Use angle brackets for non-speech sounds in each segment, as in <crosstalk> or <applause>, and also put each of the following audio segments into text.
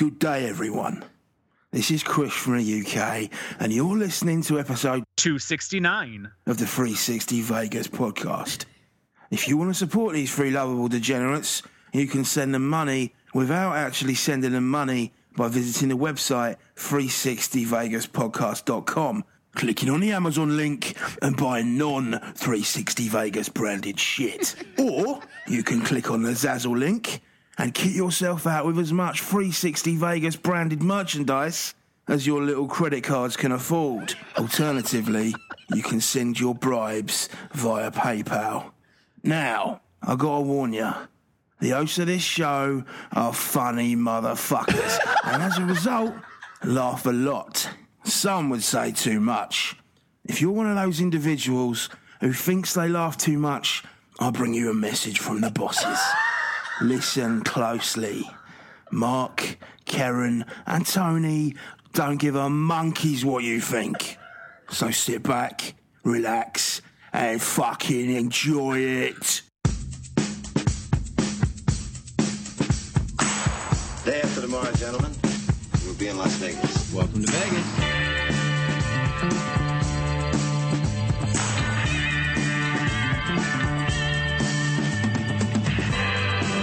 Good day, everyone. This is Chris from the UK, and you're listening to episode 269. of the 360 Vegas podcast. If you want to support these three lovable degenerates, you can send them money without actually sending them money by visiting the website 360vegaspodcast.com, clicking on the Amazon link and buying non 360 Vegas branded shit. <laughs> or you can click on the Zazzle link and kit yourself out with as much 360 Vegas branded merchandise as your little credit cards can afford. Alternatively, you can send your bribes via PayPal. Now, I gotta warn you, the hosts of this show are funny motherfuckers, <laughs> and as a result, laugh a lot. Some would say too much. If you're one of those individuals who thinks they laugh too much, I'll bring you a message from the bosses. Listen closely. Mark, Karen, and Tony don't give a monkey's what you think. So sit back, relax, and fucking enjoy it. Day after tomorrow, gentlemen, we'll be in Las Vegas. Welcome to Vegas.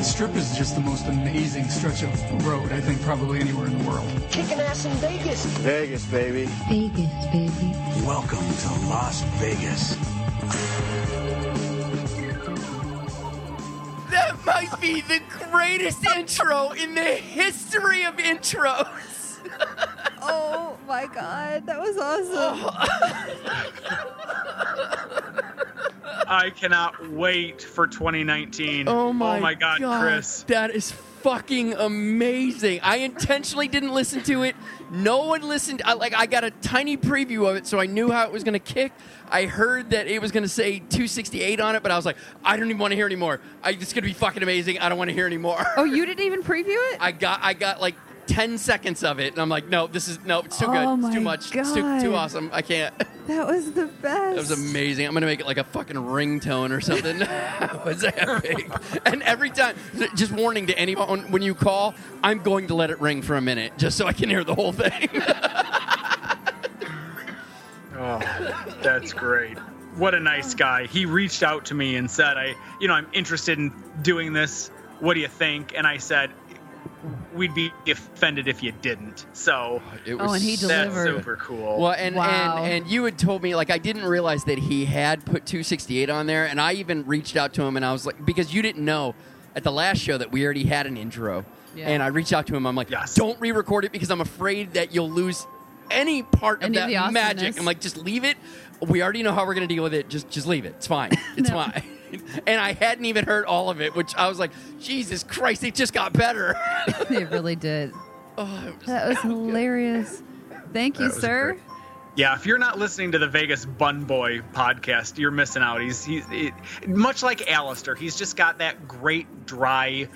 The strip is just the most amazing stretch of road, I think, probably anywhere in the world. Kicking ass in Vegas. Vegas, baby. Vegas, baby. Welcome to Las Vegas. That might be the greatest intro in the history of intros. <laughs> Oh my god, that was awesome. <laughs> I cannot wait for 2019. Oh my, oh God, Chris. That is fucking amazing. I intentionally didn't listen to it. No one listened. I, like I got a tiny preview of it, so I knew how it was going to kick. I heard that it was going to say 268 on it, but I was like, I don't even want to hear anymore. I, it's going to be fucking amazing. I don't want to hear anymore. Oh, you didn't even preview it? <laughs> I got I got like 10 seconds of it, and I'm like, no, this is no, it's too Oh good. It's too much. It's too, too awesome. I can't. <laughs> That was the best. That was amazing. I'm gonna make it like a fucking ringtone or something. <laughs> that was epic. And every time, just warning to anyone when you call, I'm going to let it ring for a minute just so I can hear the whole thing. <laughs> Oh, that's great. What a nice guy. He reached out to me and said, I, you know, I'm interested in doing this. What do you think? And I said, we'd be offended if you didn't. So It Oh, and he that's delivered. super cool. Well, and, Wow. and and you had told me like I didn't realize that he had put 268 on there, and I even reached out to him and I was like, because you didn't know at the last show that we already had an intro, Yeah. and I reached out to him. I'm like, Yes. don't re-record it because I'm afraid that you'll lose any part of Any of that the awesomeness. magic. I'm like, just leave it. We already know how we're gonna deal with it. Just just leave it. It's fine. <laughs> It's No. fine. And I hadn't even heard all of it, which I was like, Jesus Christ, it just got better. <laughs> it really did. oh, it was That was hilarious. Thank you, sir. great. Yeah, if you're not listening to the Vegas Bun Boy podcast, you're missing out. He's he's it, much like Alistair. He's just got that great dry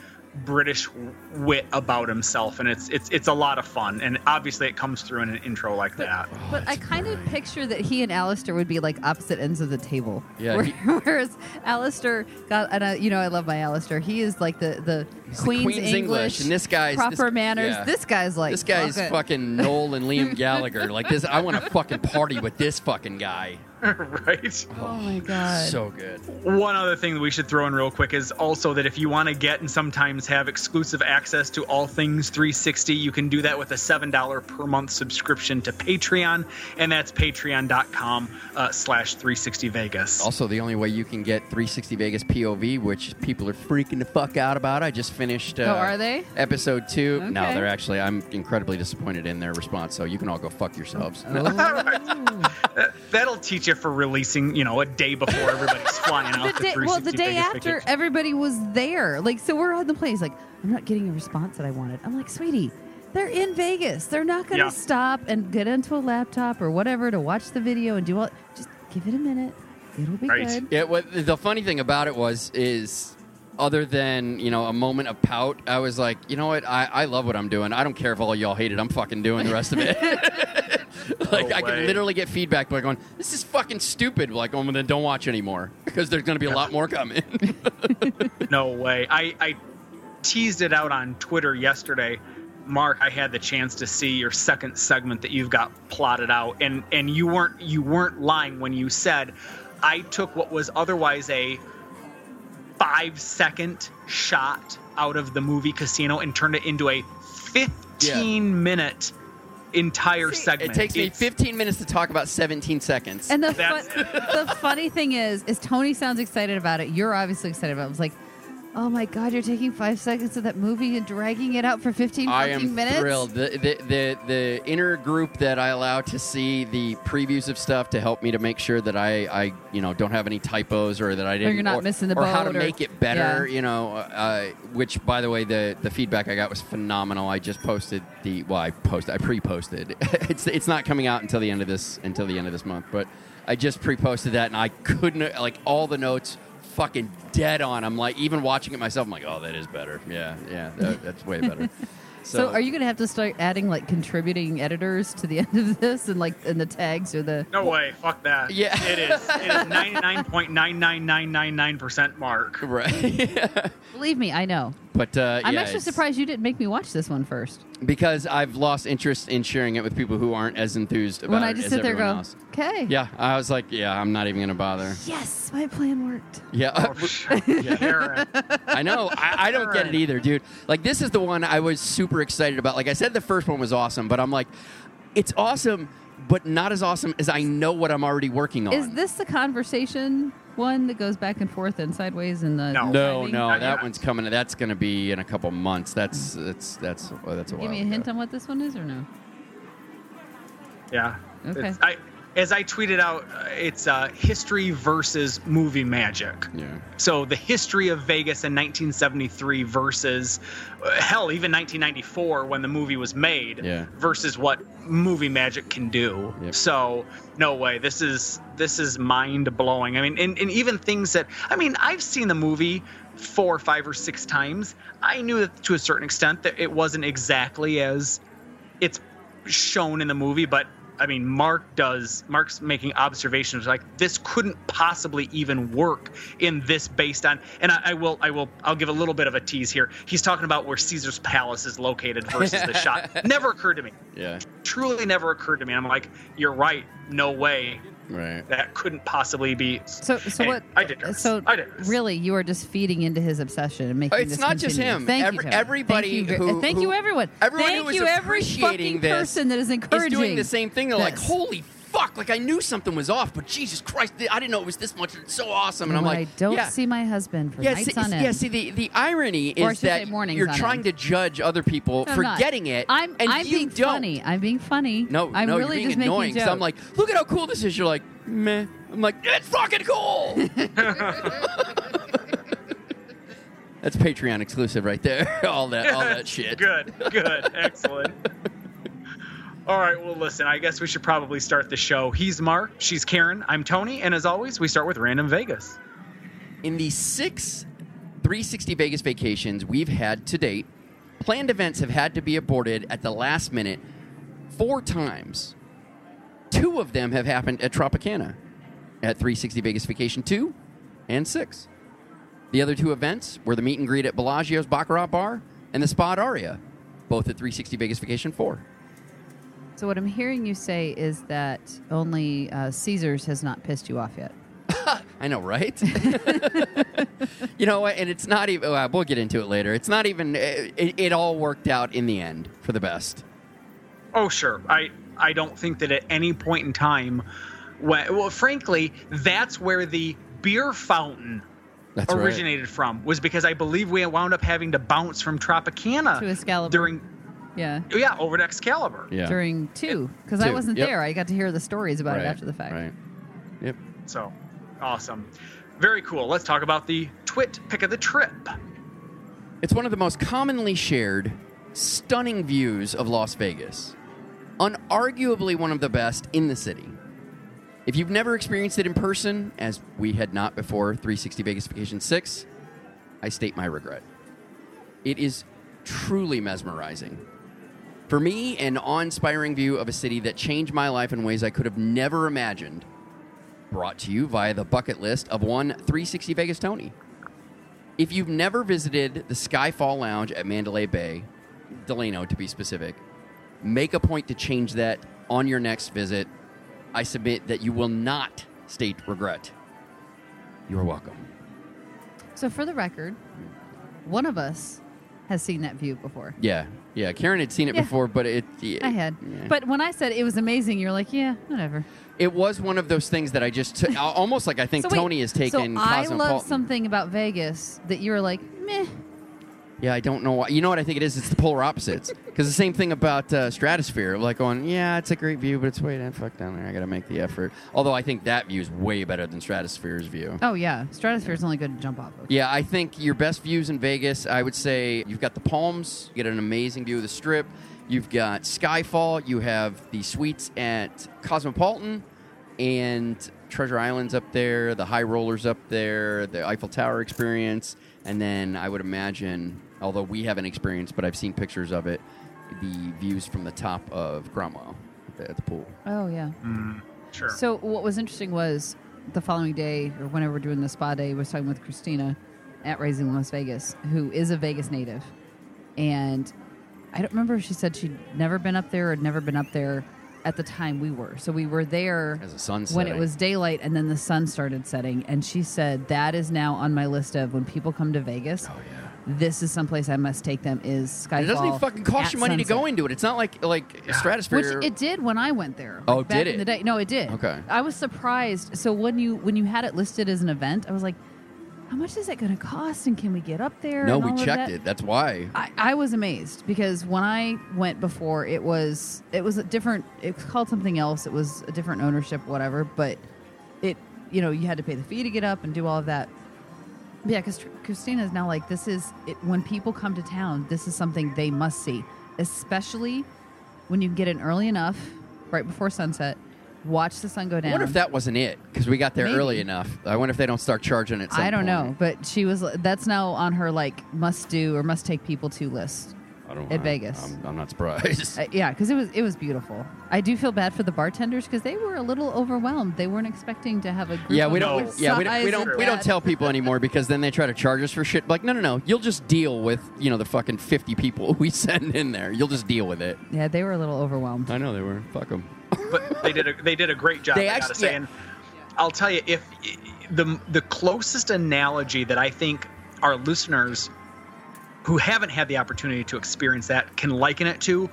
British wit about himself, and it's it's it's a lot of fun. And obviously, it comes through in an intro like that. But I kind of picture that he and Alistair would be like opposite ends of the table. Yeah, Where- he- <laughs> whereas Alistair got, and I, you know, I love my Alistair. He is like the the He's the Queen's, Queen's English, English, and this guy's- proper this- manners. yeah. This guy's like this guy's fucking Noel and Liam <laughs> Gallagher. Like this, I want to fucking party with this fucking guy. <laughs> right? Oh my god. So good. One other thing that we should throw in real quick is also that if you want to get and sometimes have exclusive access to all things 360, you can do that with a $7 per month subscription to Patreon, and that's patreon.com uh, slash 360 Vegas. Also, the only way you can get 360 Vegas POV, which people are freaking the fuck out about. I just finished. Uh, Oh, are they? Episode two. No, they're actually. I'm incredibly disappointed in their response. So you can all go fuck yourselves. <laughs> That'll teach you for releasing, you know, a day before everybody's flying <laughs> out the to day, 360 well, the day Vegas after, vacation. everybody was there. Like, so we're on the plane. He's like, I'm not getting a response that I wanted. I'm like, sweetie, They're in Vegas. They're not going to Yeah. stop and get into a laptop or whatever to watch the video and do all. Just give it a minute. It'll be Right. good. Yeah, what the funny thing about it was is other than, you know, a moment of pout, I was like, you know what, I, I love what I'm doing. I don't care if all y'all hate it, I'm fucking doing the rest of it. <laughs> <laughs> like No I can literally get feedback by going, This is fucking stupid. Like, oh well, then don't watch anymore. Because there's gonna be a lot more coming. <laughs> No way. I, I teased it out on Twitter yesterday. Mark, I had the chance to see your second segment that you've got plotted out, and and you weren't you weren't lying when you said I took what was otherwise a five second shot out of the movie Casino and turned it into a fifteen minute entire segment. it takes me It's- 15 minutes to talk about 17 seconds. And the That's- fun, <laughs> the funny thing is, is Tony sounds excited about it. You're obviously excited about it. I was like, oh my god, you're taking five seconds of that movie and dragging it out for 15 I am minutes. thrilled. The, the the the inner group that I allow to see the previews of stuff to help me to make sure that I, I you know don't have any typos or that I didn't you're not missing the or how to or- make it better. yeah. You know, uh, which by the way, the the feedback I got was phenomenal. I just posted the well, I posted, I pre-posted. <laughs> it's it's not coming out until the end of this until the end of this month, but I just pre-posted that and I couldn't like all the notes. Fucking dead on. I'm like, even watching it myself, I'm like, oh, that is better. Yeah, yeah, that, that's way better. <laughs> So, are you going to have to start adding like contributing editors to the <laughs> end of this and like in the tags or the? No way. Fuck that. Yeah. It is. It is ninety nine point nine nine nine nine nine percent mark. right? <laughs> Believe me, I know. But uh, I'm yeah, actually it's- surprised you didn't make me watch this one first. because I've lost interest in sharing it with people who aren't as enthused about when I it just as sit there, everyone go, else. okay, Yeah, I was like, yeah, I'm not even gonna bother. yes, my plan worked. Yeah, Aaron. <laughs> I know. I, I don't get it either, dude. Like this is the one I was super excited about. Like I said, the first one was awesome, but I'm like, it's awesome, but not as awesome as I know what I'm already working on. Is this the conversation one that goes back and forth and sideways in the No. no, timing? no, Not that yet. one's coming. That's gonna be in a couple months. That's that's that's that's a while. Give me a ago. hint on what this one is, or no? Yeah. Okay. It's- I, as I tweeted out, uh, it's uh, history versus movie magic. Yeah. So the history of Vegas in 1973 versus, uh, hell, even 1994 when the movie was made, Yeah. versus what movie magic can do. Yep. So no way, this is this is mind blowing. I mean, and, and even things that I mean, I've seen the movie four, five, or six times. I knew that to a certain extent that it wasn't exactly as it's shown in the movie, but I mean, Mark does. Mark's making observations like this couldn't possibly even work in this based on. And I, I will, I will, I'll give a little bit of a tease here. He's talking about where Caesar's Palace is located versus the shot. <laughs> Never occurred to me. Yeah. Truly, never occurred to me. I'm like, you're right. No way. Right. That couldn't possibly be. So, so Hey, what? I did this. So, I did this. really, you are just feeding into his obsession and making. It's this not just him. Thank Every- you, Tony. everybody Thank you, who- uh, thank who- you, everyone. Everyone thank who is you, every appreciating fucking this person that is encouraging is encouraging. doing the same thing. They're like, holy fuck! Like I knew something was off, but Jesus Christ, I didn't know it was this much. It's so awesome, and I'm When like, I don't yeah. see my husband for Yeah, nights see, on end. yeah. See, the, the irony is that you're trying end. to judge other people No, for I'm not. getting it, I'm, and I'm you being don't. funny. I'm being funny. No, I'm no, really you're just being annoying. making So I'm like, look at how cool this is. You're like, meh. I'm like, it's fucking cool. <laughs> That's Patreon exclusive right there. <laughs> all that, all that shit. Good, good, excellent. <laughs> All right, well, listen, I guess we should probably start the show. He's Mark, she's Karen, I'm Tony, and as always, we start with Random Vegas. In the six 360 Vegas vacations we've had to date, planned events have had to be aborted at the last minute four times. Two of them have happened at Tropicana at 360 Vegas Vacation 2 and 6. The other two events were the meet and greet at Bellagio's Baccarat Bar and the Spot Aria, both at 360 Vegas Vacation 4. So what I'm hearing you say is that only uh, Caesars has not pissed you off yet. <laughs> I know, right? <laughs> you know what? And it's not even. Well, we'll get into it later. It's not even. It, it all worked out in the end for the best. Oh, sure. I, I don't think that at any point in time, when, well, frankly, that's where the beer fountain That's right. originated from, was because I believe we wound up having to bounce from Tropicana To Excalibur. during, Yeah. Oh, yeah, over to Excalibur. Yeah. During two, because I wasn't yep. there. I got to hear the stories about it after the fact. Right. Yep. So, awesome. Very cool. Let's talk about the TwitPic of the trip. It's one of the most commonly shared stunning views of Las Vegas. Unarguably one of the best in the city. If you've never experienced it in person, as we had not before 360 Vegas Vacation 6, I state my regret. It is truly mesmerizing. For me, an awe inspiring view of a city that changed my life in ways I could have never imagined. Brought to you via the bucket list of one 360 Vegas Tony. If you've never visited the Skyfall Lounge at Mandalay Bay, Delano to be specific, make a point to change that on your next visit. I submit that you will not state regret. You're welcome. So for the record, one of us has seen that view before. Yeah, yeah. Karen had seen it Yeah. before, but it. yeah, I had. yeah. But when I said it was amazing, you're like, yeah, whatever. it was one of those things that I just took. <laughs> almost like I think So wait, Tony has taken. So I love something about Vegas that you're like, meh. Yeah, I don't know why. You know what I think it is? It's the polar opposites. Because the same thing about uh, Stratosphere. Like going, yeah, it's a great view, but it's way the fuck down there. I got to make the effort. Although I think that view is way better than Stratosphere's view. Oh yeah, Stratosphere is only good to jump off of. Yeah, I think your best views in Vegas, I would say you've got the Palms, you get an amazing view of the Strip. You've got Skyfall, you have the suites at Cosmopolitan, and Treasure Island's up there, the High Rollers up there, the Eiffel Tower experience, and then I would imagine, although we haven't experienced, but I've seen pictures of it, the views from the top of Cromwell at the, at the pool. Oh yeah. Mm, sure. So what was interesting was the following day, or whenever we're doing the spa day, I was talking with Christina at Raising Las Vegas, who is a Vegas native, and I don't remember if she said she'd never been up there or had never been up there at the time we were. So we were there As the sun's when it was daylight, and then the sun started setting. And she said that is now on my list of when people come to Vegas. Oh, yeah. This is someplace I must take them. Is Skyfall? It doesn't even fucking cost you money to go into it. It's not like like Stratosphere. Which it did when I went there. Oh, like, back did in the it? day. No, it did. Okay. I was surprised. So when you when you had it listed as an event, I was like, how much is it going to cost, and can we get up there? no, we checked that? it. That's why. I, I was amazed because when I went before, it was it was a different. It was called something else. It was a different ownership, whatever. But it, you know, you had to pay the fee to get up and do all of that. But yeah, because Christina is now like this is it, when people come to town. This is something they must see, especially when you get in early enough, right before sunset. Watch the sun go I down. wonder if that wasn't it because we got there Maybe. early enough. I wonder if they don't start charging it. I don't know, but she was. That's now on her like must do or must take people to list. I don't. at I- Vegas. I'm, I'm not surprised. Uh, yeah, because it was it was beautiful. I do feel bad for the bartenders because they were a little overwhelmed. They weren't expecting to have a group. yeah, we this don't. Yeah, we don't. We don't. We don't tell people anymore because then they try to charge us for shit. Like, no, no, no. You'll just deal with you know the fucking fifty people <laughs> we send in there. You'll just deal with it. Yeah, they were a little overwhelmed. I know they were. Fuck them. But they did a they did a great job. They I gotta actually- say, yeah. and I'll tell you if the the closest analogy that I think our listeners who haven't had the opportunity to experience that can liken it to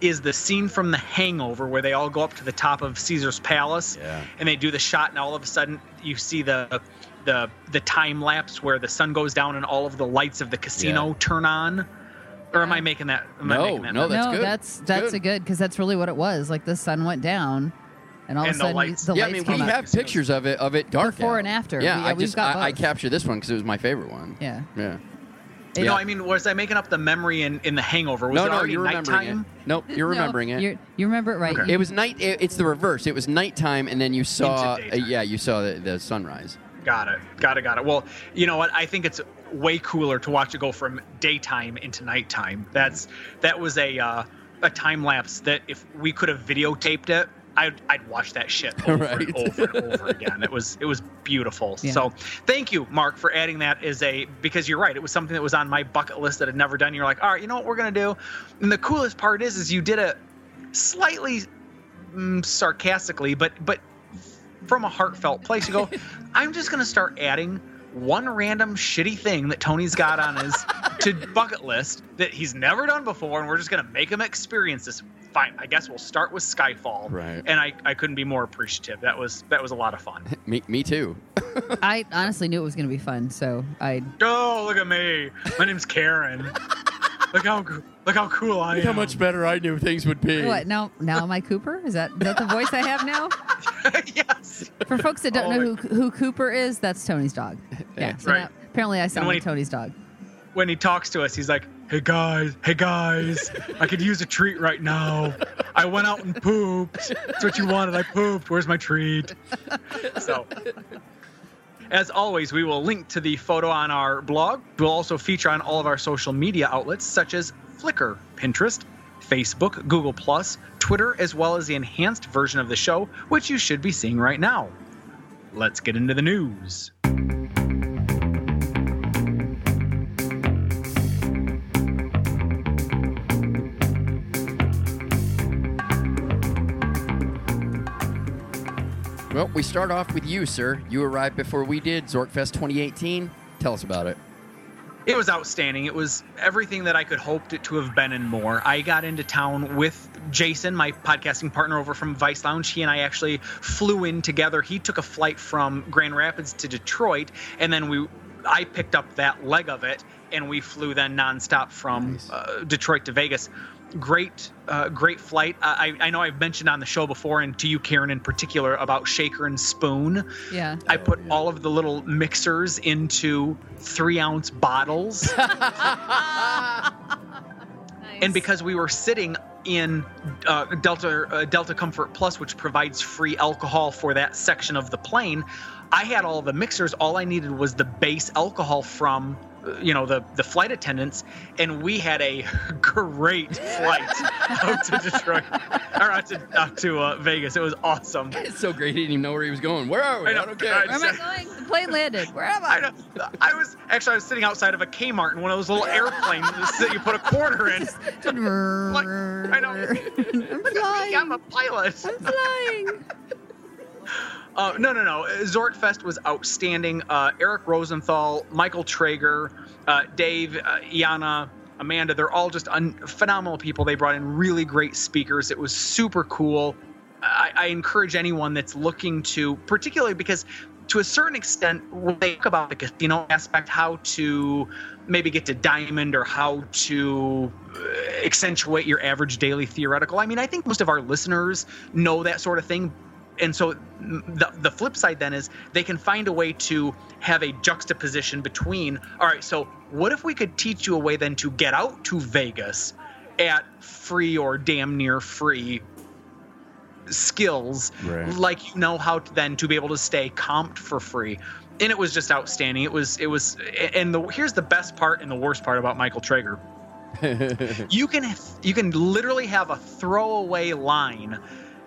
is the scene from The Hangover where they all go up to the top of Caesar's palace Yeah. and they do the shot and all of a sudden you see the the the time lapse where the sun goes down and all of the lights of the casino Yeah. turn on. Or am I making that? Am I No, making that no, up? that's no, good. that's that's good. a good because that's really what it was. Like the sun went down, and all And of a the sudden lights- the yeah, I lights mean, came we up. have pictures of it of it dark Before out. and after. Yeah, We- I yeah, we've just got I, I both. captured this one because it was my favorite one. Yeah. Yeah. It- No, Yeah. I mean, was I making up the memory in, in the Hangover? Was no, it no, already you're remembering nighttime? it. Nope, you're <laughs> No, remembering it. you're- you remember it right. Okay. It was night. It, it's the reverse. It was nighttime, and then you saw. Uh, daytime. yeah, you saw the, the sunrise. Got it. Got it. Got it. Well, you know what? I think it's way cooler to watch it go from daytime into nighttime. That's that was a uh, a time lapse that if we could have videotaped it, I'd, I'd watch that shit <laughs> over Right. and over and over again. It was it was beautiful. Yeah. So thank you, Mark, for adding that as a because you're right. It was something that was on my bucket list that I'd never done. You're like, all right, you know what we're gonna do? And the coolest part is, is you did it slightly mm, sarcastically, but but from a heartfelt place. You go, <laughs> I'm just gonna start adding one random shitty thing that Tony's got on his <laughs> to bucket list that he's never done before, and we're just gonna make him experience this. Fine, I guess we'll start with Skyfall. Right. And I, I couldn't be more appreciative. That was that was a lot of fun. <laughs> Me, me too. <laughs> I honestly knew it was going to be fun, so I Oh, look at me. My name's Karen. look how co- look how cool I am. How much better I knew things would be. what now? Now am I Cooper? Is that is that the voice I have now? <laughs> yes. For folks that don't Oh, know who, who Cooper is, that's Tony's dog. <laughs> Yeah. So Right. now, apparently I sound like he- Tony's dog. When he talks to us, he's like, "Hey guys, hey guys, I could use a treat right now. I went out and pooped. That's what you wanted. I pooped. Where's my treat?" So. As always, we will link to the photo on our blog. We'll also feature on all of our social media outlets such as Flickr, Pinterest, Facebook, Google, Twitter, as well as the enhanced version of the show, which you should be seeing right now. Let's get into the news. Well, we start off with you, sir. You arrived before we did. Zorkfest 2018. Tell us about it. It was outstanding. It was everything that I could hoped it to have been and more. I got into town with Jason, my podcasting partner over from Vice Lounge. He and I actually flew in together. He took a flight from Grand Rapids to Detroit, and then we I picked up that leg of it, and we flew then nonstop from Nice. uh, Detroit to Vegas. Great, uh, great flight. I, I know I've mentioned on the show before, and to you, Karen, in particular, about Shaker and Spoon. Yeah. I put all of the little mixers into three ounce bottles. <laughs> And because we were sitting in uh, Delta uh, Delta Comfort Plus, which provides free alcohol for that section of the plane, I had all the mixers. All I needed was the base alcohol from, you know, the the flight attendants, and we had a <laughs> great flight out to Detroit <laughs> or out to out to uh, Vegas. It was awesome. It's so great. He didn't even know where he was going. Where are we? I I, don't care. Where am I going? The plane landed. Where am I I? know. I was actually I was sitting outside of a Kmart in one of those little airplanes <laughs> that you put a quarter in. Like, I know. I'm flying. I'm a pilot. I'm flying. Uh, no, no, no. Zorkfest was outstanding. Uh, Eric Rosenthal, Michael Traeger, uh, Dave, uh, Iana, Amanda, they're all just un- phenomenal people. They brought in really great speakers. It was super cool. I, I encourage anyone that's looking to, particularly because to a certain extent, when they talk about the casino aspect, how to maybe get to diamond or how to uh, accentuate your average daily theoretical. I mean, I think most of our listeners know that sort of thing. And so the, the flip side then is they can find a way to have a juxtaposition between, all right, so what if we could teach you a way then to get out to Vegas at free or damn near free skills Right. like you know how to then to be able to stay comped for free. And it was just outstanding. It was it was and the here's the best part and the worst part about michael traeger. <laughs> You can you can literally have a throwaway line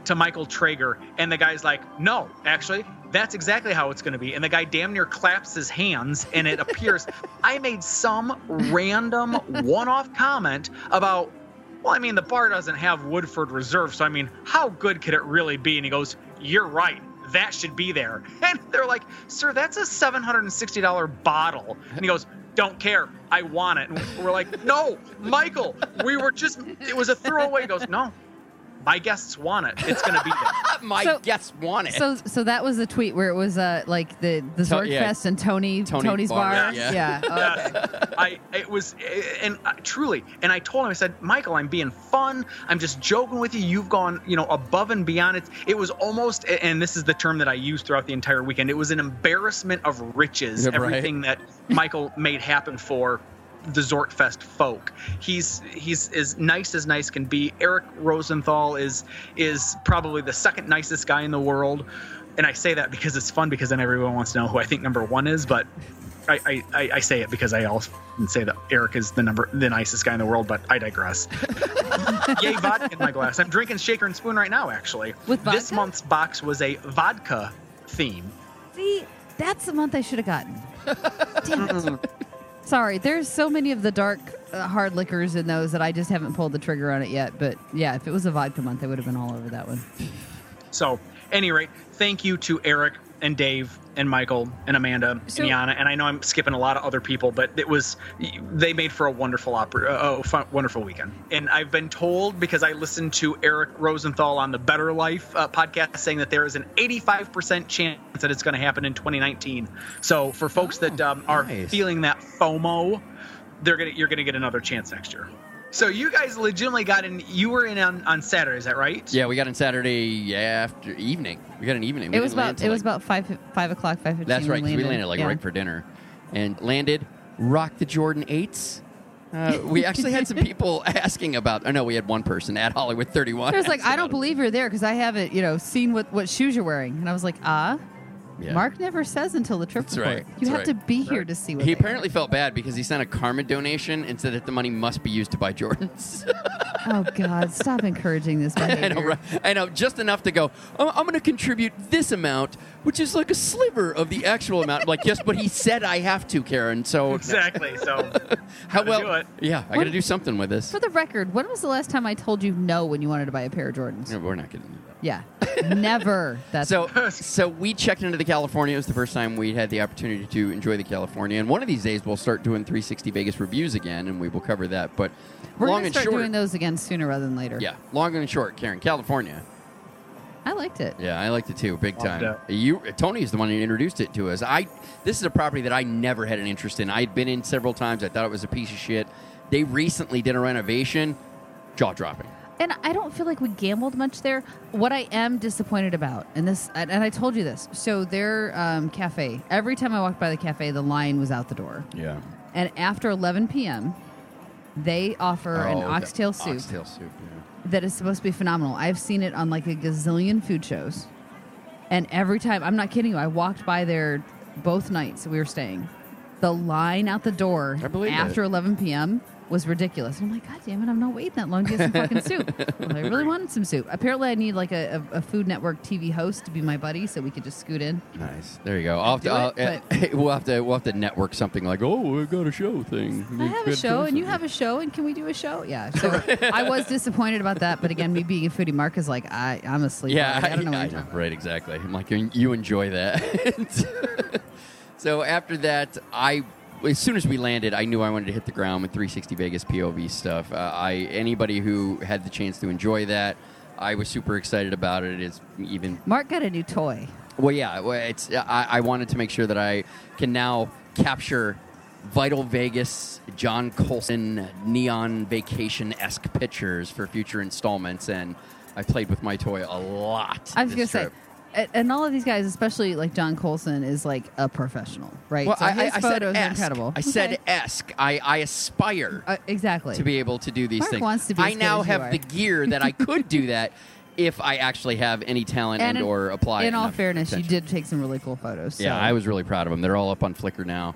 to michael traeger and the guy's like no actually that's exactly how it's going to be and the guy damn near claps his hands and it appears <laughs> i made some random one-off comment about well, I mean, the bar doesn't have Woodford Reserve, so I mean, how good could it really be? And he goes, You're right. That should be there. <laughs> And they're like, Sir, that's a $760 bottle. And he goes, Don't care. I want it. And we're like, No, Michael, we were just, it was a throwaway. He goes, No, my guests want it. It's going to be there. <laughs> My So- guests want it. So, so that was the tweet where it was uh like the the To- yeah. Fest and Tony, Tony Tony's Bar, bar. yeah. Yeah. <laughs> Oh, okay. Yes. I it was and uh, truly and I told him I said Michael I'm being fun I'm just joking with you you've gone you know above and beyond it it was almost and this is the term that I used throughout the entire weekend it was an embarrassment of riches Yeah, right. everything that Michael made happen for the Zorkfest folk. He's he's as nice as nice can be. Eric Rosenthal is is probably the second nicest guy in the world, and I say that because it's fun because then everyone wants to know who I think number one is. But I I, I, I say it because I also say that Eric is the number the nicest guy in the world. But I digress. <laughs> Yay vodka in my glass. I'm drinking Shaker and Spoon right now. Actually, With this month's box was a vodka theme. See, that's the month I should have gotten. Damn it. Mm. Sorry, there's so many of the dark uh, hard liquors in those that I just haven't pulled the trigger on it yet. But yeah, if it was a vodka month, I would have been all over that one. So, any rate, thank you to Eric and Dave and Michael and Amanda So- and Yana. And I know I'm skipping a lot of other people, but it was they made for a wonderful opera, uh, fun, wonderful weekend. And I've been told because I listened to Eric Rosenthal on the Better Life uh, podcast saying that there is an 85% chance that it's going to happen in 2019. So for folks that um, are feeling that FOMO, they're gonna you're gonna get another chance next year. So you guys legitimately got in. You were in on, on Saturday, is that right? yeah, we got in Saturday yeah, after evening. We got an evening. We it was about till it was like- about five five o'clock, five fifteen. That's right. 'cause We landed like yeah. right for dinner, and landed. Rocked the Jordan eights. Uh, <laughs> we actually had some <laughs> people asking about. I know we had one person at Hollywood 31. It was like, <laughs> I don't believe you're there because I haven't, you know, seen what, what shoes you're wearing. And I was like, ah. Yeah. Mark never says until the trip That's report. right. You That's have right. to be here to see what He they apparently felt bad because he sent a karma donation and said that the money must be used to buy Jordans. are. Oh God! Stop encouraging this <laughs> behavior. I know, right? I know, just enough to go. I'm, I'm going to contribute this amount, which is like a sliver of the actual amount. Like, yes, but he said I have to, Karen. So <laughs> Exactly. So <laughs> how well? do it. Yeah, I got to do something with this. For the record, when was the last time I told you no when you wanted to buy a pair of Jordans? No, we're not going to do that. Yeah, never. That's So, so we checked into the California. It was the first time we had the opportunity to enjoy the California. And one of these days, we'll start doing 360 Vegas reviews again, and we will cover that. But we're long gonna and start short, doing those again sooner rather than later. yeah, long and short, Karen, California. I liked it. Yeah, I liked it too, big Loved time. You, Tony is the one who introduced it to us. I, this is a property that I never had an interest in. I'd been in several times. I thought it was a piece of shit. They recently did a renovation, jaw dropping. And I don't feel like we gambled much there. What I am disappointed about, and this, and I told you this. So their um, cafe. Every time I walked by the cafe, the line was out the door. Yeah. And after 11 p.m., they offer an Oh, the oxtail soup Oxtail soup. Yeah. that is supposed to be phenomenal. I've seen it on like a gazillion food shows, and every time, I'm not kidding you. I walked by there both nights we were staying. The line out the door after it. 11 p.m. was ridiculous. I'm like, God damn it, I'm not waiting that long to get some fucking <laughs> soup. Well, I really wanted some soup. Apparently, I need like a, a, a Food Network TV host to be my buddy so we could just scoot in. Nice. There you go. I'll have to, I'll- it, eh, <laughs> we'll have to we'll have to network something like, oh, we've got a show thing. I have a show, and you have a show, and can we do a show? Yeah. <laughs> So I was disappointed about that, but again, me being a foodie, Mark is like, I, I'm asleep. Yeah, already. I don't know. I what you're know. right, exactly. I'm like, you enjoy that. so after that, I as soon as we landed, I knew I wanted to hit the ground with 360 Vegas POV stuff. Uh, I anybody who had the chance to enjoy that, I was super excited about it. It's even Mark got a new toy. well, yeah. It's I, I wanted to make sure that I can now capture Vital Vegas, John Colson, neon vacation esque pictures for future installments, and I played with my toy a lot. I was this gonna trip. say, and all of these guys, especially like John Colson, is like a professional, right? Well, so I, his I, I said photos are incredible. I said Okay. esque. I, I aspire Uh, exactly to be able to do these Mark things. wants to be I now have the gear that I <laughs> could do that if I actually have any talent and, in- or apply. In all fairness, attention. you did take some really cool photos. Yeah, I was really proud of them. They're all up on Flickr now.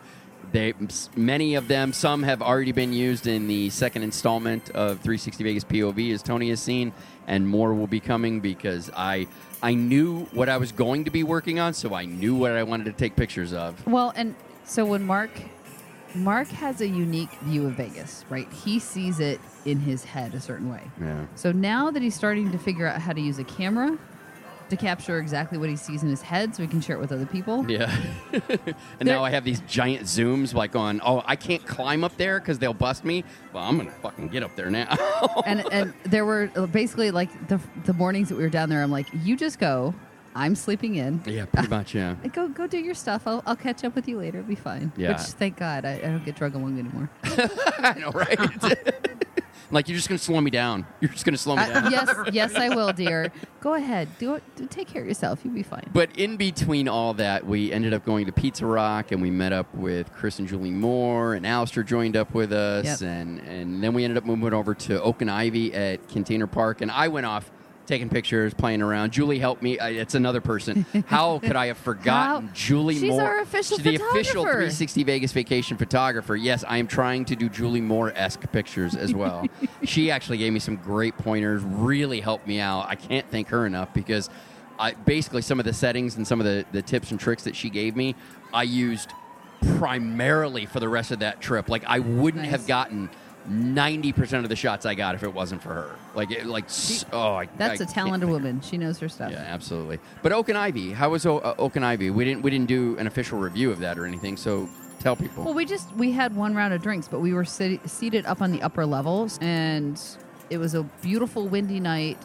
They many of them, some have already been used in the second installment of 360 Vegas POV, as Tony has seen, and more will be coming because I I knew what I was going to be working on, so I knew what I wanted to take pictures of. Well, and so when Mark Mark has a unique view of Vegas, right? He sees it in his head a certain way. Yeah. So now that he's starting to figure out how to use a camera to capture exactly what he sees in his head so he can share it with other people. Yeah. <laughs> and now I have these giant zooms like on, oh, I can't climb up there because they'll bust me. Well, I'm going to fucking get up there now. <laughs> and and there were uh, basically like the the mornings that we were down there I'm like, "You just go. I'm sleeping in. yeah, pretty much, yeah. <laughs> Go go do your stuff. I'll, I'll catch up with you later. It'll be fine." Yeah. Which thank God I, I don't get drug along anymore. I know, right? Like, you're just going to slow me down. You're just going to slow me down. <laughs> Yes, yes, I will, dear. Go ahead. Do it. Do, take care of yourself. You'll be fine. But in between all that, we ended up going to Pizza Rock and we met up with Chris and Julie Moore and Alistair joined up with us Yep. and, and then we ended up moving over to Oak and Ivy at Container Park and I went off taking pictures, playing around. Julie helped me. Uh, It's another person. How <laughs> could I have forgotten Julie She's Moore? our official She's the official 360 Vegas vacation photographer. Yes, I am trying to do Julie Moore esque pictures as well. <laughs> she actually gave me some great pointers, really helped me out. I can't thank her enough because I, basically some of the settings and some of the, the tips and tricks that she gave me, I used primarily for the rest of that trip. Like, I wouldn't Nice. have gotten. 90% of the shots I got if it wasn't for her. Like, it, like, s- oh, I, That's I a talented woman. She knows her stuff. yeah, absolutely. But Oak and Ivy, how was o- uh, Oak and Ivy? We didn't we didn't do an official review of that or anything. So tell people. Well, we just we had one round of drinks, but we were sit- seated up on the upper levels, and it was a beautiful windy night.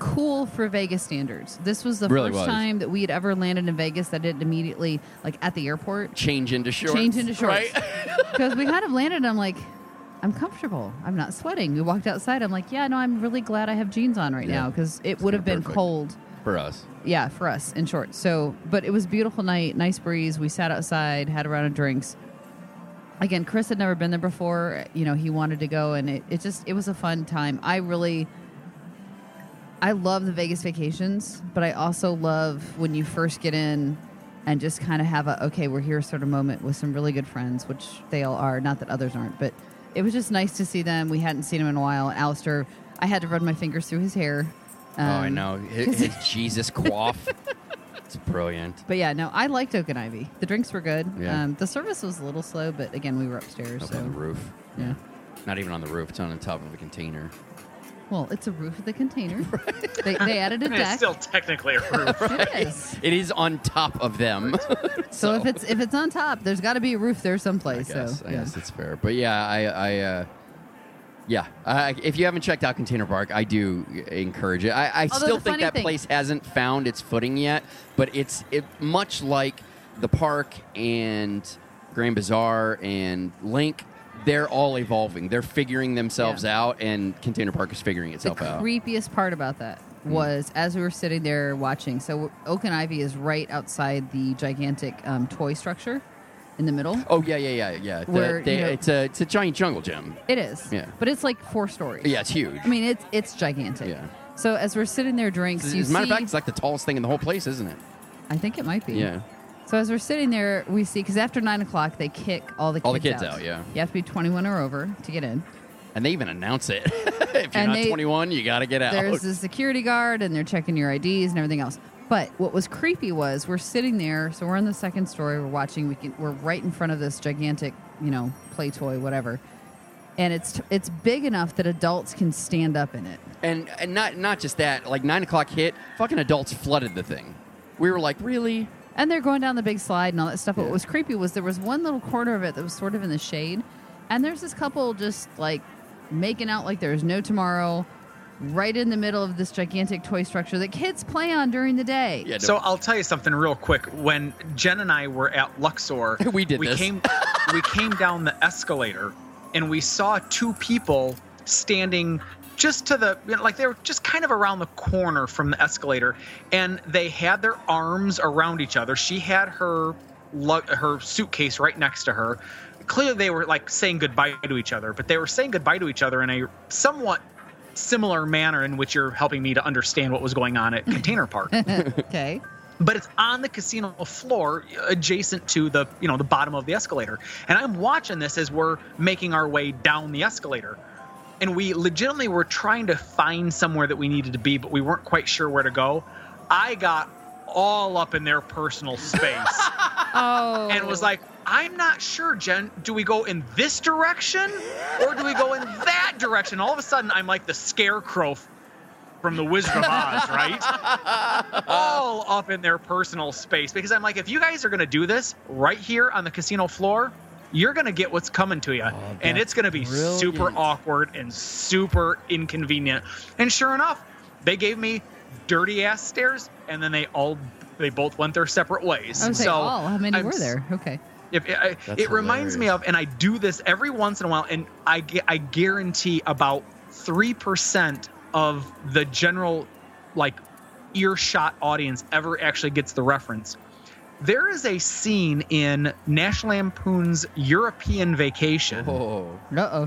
Cool for Vegas standards. This was the Really first was. time that we had ever landed in Vegas that didn't immediately, like at the airport, change into shorts. change into shorts. Right? <laughs> Because we kind of landed, I'm like, I'm comfortable. I'm not sweating. We walked outside. I'm like, yeah, no, I'm really glad I have jeans on right Yeah. now because it would have been perfect. cold. For us. Yeah, for us in shorts. So, but it was a beautiful night, nice breeze. We sat outside, had a round of drinks. again, Chris had never been there before. You know, he wanted to go, and it, it just it was a fun time. I really, I love the Vegas vacations, but I also love when you first get in and just kind of have a okay, we're here sort of moment with some really good friends, which they all are. Not that others aren't, but it was just nice to see them. We hadn't seen him in a while. Alistair, I had to run my fingers through his hair. oh, I Um, know his, <laughs> his Jesus quaff. it's brilliant. But yeah, no, I liked Oak and Ivy. The drinks were good. Yeah. Um, the service was a little slow, but again, we were upstairs. Up so on the roof. yeah. Not even on the roof. It's on the top of a container. Well, it's a roof of the container. <laughs> they, they added a I mean, it's still technically a roof. It is. It is on top of them. <laughs> So, <laughs> if it's if it's on top, there's got to be a roof there I someplace. guess, so I yeah. guess it's fair. But yeah, I, I uh, yeah. I, if you haven't checked out Container Park, I do encourage it. I, I still think that thing- place hasn't found its footing yet, but it's it, much like the park and Grand Bazaar and LINQ. They're all evolving. They're figuring themselves Yeah. out, and Container Park is figuring itself out. The creepiest part about that was as we were sitting there watching. So Oak and Ivy is right outside the gigantic um, toy structure in the middle. Oh yeah, yeah, yeah, yeah. The- Where, they- you know- it's a it's a giant jungle gym. It is. Yeah. But it's like four stories. Yeah, it's huge. I mean, it's it's gigantic. Yeah. So as we're sitting there, drinks. As you a matter of fact, it's like the tallest thing in the whole place, isn't it? I think it might be. Yeah. So as we're sitting there, we see because after nine o'clock they kick all the kids All the kids out, yeah. You have to be twenty one or over to get in. And they even announce it. <laughs> if you're And not they- 21, you got to get out. There's a security guard, and they're checking your IDs and everything else. But what was creepy was we're sitting there, so we're on the second story, we're watching. We can, we're right in front of this gigantic, you know, play toy, whatever, and it's it's big enough that adults can stand up in it. and and not not just that. Like nine o'clock hit, fucking adults flooded the thing. We were like, really? And they're going down the big slide and all that stuff. But Yeah. what was creepy was there was one little corner of it that was sort of in the shade, and there's this couple just like making out like there's no tomorrow, right in the middle of this gigantic toy structure that kids play on during the day. Yeah. So I'll tell you something real quick. When Jen and I were at Luxor, <laughs> We did we this. came we came down the escalator and we saw two people standing just to the you know, like they were just kind of around the corner from the escalator and they had their arms around each other. She had her her suitcase right next to her. Clearly they were like saying goodbye to each other, but they were saying goodbye to each other in a somewhat similar manner in which you're helping me to understand what was going on at Container <laughs> Park okay. but it's on the casino floor adjacent to the you know the bottom of the escalator and i'm watching this as we're making our way down the escalator and we legitimately were trying to find somewhere that we needed to be but we weren't quite sure where to go i got all up in their personal space <laughs> Oh. and was like i'm not sure jen do we go in this direction or do we go in that direction all of a sudden i'm like the scarecrow from the Wizard of Oz, right? <laughs> All up in their personal space because I'm like, if you guys are going to do this right here on the casino floor, you're going to get what's coming to you, and it's going to be super awkward and super inconvenient. And sure enough, they gave me dirty ass stares, and then they all they both went their separate ways. I was like, so oh, how many I'm were there? Okay. if it, I, That's it reminds me of, and I do this every once in a while, and I, I guarantee about three percent of the general like earshot audience ever actually gets the reference. There is a scene in National Lampoon's European Vacation Oh. Uh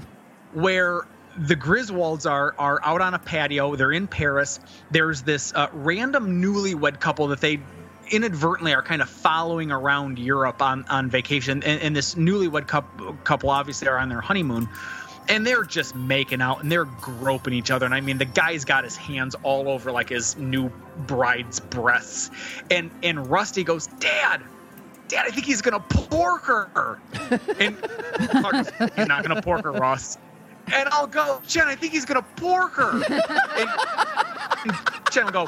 where the Griswolds are are out on a patio. They're in Paris. There's this uh, random newlywed couple that they inadvertently are kind of following around Europe on on vacation, and, and this newlywed couple, couple obviously are on their honeymoon. And they're just making out and they're groping each other. And I mean, the guy's got his hands all over like his new bride's breasts. And and Rusty goes, Dad, Dad, I think he's gonna pork her. <laughs> And he's not gonna pork her, Ross. And I'll go, Jen, I think he's gonna pork her. And, <laughs> and Jen will go,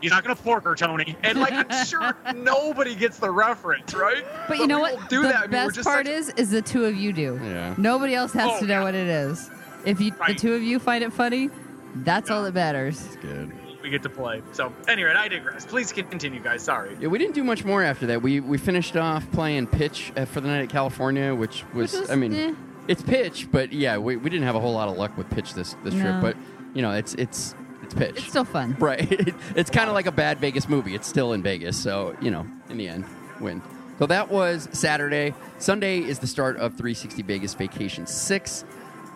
He's not gonna pork her, Tony. And like I'm <laughs> sure nobody gets the reference, right? But you know what? Do the that. I mean, we're best just part such- is, is the two of you do. Yeah. Nobody else has Oh, to know yeah. what it is. If you, the two of you find it funny, that's all that matters. Good. we get to play. So anyway, I digress. Please continue, guys. Sorry. Yeah, we didn't do much more after that. We we finished off playing pitch uh, for the night at California, which was, Which was, I mean, eh. it's pitch, but yeah, we, we didn't have a whole lot of luck with pitch this this trip. But you know, it's it's it's pitch. It's still fun. <laughs> right. <laughs> it's kind of like a bad Vegas movie. It's still in Vegas, so you know, in the end, win. So that was Saturday. Sunday is the start of 360 Vegas Vacation 6.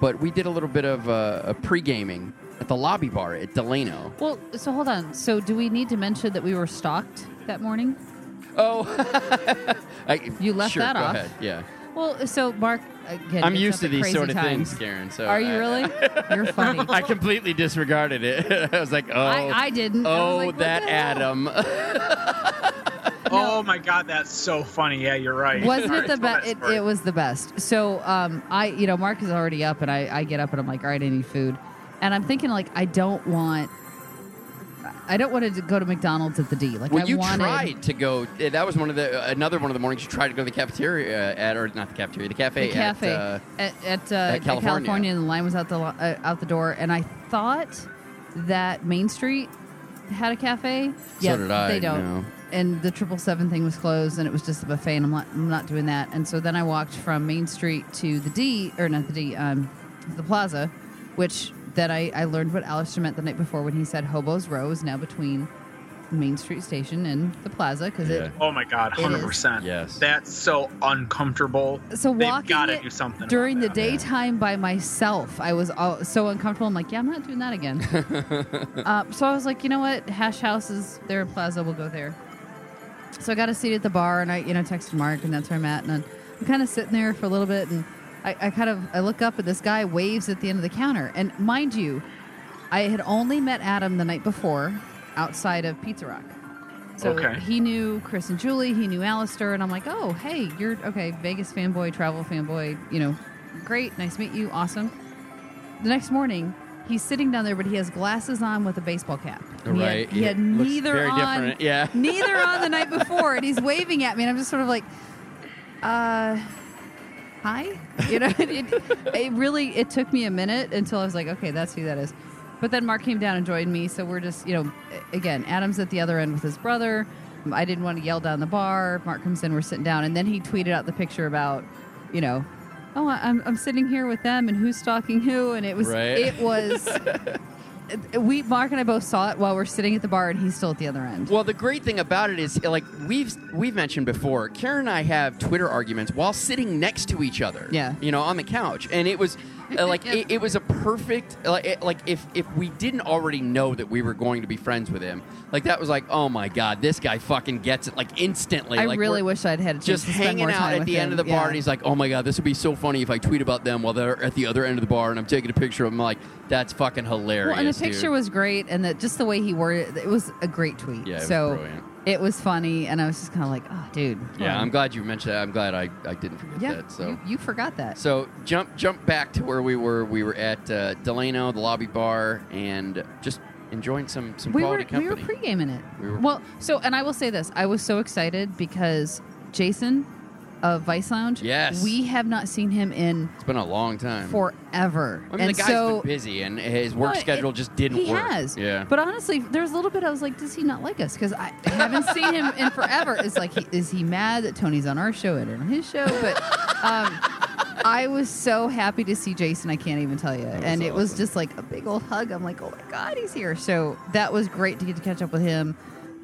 But we did a little bit of uh, a pre gaming at the lobby bar at Delano. Well, so hold on. So do we need to mention that we were stalked that morning? Oh, <laughs> I, You left sure, that off. Ahead. Yeah. Well, so Mark, again, I'm used to these sort of times. things, Karen. So Are you I- really? <laughs> You're funny. <laughs> I completely disregarded it. <laughs> I was like, oh, I- I didn't. I Oh, like, that the hell? Adam. Oh my god, that's so funny. Yeah, you're right. Wasn't Sorry, it the best? It, it was the best. So, um, I, you know, Mark is already up, and I, I get up, and I'm like, all right, I need food, and I'm thinking like, I don't want, I don't want to go to McDonald's at the D. Like, Well, I you wanted, tried to go. eh, That was one of the another one of the mornings you tried to go to the cafeteria at, or not the cafeteria, the cafe. the cafe At, uh, at, at, uh, at California. and the line was out the uh, out the door, and I thought that Main Street had a cafe. yeah, did I, They don't. no. And the triple seven thing was closed, and it was just a buffet, and I'm not, I'm not doing that. And so then I walked from Main Street to the D, or not the D, um, the Plaza, which then I, I learned what Alistair meant the night before when he said Hobos Row is now between Main Street Station and the Plaza because Yeah. it Oh my god, hundred percent. Yes. That's so uncomfortable. So They've walking got to it do something during the about that. daytime by myself, I was all, so uncomfortable. I'm like, yeah, I'm not doing that again. <laughs> uh, so I was like, you know what? Hash House is there in Plaza. We'll go there. So I got a seat at the bar, and I, you know, texted Mark, and that's where I'm at. And I'm, I'm kind of sitting there for a little bit, and I, I kind of I look up, and this guy waves at the end of the counter. And mind you, I had only met Adam the night before outside of Pizza Rock. So Okay. he knew Chris and Julie, he knew Alistair, and I'm like, oh, hey, you're okay, Vegas fanboy, travel fanboy, you know, great, nice to meet you, awesome. The next morning, he's sitting down there, but he has glasses on with a baseball cap. And he had- Right, He had, neither very on, different, yeah. <laughs> neither on the night before, and he's waving at me, and I'm just sort of like, uh, hi, you know. <laughs> It, it really it took me a minute until I was like, okay, that's who that is. But then Mark came down and joined me, so we're just, you know, again, Adam's at the other end with his brother. I didn't want to yell down the bar. Mark comes in, we're sitting down, and then he tweeted out the picture about, you know, oh, I'm, I'm sitting here with them, and who's stalking who, and it was, Right. it was. <laughs> We Mark and I both saw it while we're sitting at the bar, and he's still at the other end. Well, the great thing about it is, like we've we've mentioned before, Karen and I have Twitter arguments while sitting next to each other. Yeah. you know, on the couch, and it was uh, like it, it was a perfect like it- like if if we didn't already know that we were going to be friends with him, like that was like, oh my god, this guy fucking gets it like instantly. I like, really wish I'd had a chance Just hanging out at the end of the bar, Yeah. and he's like, "Oh my god, this would be so funny if I tweet about them while they're at the other end of the bar, and I'm taking a picture of them." Like, that's fucking hilarious. Well, and the picture dude. was great, and that just the way he worded it, it was a great tweet. Yeah, it was so brilliant. It was funny, and I was just kind of like, oh, dude. Yeah, um, I'm glad you mentioned that. I'm glad I, I didn't forget Yeah, that. So you, you forgot that. So jump jump back to where we were. We were at uh, Delano, the lobby bar, and just enjoying some some we were quality we were company. pre-gaming it. We were- well, so and I will say this: I was so excited because Jason of Vice Lounge. Yes. we have not seen him in it's been a long time. forever. I mean, and the guy's so, been busy, and his work Well, schedule it- just didn't he work. has. Yeah. But honestly, there's a little bit I was like, does he not like us? Because I haven't seen him in forever. It's like, he, is he mad that Tony's on our show and on his show? But um, I was so happy to see Jason. I can't even tell you. and it was just like a big old hug. I'm like, oh my god, he's here. So that was great to get to catch up with him.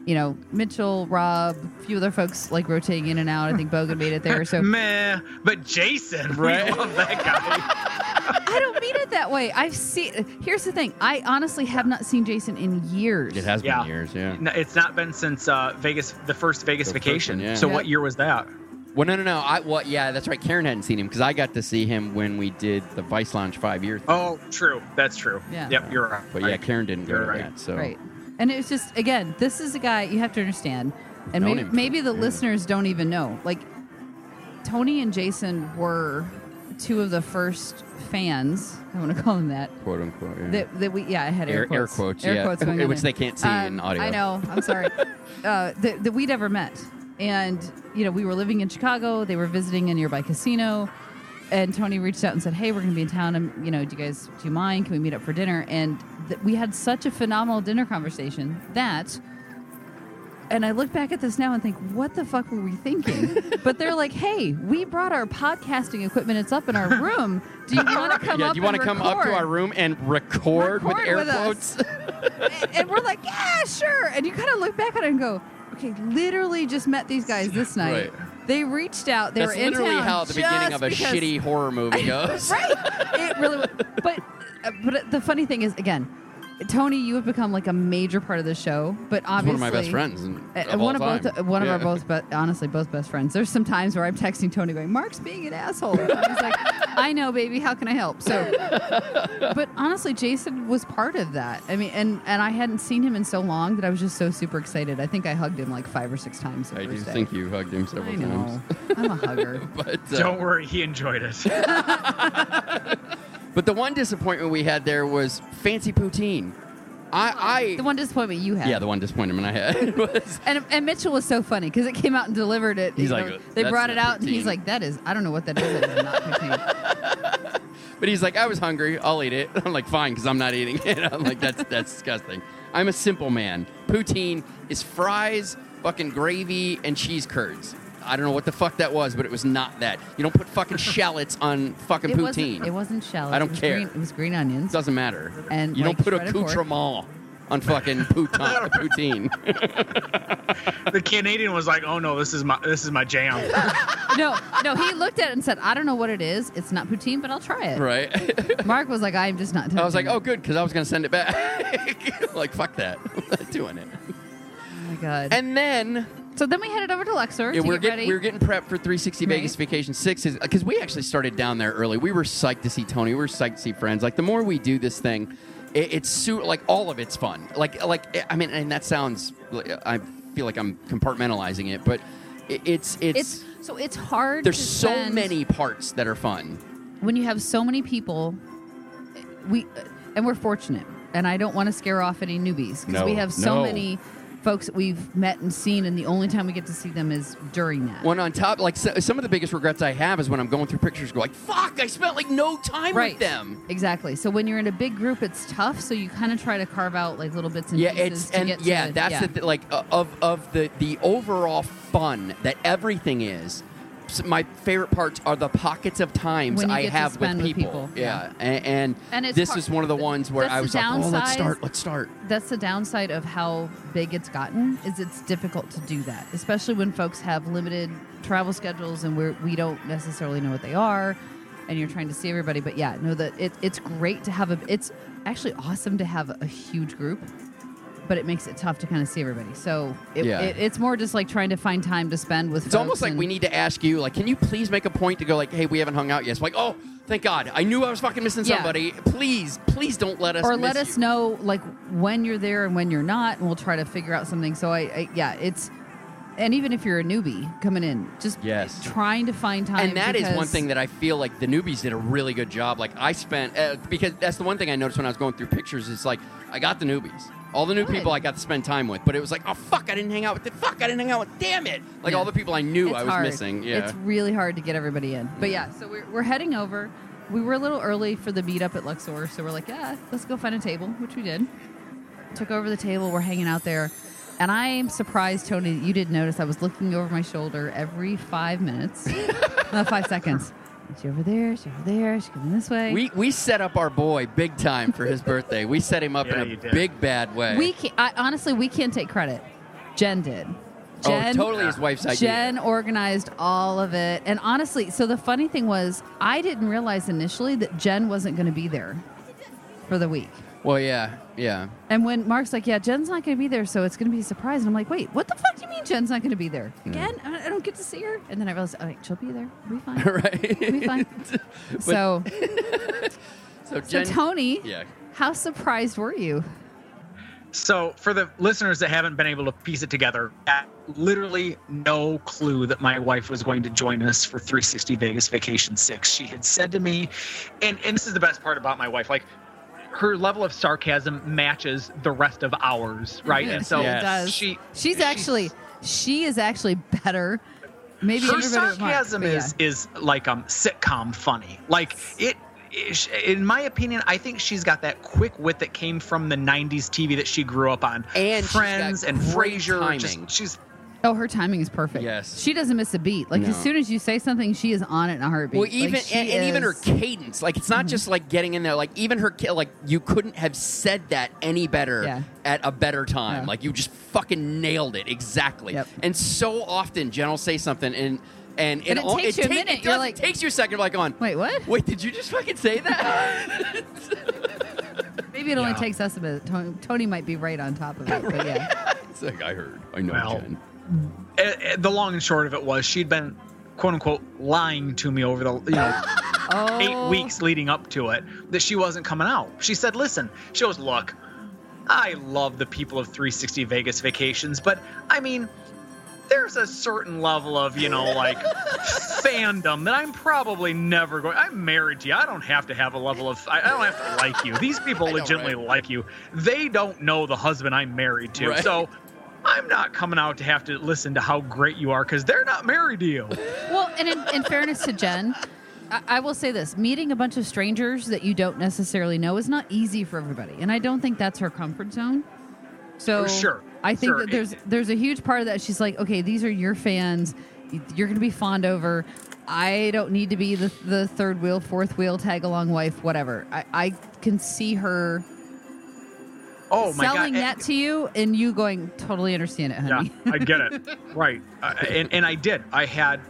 You know, Mitchell, Rob, a few other folks like rotating in and out. I think Bogan made it there. So <laughs> Meh, but Jason, Right. we love that guy. <laughs> I don't mean it that way. I've seen. Here's the thing. I honestly have not seen Jason in years. it has Yeah. been years. Yeah. No, it's not been since uh, Vegas, the first Vegas The first vacation. one, yeah. So Yeah. what year was that? Well, no, no, no. I well, yeah, that's right. Karen hadn't seen him because I got to see him when we did the Vice Lounge five year. Thing. Oh, true. That's true. Yeah. Yep, you're right. But yeah, Karen didn't go You're to right. that. So Right. And it was just again, this is a guy you have to understand, and Known maybe, him maybe the listeners don't even know. Like Tony and Jason were two of the first fans. I want to call them that. quote unquote. Yeah. That, that we yeah I had air, Air- air quotes quotes, air yeah. quotes going on <laughs> Which there. they can't see in audio. I know I'm sorry <laughs> uh, that, that we'd ever met and you know we were living in Chicago they were visiting a nearby casino and Tony reached out and said hey we're going to be in town and you know do you guys do you mind can we meet up for dinner and th- we had such a phenomenal dinner conversation that and I look back at this now and think, what the fuck were we thinking? <laughs> but they're like, hey, we brought our podcasting equipment. It's up in our room. Do you want to <laughs> come yeah, up? do you want to come up to our room and record, with air with quotes? and, and we're <laughs> like, yeah, sure. And you kind of look back at it and go, okay, literally just met these guys this night. Right. They reached out. They That's were in literally town how the beginning just of a because- shitty horror movie <laughs> goes. right. It really. But uh, but the funny thing is, again, Tony, you have become like a major part of the show. But obviously, one of my best friends. in- Uh, of one all of both, time. one of our both, but honestly, both best friends. There's some times where I'm texting Tony, going, "Mark's being an asshole." And he's like, <laughs> "I know, baby. How can I help?" So, but honestly, Jason was part of that. I mean, and and I hadn't seen him in so long that I was just so super excited. I think I hugged him like five or six times. The I do day. think you hugged him several I know. times. I'm a hugger. <laughs> but uh, Don't worry, he enjoyed it. <laughs> but the one disappointment we had there was fancy poutine. I, The one disappointment you had. yeah, the one disappointment I had <laughs> was And, and Mitchell was so funny because it came out and delivered it. He's you like, know, "Uh, they that's brought it not out, and he's like, "That is, I don't know what that is. That is not poutine." <laughs> But he's like, I was hungry. I'll eat it. <laughs> I'm like, fine, because I'm not eating it. I'm like, that's that's disgusting. I'm a simple man. Poutine is fries, fucking gravy, and cheese curds. I don't know what the fuck that was, but it was not that. You don't put fucking <laughs> shallots on fucking it poutine. wasn't. It wasn't shallots. I don't it was care. Green, it was green onions. doesn't matter. And, you like, don't put shredded pork. accoutrement on fucking pouton, <laughs> poutine. <laughs> the Canadian was like, "Oh no, this is my this is my jam." no, no. He looked at it and said, "I don't know what it is. It's not poutine, but I'll try it." right? Mark was like, "I'm just not." I was like, touching oh, good, because I was going to send it back. like, fuck that. I'm not doing it. Oh my god. And then so then we headed over to Luxor Yeah, to we're get getting ready. we're getting prepped for 360 Right. Vegas Vacation Six because we actually started down there early. We were psyched to see Tony. We were psyched to see friends. Like the more we do this thing, it, it's su- like all of it's fun. Like like eh, I mean, and that sounds. I feel like I'm compartmentalizing it, but it, it's it's, it's so it's hard. there's to so spend- many parts that are fun. when you have so many people we and we're fortunate and i don't want to scare off any newbies because No, we have so no. many folks that we've met and seen and the only time we get to see them is during that One on top, like so, some of the biggest regrets I have is when I'm going through pictures, go like, "Fuck, I spent like no time right with them." exactly so when you're in a big group it's tough so you kind of try to carve out like little bits and yeah, pieces it's and yeah, to, that's yeah. the th- like uh, of of the the overall fun that everything is. My favorite parts are the pockets of times I have with with people. people, Yeah, yeah. and, and, And it's this is one of the ones where I was like, "Oh, let's start, let's start." that's the downside of how big it's gotten is it's difficult to do that especially when folks have limited travel schedules and we're we don't necessarily know what they are and you're trying to see everybody but yeah no that it, it's great to have a it's actually awesome to have a huge group but it makes it tough to kind of see everybody so it, Yeah. it, it's more just like trying to find time to spend with It's almost like we need to ask you, like, can you please make a point to go, like, hey, we haven't hung out yet. It's like, oh, thank God, I knew I was fucking missing Yeah. somebody. Please, please don't let us. or miss let us you. know like when you're there and when you're not and we'll try to figure out something so I, I yeah it's and even if you're a newbie coming in just Yes. trying to find time And that is one because- thing that I feel like the newbies did a really good job. Like I spent uh, because that's the one thing I noticed when I was going through pictures. Is like I got the newbies, all the new Good. people I got to spend time with. But it was like, oh fuck, I didn't hang out with. The, fuck, I didn't hang out with. Damn it! Like Yeah. all the people I knew It's I was hard. missing. Yeah. It's really hard to get everybody in. But yeah, so we're, we're heading over. We were a little early for the meetup at Luxor, so we're like, yeah, let's go find a table, which we did. Took over the table. We're hanging out there. And I am surprised, Tony, that you didn't notice I was looking over my shoulder every five minutes. <laughs> no, five seconds. Is she over there. she over there. she coming this way? we we set up our boy big time for his birthday. We set him up Yeah, in you a did. big bad way. We can, I, honestly, we can't take credit. Jen did. Oh, Jen, oh, totally his wife's idea. Jen organized all of it. And honestly, so the funny thing was, I didn't realize initially that Jen wasn't going to be there for the week. Well, yeah, yeah. And when Mark's like, yeah, Jen's not going to be there, so it's going to be a surprise. And I'm like, wait, what the fuck do you mean Jen's not going to be there? Again? I I don't get to see her? And then I realized, oh, all right, she'll be there. We'll be fine. <laughs> right. We'll be fine. <laughs> so, <laughs> So so Jen. Tony, yeah. how surprised were you? So, for the listeners that haven't been able to piece it together, I literally no clue that my wife was going to join us for 360 Vegas Vacation 6. She had said to me, and, and this is the best part about my wife, like, her level of sarcasm matches the rest of ours, right? And so She Yes. does. she She's actually, she is actually better. Maybe her everybody but Mark, sarcasm yeah. is is like um sitcom funny. Like it in my opinion, I think she's got that quick wit that came from the '90s TV that she grew up on, And she's got Friends and great Frasier. timing. Just, she's Oh, her timing is perfect. Yes. She doesn't miss a beat. Like No. as soon as you say something, she is on it in a heartbeat. Well, even Like, she and, and even her is- Mm-hmm. cadence, like it's not just like getting in there. Like even her, ki- like you couldn't have said that any better Yeah. at a better time. Yeah. Like you just fucking nailed it exactly. Yep. And so often, Jen will say something and. And, And it al- takes you a ta- minute. It, You're does, like- it takes you a second. Like on. Wait, what? Wait, did you just fucking say that? <laughs> Maybe it only Yeah. takes us a bit. Tony, Tony might be right on top of it, but yeah. <laughs> it's like I heard. I know, Well, Jen. Eh, eh, the long and short of it was she'd been quote unquote lying to me over the you know <laughs> Oh, eight weeks leading up to it that she wasn't coming out. She said, "Listen," she goes, "Look, I love the people of 360 Vegas Vacations, but I mean." There's a certain level of, you know, like <laughs> fandom that I'm probably never going. I'm married to you. I don't have to have a level of. I, I don't have to like you. These people know, legitimately right? like you. They don't know the husband I'm married to. Right. So I'm not coming out to have to listen to how great you are because they're not married to you. Well, and in, in fairness to Jen, I, I will say this: meeting a bunch of strangers that you don't necessarily know is not easy for everybody, and I don't think that's her comfort zone. So For sure. I think Sure. that there's there's a huge part of that. She's like, okay, these are your fans. You're going to be fond over. I don't need to be the the third wheel, fourth wheel, tag along wife, whatever. I, I can see her Oh my selling god! that to you, and you going totally understand it, honey Yeah. I get it. <laughs> right, uh, and and I did. I had,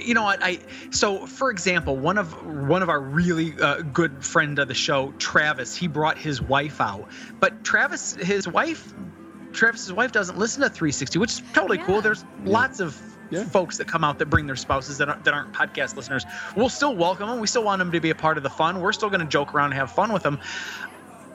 you know what? I so for example, one of one of our really uh, good friend of the show, Travis, he brought his wife out, but Travis, his wife, Travis's wife doesn't listen to 360, which is totally cool. Yeah. There's lots of. Yeah. Folks that come out that bring their spouses that aren't, that aren't podcast listeners, we'll still welcome them. We still want them to be a part of the fun. We're still going to joke around and have fun with them.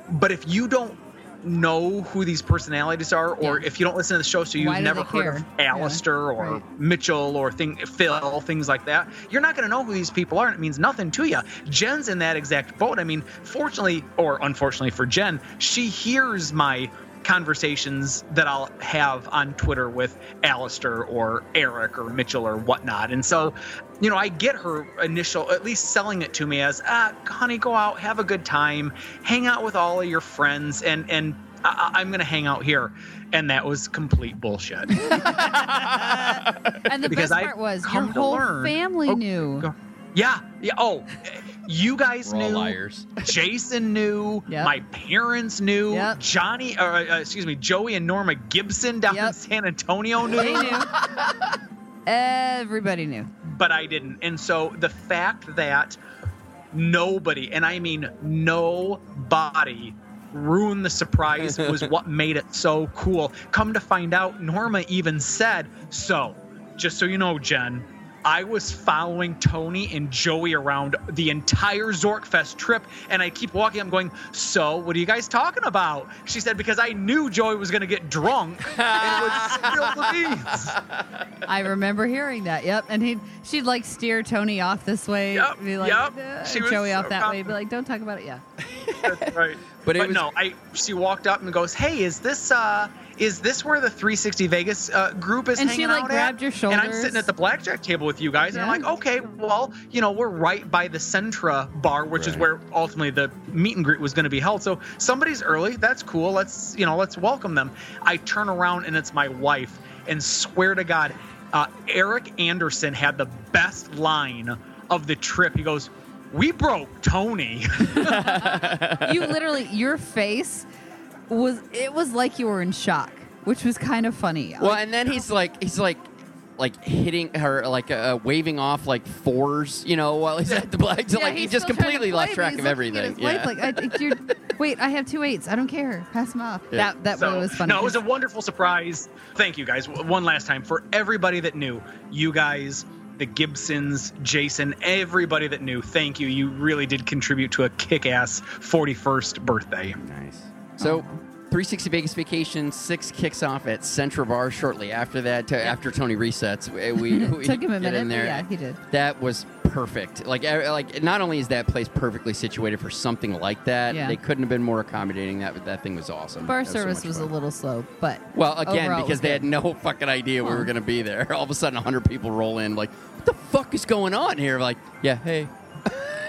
But if you don't know who these personalities are, or Yeah. if you don't listen to the show, so you've never heard of? Alistair Yeah, or right. Mitchell or thing Phil, things like that, you're not going to know who these people are, and it means nothing to you. Jen's in that exact boat. I mean, fortunately or unfortunately for Jen, she hears my conversations that I'll have on Twitter with Alistair or Eric or Mitchell or whatnot. And so, you know, I get her initial, at least selling it to me as, ah, honey, go out, have a good time, hang out with all of your friends, and and I, I'm going to hang out here. And that was complete bullshit. <laughs> And the Because best I've part was your whole learn- family Oh, knew. go- yeah, yeah. Oh, you guys We're all knew. liars. Jason knew. Yep. My parents knew. Yep. Johnny, uh, uh, excuse me, Joey and Norma Gibson down in San Antonio knew. They knew. <laughs> Everybody knew. but I didn't. And so the fact that nobody, and I mean nobody, ruined the surprise was <laughs> what made it so cool. Come to find out, Norma even said, So, just so you know, Jen, I was following Tony and Joey around the entire Zorkfest trip, and I keep walking. I'm going, so what are you guys talking about? She said because I knew Joey was going to get drunk and would spill the beans. I remember hearing that. Yep. And he she'd like steer Tony off this way. Yep, Be like, yep. She and was Joey so off that way. confident. Be like, don't talk about it. Yeah. That's right. But But, it was- no, I she walked up and goes, "Hey, is this uh is this where the 360 Vegas uh, group is And she, like, out grabbed at?" your And I'm sitting at the blackjack table with you guys, and I'm like, "Okay, well, you know, we're right by the Centra bar, which is where ultimately the meet and greet was going to be held. So somebody's early. That's cool. Let's you know, let's welcome them." I turn around and it's my wife, and swear to God, uh, Eric Anderson had the best line of the trip. He goes. We broke Tony. <laughs> you literally your face was it was like you were in shock, which was kind of funny. Well, and then he's like, he's like, like hitting her, like uh, waving off like fours, you know, while he's at the black. <laughs> Yeah, like he just still trying to completely play, lost track of everything. his wife Yeah. like, I you're, <laughs> wait, I have two eights. I don't care. Pass them off. Yeah. That that So, was funny. No, it was a wonderful surprise. Thank you guys. One last time for everybody that knew. You guys, the Gibsons, Jason, everybody that knew. Thank you. You really did contribute to a kick-ass 41st birthday. Nice. So, 360 Vegas Vacation six kicks off at Centra Bar shortly after that. To, After Tony resets, we, we, <laughs> Took him a minute, in there. yeah, he did. That was perfect. Like, like not only is that place perfectly situated for something like that, Yeah. they couldn't have been more accommodating. That that thing was awesome. Bar so service much was fun. a little slow, but Well, again, because they good. had no fucking idea we were going to be there. <laughs> All of a sudden, 100 people roll in, like, what the fuck is going on here? Like, yeah, hey,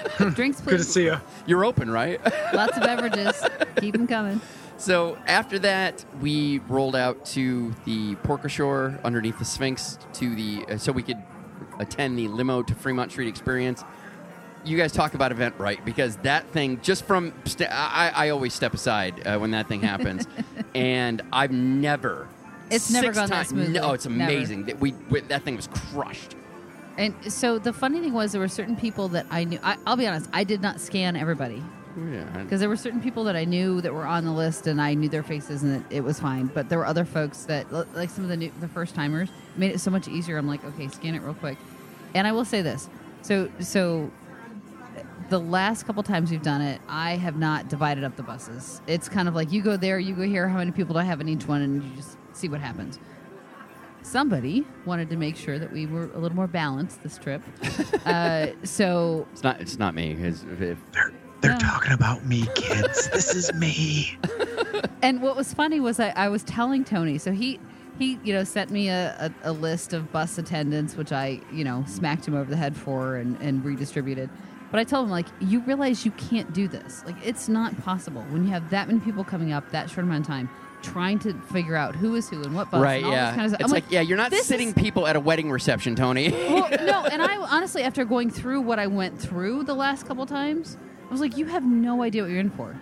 <laughs> drinks, please. Good to see you. you're open, right? <laughs> Lots of beverages. Keep them coming. So after that, we rolled out to the porte cochere underneath the Sphinx to the uh, so we could attend the limo to Fremont Street experience. You guys talk about Eventbrite because that thing just from st- I, I always step aside uh, when that thing happens, <laughs> and I've never. It's never six gone that smoothly. No, it's Never. amazing that we, we that thing was crushed. And so the funny thing was, there were certain people that I knew. I, I'll be honest, I did not scan everybody oh, Yeah, because there were certain people that I knew that were on the list, and I knew their faces, and it, it was fine. But there were other folks that, like some of the new, the first timers, made it so much easier. I'm like, okay, scan it real quick. And I will say this: so so the last couple times we've done it, I have not divided up the buses. It's kind of like you go there, you go here. How many people do I have in each one, and you just see what happens. Somebody wanted to make sure that we were a little more balanced this trip, <laughs> uh, so it's not it's not me. 'cause if- if- They're No. talking about me, kids. this is me. <laughs> And what was funny was I, I was telling Tony, so he he you know sent me a, a, a list of bus attendants, which I you know smacked him over the head for and, and redistributed. But I told him like, you realize you can't do this. Like it's not possible when you have that many people coming up that short amount of time, trying to figure out who is who and what bus. right? and all Yeah, This kind of stuff. it's I'm like, yeah, you're not this sitting is- people at a wedding reception, Tony. <laughs> well, <laughs> no, and I honestly, after going through what I went through the last couple times, I was like, you have no idea what you're in for.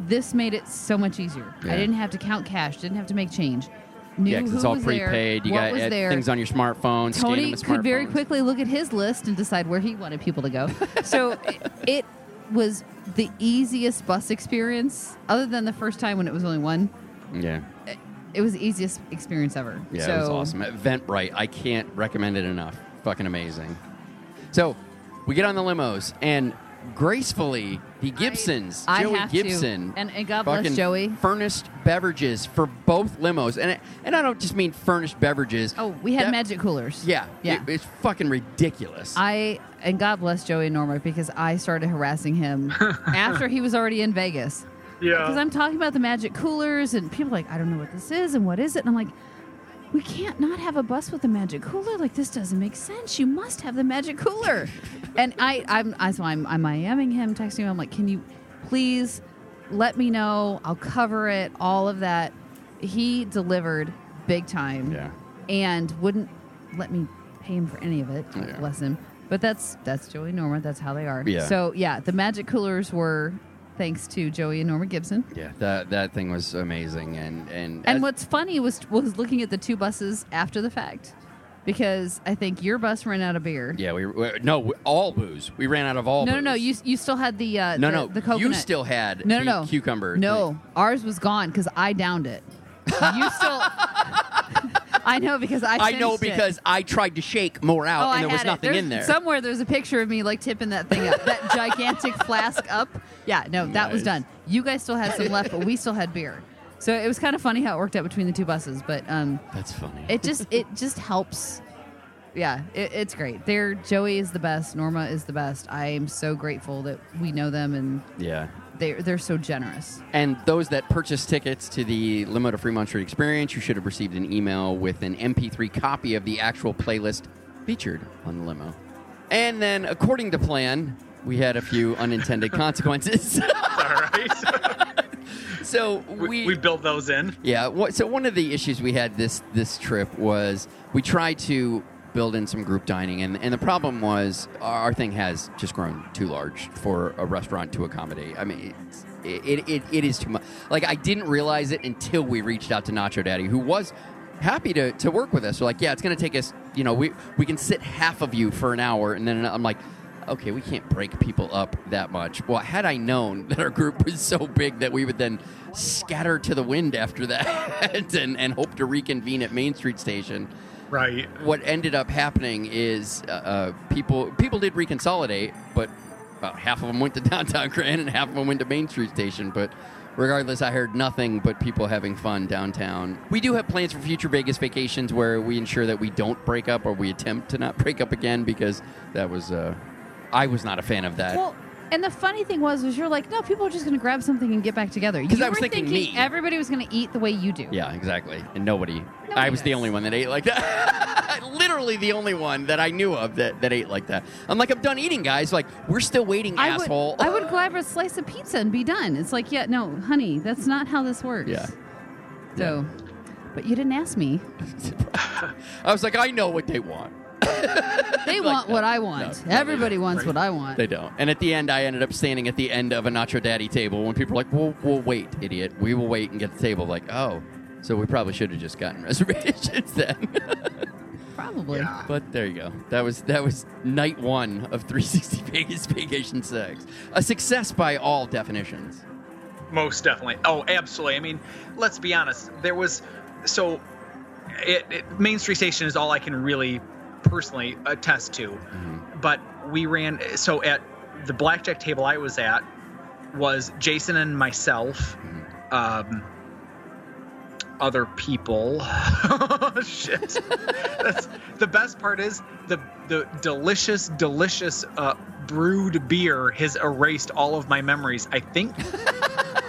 This made it so much easier. Yeah. I didn't have to count cash, didn't have to make change. Knew yeah, 'cause who it's all was there, prepaid. you got uh, there. things on your smartphone. Tony could very quickly look at his list and decide where he wanted people to go. <laughs> so it, it was the easiest bus experience, other than the first time when it was only one. Yeah, It was the easiest experience ever. yeah, so, it was awesome. Eventbrite, I can't recommend it enough. Fucking amazing. So we get on the limos and gracefully the Gibsons, I Joey have Gibson, to. And, and God bless Joey. furnished beverages for both limos, and and I don't just mean furnished beverages. Oh, we had That- magic coolers. Yeah, Yeah. it- it's fucking ridiculous. I and God bless Joey and Norma because I started harassing him <laughs> after he was already in Vegas. Yeah, because I'm talking about the magic coolers and people are like, I don't know what this is and what is it? And I'm like, we can't not have a bus with a magic cooler. Like this doesn't make sense. You must have the magic cooler. and I, I'm, I, so I'm, I'm IMing him, texting him. I'm like, can you please let me know? I'll cover it. All of that. He delivered big time yeah. and wouldn't let me pay him for any of it. Yeah. Bless him. But that's that's Joey Norma. That's how they are. Yeah. So yeah, the magic coolers were thanks to Joey and Norma Gibson. Yeah, that that thing was amazing, and and And what's funny was was looking at the two buses after the fact, because I think your bus ran out of beer. yeah, we, we no we, all booze. We ran out of all. No, no, booze. no. You you still had the uh, no, the, no. the coconut. You still had no, the no, no cucumber. No, ours was gone because I downed it. <laughs> You still. <laughs> I know because I. I know finished it. because I tried to shake more out, Oh, and there was nothing There's- in there. Somewhere there's a picture of me like tipping that thing up, that <laughs> gigantic flask up. Yeah, no, that was done. You guys still had some left, but we still had beer. So it was kind of funny how it worked out between the two buses, but um, That's funny. it just it just helps. Yeah, it, it's great. They're Joey is the best. Norma is the best. I am so grateful that we know them and yeah. They they're so generous. And those that purchased tickets to the Limo to Fremont Street Experience, you should have received an email with an MP3 copy of the actual playlist featured on the limo. And then, according to plan, we had a few unintended <laughs> consequences. All right. <laughs> so we, we, we built those in. Yeah. So one of the issues we had this this trip was we tried to build in some group dining, and, and the problem was our thing has just grown too large for a restaurant to accommodate. I mean, it's, it, it, it is too much. Like I didn't realize it until we reached out to Nacho Daddy, who was happy to, to work with us. We're like, yeah, it's going to take us. You know, we we can sit half of you for an hour, and then I'm like. Okay, we can't break people up that much. Well, had I known <laughs> that our group was so big that we would then scatter to the wind after that <laughs> and, and hope to reconvene at Main Street Station. Right. What ended up happening is uh, uh, people people did reconsolidate, but about half of them went to downtown <laughs> Grand and half of them went to Main Street Station. But regardless, I heard nothing but people having fun downtown. We do have plans for future Vegas vacations where we ensure that we don't break up or we attempt to not <laughs> break up again because that was uh, I was not a fan of that. Well, and the funny thing was, was you're like, no, people are just going to grab something and get back together. Because I was thinking me. everybody was going to eat the way you do. Yeah, exactly. And nobody. I was the only one that ate like that. <laughs> Literally the only one that I knew of that, that ate like that. I'm like, I'm done eating, guys. Like, we're still waiting, I would, asshole. I would grab a slice of pizza and be done. It's like, yeah, no, honey, that's not how this works. Yeah. So, but you didn't ask me. <laughs> I was like, I know what they want. <laughs> They Like, want what I want. no, no, Everybody they don't. wants what I want. They don't. And at the end, I ended up standing at the end of a Nacho Daddy table when people were like, "We'll, we'll wait, idiot. We will wait and get the table." Like, oh, so we probably should have just gotten <laughs> reservations then. <laughs> Probably. But there you go. That was that was night one of 360 Vegas Vacation Six. A success by all definitions. Most definitely. Oh, absolutely. I mean, let's be honest. There was so it, it, Main Street Station is all I can really personally attest to. But we ran so at the blackjack table I was at was Jason and myself, um, other people. <laughs> Shit. That's the best part is the the delicious, delicious uh, brewed beer has erased all of my memories. I think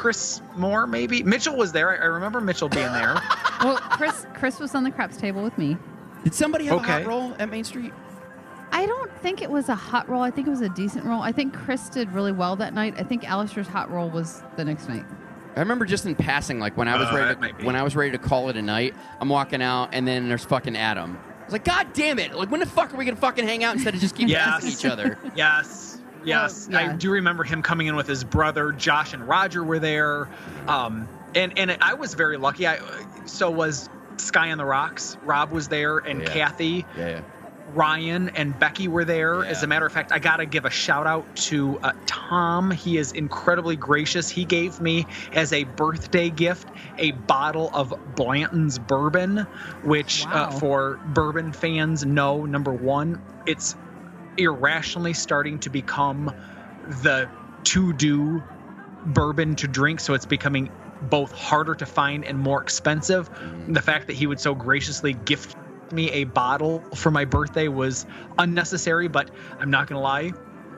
Chris Moore, maybe Mitchell was there. I, I remember Mitchell being there. Well, Chris, Chris was on the craps table with me. Did somebody have a hot roll at Main Street? I don't think it was a hot roll. I think it was a decent roll. I think Chris did really well that night. I think Alistair's hot roll was the next night. I remember just in passing, like when I was Uh, ready to, when I was ready to call it a night. I'm walking out, and then there's fucking Adam. I was like, God damn it! Like, when the fuck are we gonna fucking hang out instead of just keep <laughs> Yes. passing each other? <laughs> Yes. Yes, Well, yeah. I do remember him coming in with his brother. Josh and Roger were there, um, and and I was very lucky. I so was Sky on the Rocks. Rob was there, and Yeah. Kathy, Yeah, yeah. Ryan, and Becky were there. Yeah. As a matter of fact, I gotta give a shout out to uh, Tom. He is incredibly gracious. He gave me as a birthday gift a bottle of Blanton's bourbon, which Wow. uh, for bourbon fans know number one, it's irrationally starting to become the to do bourbon to drink so it's becoming both harder to find and more expensive the fact that he would so graciously gift me a bottle for my birthday was unnecessary but i'm not gonna lie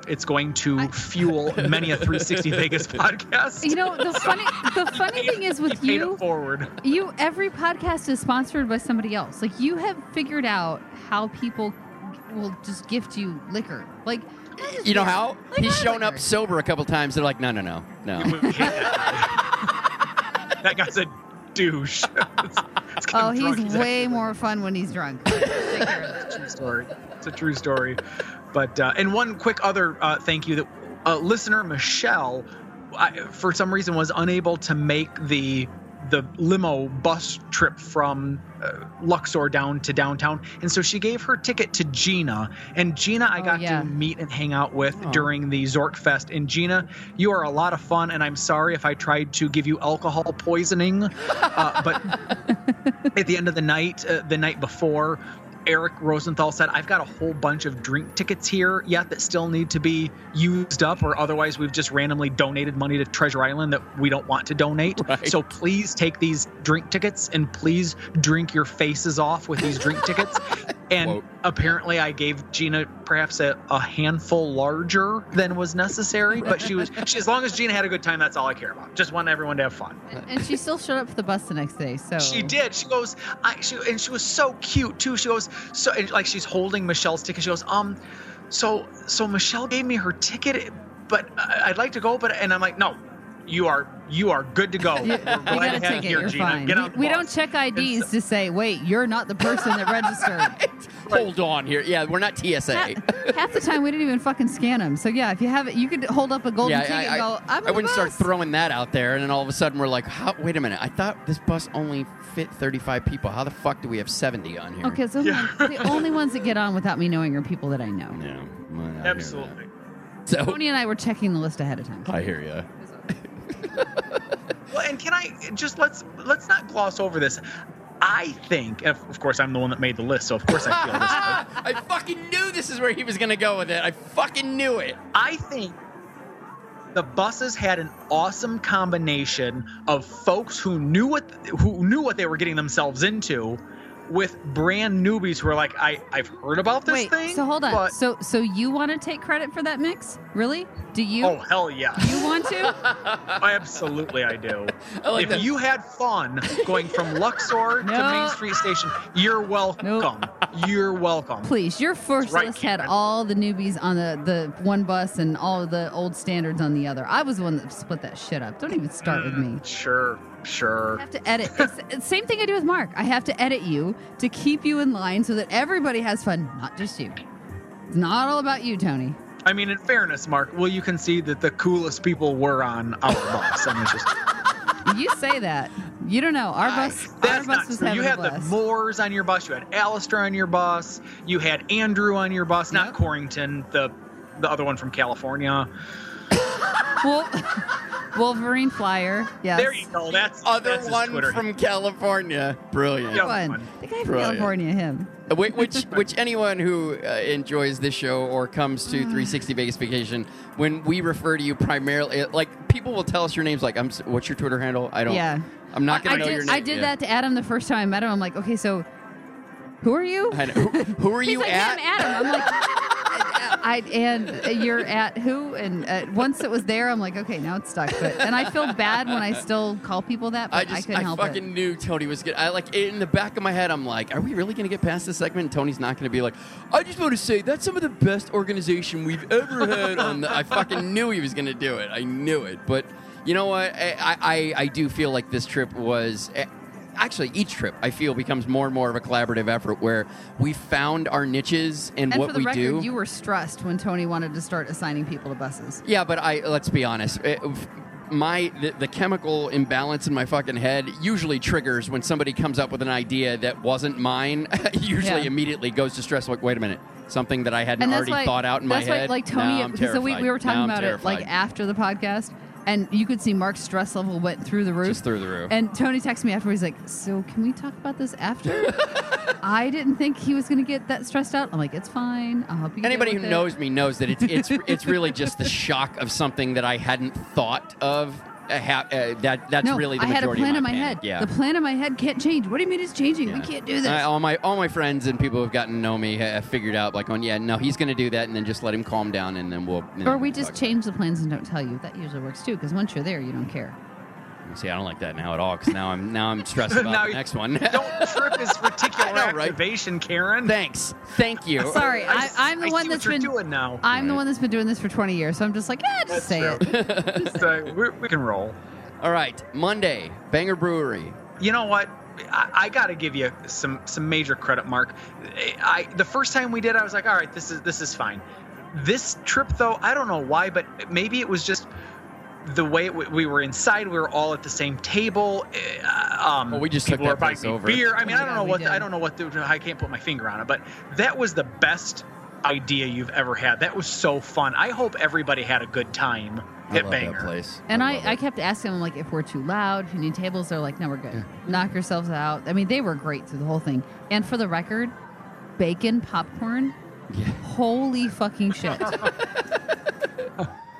it's going to fuel <laughs> many a 360 vegas <laughs> podcast You know, the funny the <laughs> funny thing is with paid you forward. You every podcast is sponsored by somebody else. Like you have figured out how people will just gift you liquor. Like You know how Like he's hard shown up sober a couple times. They're like, no, no, no, no. That guy's a douche <laughs> Let's- let's <laughs> Oh, he's way more fun when he's drunk. <laughs> Of that. true story. It's a true story. But uh, and one quick other uh, thank you that uh, listener Michelle, I, for some reason, was unable to make the the limo bus trip from uh, Luxor down to downtown, and so she gave her ticket to Gina. And Gina, I Oh, got yeah. to meet and hang out with during the Zork Fest. And Gina, you are a lot of fun, and I'm sorry if I tried to give you alcohol poisoning, uh, but <laughs> at the end of the night, uh, the night before, Eric Rosenthal said, I've got a whole bunch of drink tickets here yet that still need to be used up, or otherwise we've just randomly donated money to Treasure Island that we don't want to donate. <laughs> Right. So please take these drink tickets and please drink your faces off with these drink tickets. <laughs> And Quote. apparently, I gave Gina perhaps a, a handful larger than was necessary, but she was, she, as long as Gina had a good time, that's all I care about. Just want everyone to have fun. And she still showed up for the bus the next day. So She did. She goes, I she and she was so cute too. She goes, so and like she's holding Michelle's ticket. She goes, um, so so Michelle gave me her ticket, but I- I'd like to go, but and I'm like, no, you are you are good to go. <laughs> We're glad got to a have ticket. you here, You're Gina. fine. Get We- on the we, don't check IDs so- to say, wait, you're not the person that registered. <laughs> Hold on here. Yeah, we're not TSA. half, half the time we didn't even fucking scan them. So yeah, if you have it, you could hold up a golden yeah, ticket I, and go, I'm I, I wouldn't the start throwing that out there, and then all of a sudden we're like, How, wait a minute, I thought this bus only fit 35 people. How the fuck do we have 70 on here? Okay, so <laughs> the only ones that get on without me knowing are people that I know. Yeah, well, I Absolutely. So Tony and I were checking the list ahead of time. I hear you. Well, and can I just let's let's not gloss over this. I think, of course, I'm the one that made the list, so of course I feel this way. <laughs> I fucking knew this is where he was gonna go with it. I fucking knew it. I think the buses had an awesome combination of folks who knew what who knew what they were getting themselves into, with brand newbies who are like, I I've heard about this Wait, thing. so hold on. but- So so you want to take credit for that mix? Really? Do you? oh hell yeah! You want to? <laughs> Absolutely, I do. I like if that. you had fun going from Luxor to No. Main Street Station, you're welcome. You're welcome. Please, your first right, list had Karen. all the newbies on the, the one bus and all of the old standards on the other. I was the one that split that shit up. Don't even start with mm, me. Sure, sure. I have to edit. It's, same thing I do with Mark. I have to edit you to keep you in line so that everybody has fun, not just you. It's not all about you, Tony. I mean, in fairness, Mark, will you concede that the coolest people were on our <laughs> bus? I mean, just You say that. You don't know. Our bus, our that's bus was having You had the Moors on your bus. You had Alistair on your bus. You had Andrew on your bus, not Corrington, the the other one from California. Wol- Wolverine Flyer. Yes. There you go. That's Other that's his one Twitter. from California. Brilliant. Yeah. One. one. The guy from Brilliant. California, him. Uh, Which, which, <laughs> which anyone who uh, enjoys this show or comes to 360 Vegas Vacation, when we refer to you primarily, uh, like people will tell us your names. Like, I'm. s- What's your Twitter handle? I don't. Yeah. I'm not gonna know did, your name. I did Yeah. that to Adam the first time I met him. I'm like, okay, so who are you? I know. Who, who are He's you like, at? "Yeah, I'm Adam. I'm like, <laughs> I and you're at who? And uh, once it was there, I'm like, okay, now it's stuck. But and I feel bad when I still call people that, but I I, just, couldn't I, help fucking it. knew Tony was good. I like in the back of my head. I'm like, are we really gonna get past this segment? And Tony's not gonna be like, I just want to say that's some of the best organization we've ever had. on the, I fucking knew he was gonna do it. I knew it. But you know what? I, I, I do feel like this trip was. Actually, each trip I feel becomes more and more of a collaborative effort where we found our niches and, And what for the we record, do. you were stressed when Tony wanted to start assigning people to buses. Yeah, but I let's be honest. It- my the, the chemical imbalance in my fucking head usually triggers when somebody comes up with an idea that wasn't mine. <laughs> usually Yeah. immediately goes to stress. Like, wait a minute, something that I hadn't already why, thought out in my head. that's why, like Tony, so we, we were talking Now about it like after the podcast, and you could see Mark's stress level went through the roof. Just through the roof. And Tony texted me afterwards, like, "So can we talk about this after?" <laughs> I didn't think he was going to get that stressed out. I'm like, "It's fine. I'll help you." Anybody who it." knows me knows that it's it's it's really just the shock of something that I hadn't thought of. Uh, ha- uh, that that's no, really the I had a plan of in my head. Yeah. The plan in my head can't change. What do you mean it's changing? We can't do this. All my all my friends and people who've gotten to know me have figured out like, oh yeah, no, he's going to do that, and then just let him calm down, and then we'll. and or then we we'll just change the plans and don't tell you. That usually works too, because once you're there, you don't care. See, I don't like that now at all because now I'm now I'm stressed about <laughs> Now the next one. Don't trip his <laughs> reticular I know, right? activation, Karen. Thanks, thank you. <laughs> Sorry, I, I'm the I one see that's what you're been doing now. I'm the one that's been doing this for 20 years, so I'm just like, yeah, just That's say true. it. Just, we we can roll. All right, Monday, Banger Brewery. You know what? I, I got to give you some some major credit, Mark. I the first time we did, I was like, all right, this is this is fine. This trip, though, I don't know why, but maybe it was just the way we, we were inside. We were all at the same table. uh, Um, Well, we just people took were that buying place over. beer. I mean, Oh I don't know what did. I don't know what the, I can't put my finger on it, but that was the best idea you've ever had. That was so fun. I hope everybody had a good time I at love Banger. that place. And I, love I kept asking them like if we're too loud, if you need tables, they're like, no, we're good. Knock yourselves out. I mean, they were great through the whole thing. And for the record, bacon popcorn, Yeah. holy fucking shit. <laughs> <laughs>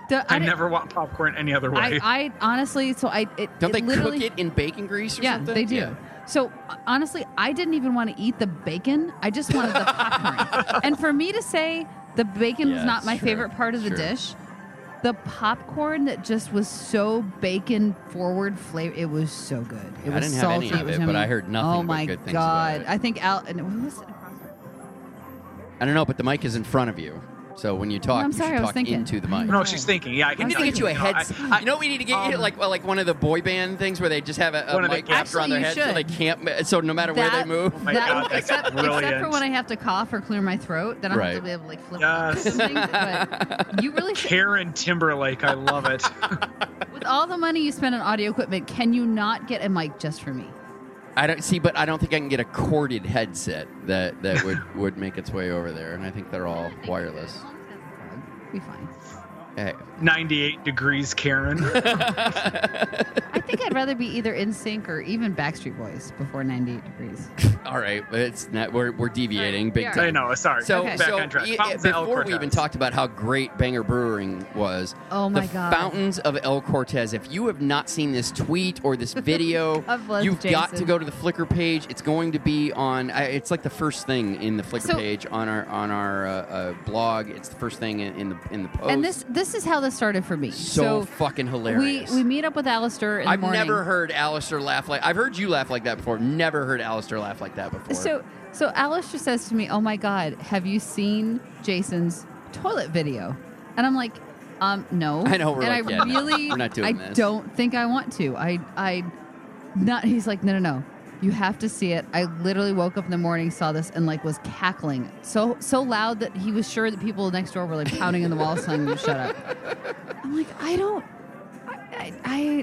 The- I, didn't- never want popcorn any other way. I, I honestly, so I it, Don't it they cook it in bacon grease or Yeah, something? they do. Yeah. So honestly, I didn't even want to eat the bacon. I just wanted the popcorn. <laughs> and for me to say the bacon was Yeah, not my sure, favorite part of the sure. dish, the popcorn that just was so bacon forward flavor, it was so good. It I was didn't have salty. any of it, was it, but yummy. I heard nothing Oh but my good things about god! it. I think Al. And who was it? I don't know, but the mic is in front of you, so when you talk, I'm you sorry, should I was talk thinking. into the mic. no, she's thinking. Yeah, I We can need to get you a know, head. I- I- you know, we need to get you um, like well, like one of the boy band things where they just have a, a One of the- mic wrapped around Actually, their you head, so they can't. So no matter where they That- move, Oh my that- God, that's except, except for brilliant. when I have to cough or clear my throat, then I have Right. to be able to like flip Yes. something. But you really should. Karen Timberlake, I love it. With all the money you spend on audio equipment, can you not get a mic just for me? I don't see, but I don't think I can get a corded headset that that would <laughs> would make its way over there, and I think they're all wireless. Be fine. Hey, 98 degrees, Karen. <laughs> I think I'd rather be either NSYNC or even Backstreet Boys before 98 degrees. <laughs> all right, but it's not. We're, we're deviating big Yeah. time. I know. Sorry. So, Okay. back so on track. y- Fountains El before we even talked about how great Banger Brewing was, Oh my the God. Fountains of El Cortez. If you have not seen this tweet or this <laughs> video, you've got to go to the Flickr page. It's going to be on. It's like the first thing in the Flickr So- page on our on our uh, uh, blog. It's the first thing in, in the in the post. And this this is how this started for me. so, So, fucking hilarious. we meet up with Alistair in I've morning. never heard Alistair laugh like I've heard you laugh like that before. Never heard Alistair laugh like that before. So so Alistair says to me, "Oh my God, have you seen Jason's toilet video?" And I'm like, "Um, no." I know, we're and like, I yeah, no, really, doing I this. don't think I want to. I I not. He's like, "No, no, no." You have to see it. I literally woke up in the morning, saw this, and like was cackling so so loud that he was sure that people next door were like pounding in the me to shut up. I'm like, I don't. I, I,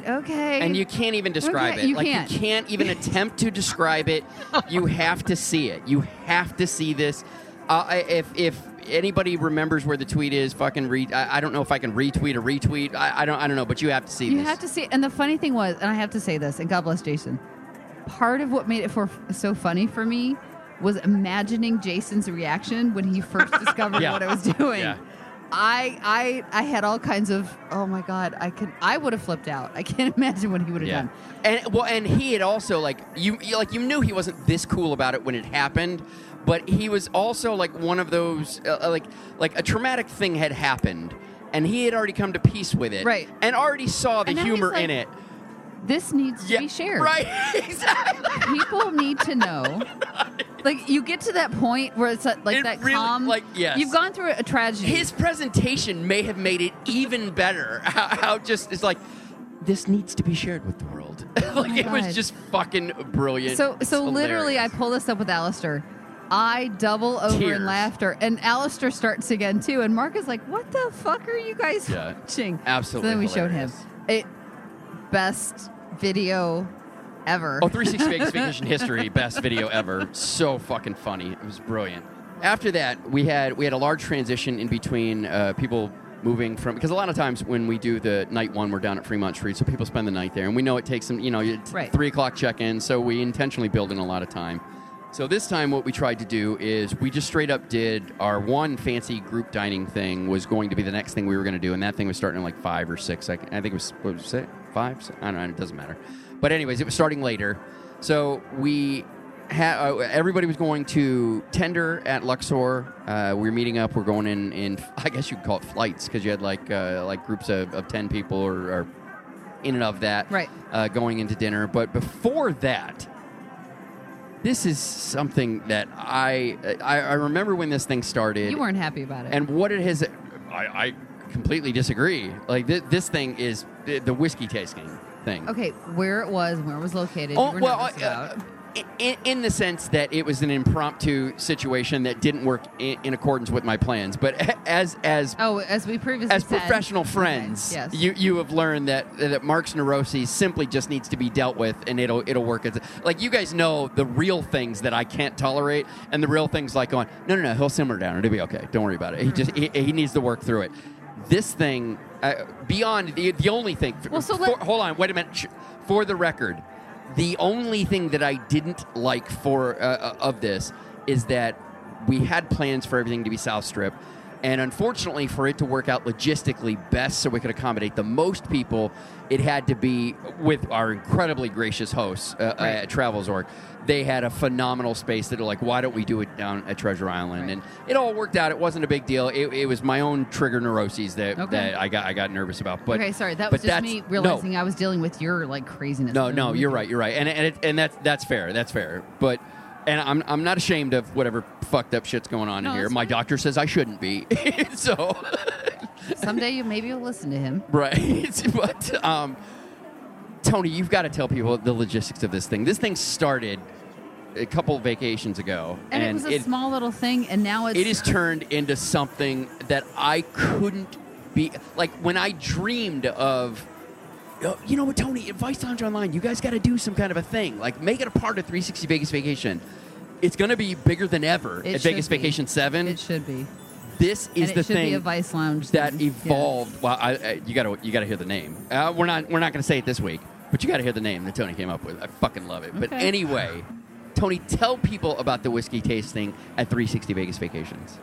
I okay. and you can't even describe Okay, it. you like can't. you can't even attempt to describe it. You have to see it. You have to see this. Uh, if if anybody remembers where the tweet is, fucking read. I, I don't know if I can retweet or retweet. I, I don't. I don't know. But you have to see You this. have to see, and the funny thing was, and I have to say this, and God bless Jason. Part of what made it for so funny for me was imagining Jason's reaction when he first <laughs> discovered Yeah. what I was doing. Yeah. I I I had all kinds of oh my god I could I would have flipped out I can't <laughs> imagine what he would have Yeah. done And well, and he had also like you, you like you knew he wasn't this cool about it when it happened, but he was also like one of those uh, uh, like like a traumatic thing had happened, and he had already come to peace with it, Right. And already saw the And now he's humor like, in it. This needs to be shared right? <laughs> exactly. people need to know <laughs> like you get to that point where it's like It that really- calm like, yes. you've gone through a tragedy His presentation may have made it even better. <laughs> How, how just it's like this needs to be shared with the world. Oh like my it was just fucking brilliant. So so literally, I pull this up with Alistair. I double over Tears. in laughter, and Alistair starts again too. And Mark is like, "What the fuck are you guys Yeah. watching?" Absolutely So then we showed him hilarious. it. Best video ever. Oh, 360 Vegas Vacation History, best video ever. So fucking funny. It was brilliant. After that, we had we had a large transition in between uh, people moving from because a lot of times when we do the night one, we're down at Fremont Street, so people spend the night there, and we know it takes them, you know, it's Right. three o'clock check in, so we intentionally build in a lot of time. So this time, what we tried to do is we just straight up did our one fancy group dining thing was going to be the next thing we were going to do, and that thing was starting at like five or six. I, I think it was what was it five? I don't know. It doesn't matter. But anyways, it was starting later. So we had uh, everybody was going to tender at Luxor. Uh, we were meeting up. We're going in in <laughs> I guess you could call it flights because you had like uh, like groups of, of ten people or, or in and of that Right. uh, going into dinner. But before that, this is something that I, I I remember when this thing started. you weren't happy about it. And what it has, I, I completely disagree. Like th- this thing is the, the whiskey tasting thing. okay, where it was, where it was located, Oh well, uh, about. in, in the sense that it was an impromptu situation that didn't work in, in accordance with my plans. But <laughs> as as oh, as we previously as said, professional Okay, friends, yes. you you have learned that that Mark's neuroses simply just needs to be dealt with, and it'll it'll work. As, like you guys know the real things that I can't tolerate, and the real things like going, no, no, no, he'll simmer down, it'll be okay. Don't worry about it. He just he, he needs to work through it. This thing, uh, beyond the the only thing. Well, so for- hold on, wait a minute. For the record, the only thing that I didn't like for uh, uh, of this is that we had plans for everything to be South Strip, and unfortunately, for it to work out logistically best, so we could accommodate the most people, it had to be with our incredibly gracious hosts uh, Right. at Travel Zork. They had a phenomenal space that are like, why don't we do it down at Treasure Island? And it all worked out. It wasn't a big deal. It, it was my own trigger neuroses that, Okay. that I got I got nervous about. But okay, sorry, that was just me no. realizing I was dealing with your like craziness. No, no, you're right. You're right, and and it, and that's that's fair. That's fair. But and I'm I'm not ashamed of whatever fucked up shit's going on No, in here. that's My fine. doctor says I shouldn't be. <laughs> so Someday you maybe you'll listen to him. right, <laughs> but um, Tony, you've got to tell people the logistics of this thing. This thing started a couple vacations ago, And, it was a small little thing, and now it's it is turned into something that I couldn't be like when I dreamed of. "Oh, You know what, Tony? Advice Lounge Online. You guys got to do some kind of a thing. Like, make it a part of 360 Vegas Vacation. It's going to be bigger than ever It at Vegas be. Vacation Seven. It should be. this is and the should thing be a Vice Lounge that thing. Yeah. evolved. Well, I, I, you got to you got to hear the name. Uh, we're not we're not going to say it this week, but you got to hear the name that Tony came up with. I fucking love it. But anyway, Tony, tell people about the whiskey tasting at 360 Vegas Vacations.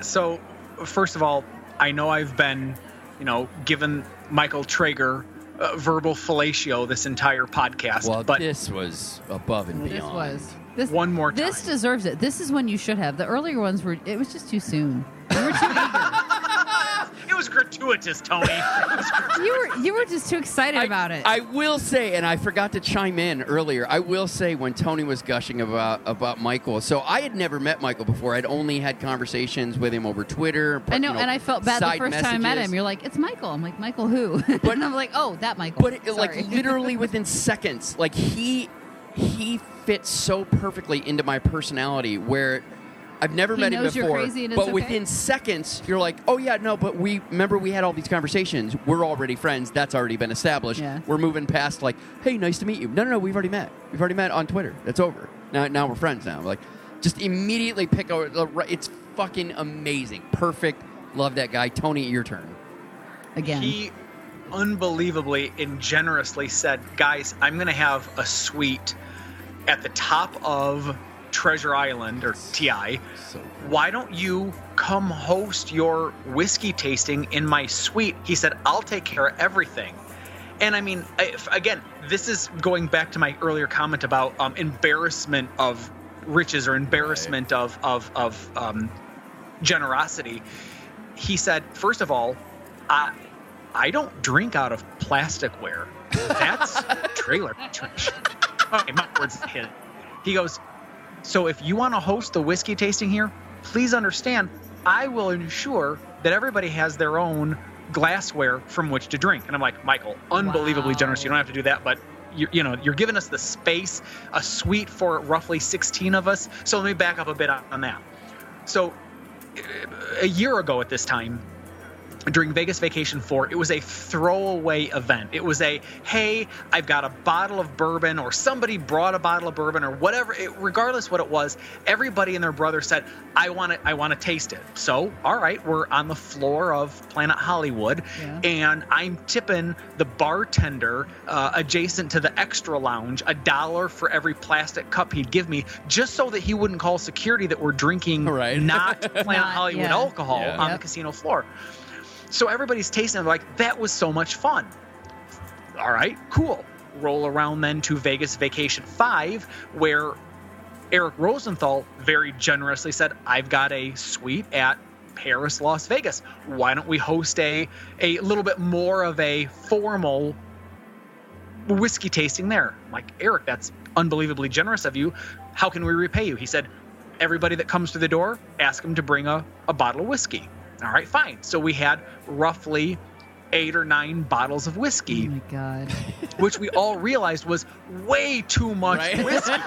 So, first of all, I know I've been, you know, given Michael Traeger uh, verbal fellatio this entire podcast, Well, but this was above and This beyond. was this One more This deserves it. This is when you should have. The earlier ones were. It was just too soon. You were too <laughs> eager. It was gratuitous, Tony. <laughs> Was gratuitous. You were you were just too excited I, about it. I will say, and I forgot to chime in earlier. I will say when Tony was gushing about about Michael. So I had never met Michael before. I'd only had conversations with him over Twitter. I know, you and I felt bad the side first time I met him. You're like, it's Michael. I'm like, Michael who? <laughs> But and I'm like, oh, that Michael. but it, like literally <laughs> within seconds like he he fits so perfectly into my personality where I've never He met him knows you're before, crazy and it's but okay? within seconds you're like, oh yeah, no, but we remember we had all these conversations. We're already friends. That's already been established. Yeah. We're moving past like, hey, nice to meet you. No, no, no, we've already met. We've already met on Twitter. That's over. Now, now we're friends. Now, like, just immediately pick out. the right- It's fucking amazing. Perfect. Love that guy. Tony, your turn. again. He unbelievably and generously said, "Guys, I'm going to have a suite at the top of Treasure Island or TI. So Why don't you come host your whiskey tasting in my suite?" He said, "I'll take care of everything." And I mean, if, again, this is going back to my earlier comment about um, embarrassment of riches or embarrassment of of of um, generosity. He said, first of all, I I don't drink out of plasticware. That's <laughs> trailer trash. Okay, my words hit. He goes, so if you want to host the whiskey tasting here, please understand, I will ensure that everybody has their own glassware from which to drink. And I'm like, Michael, unbelievably Wow. generous. You don't have to do that, but you, you know, you're giving us the space, a suite for roughly 16 of us. So let me back up a bit on that. So eh, a year ago at this time, during Vegas Vacation 4, it was a throwaway event. It was a, hey, I've got a bottle of bourbon, or somebody brought a bottle of bourbon, or whatever. It, regardless what it was, everybody and their brother said, I want to, I want to taste it. So, all right, we're on the floor of Planet Hollywood, Yeah. and I'm tipping the bartender uh, adjacent to the extra lounge a dollar for every plastic cup he'd give me, just so that he wouldn't call security that we're drinking Right. not <laughs> Planet Not- Hollywood yeah. alcohol Yeah. on the casino floor. So everybody's tasting it like that was so much fun. All right, cool. Roll around then to Vegas Vacation 5 where Eric Rosenthal very generously said, "I've got a suite at Paris, Las Vegas. Why don't we host a a little bit more of a formal whiskey tasting there?" I'm like, "Eric, that's unbelievably generous of you. How can we repay you?" He said, "Everybody that comes through the door, ask them to bring a, a bottle of whiskey." All right, fine. So we had roughly eight or nine bottles of oh whiskey, my god. <laughs> which we all realized was way too much Right. whiskey. <laughs>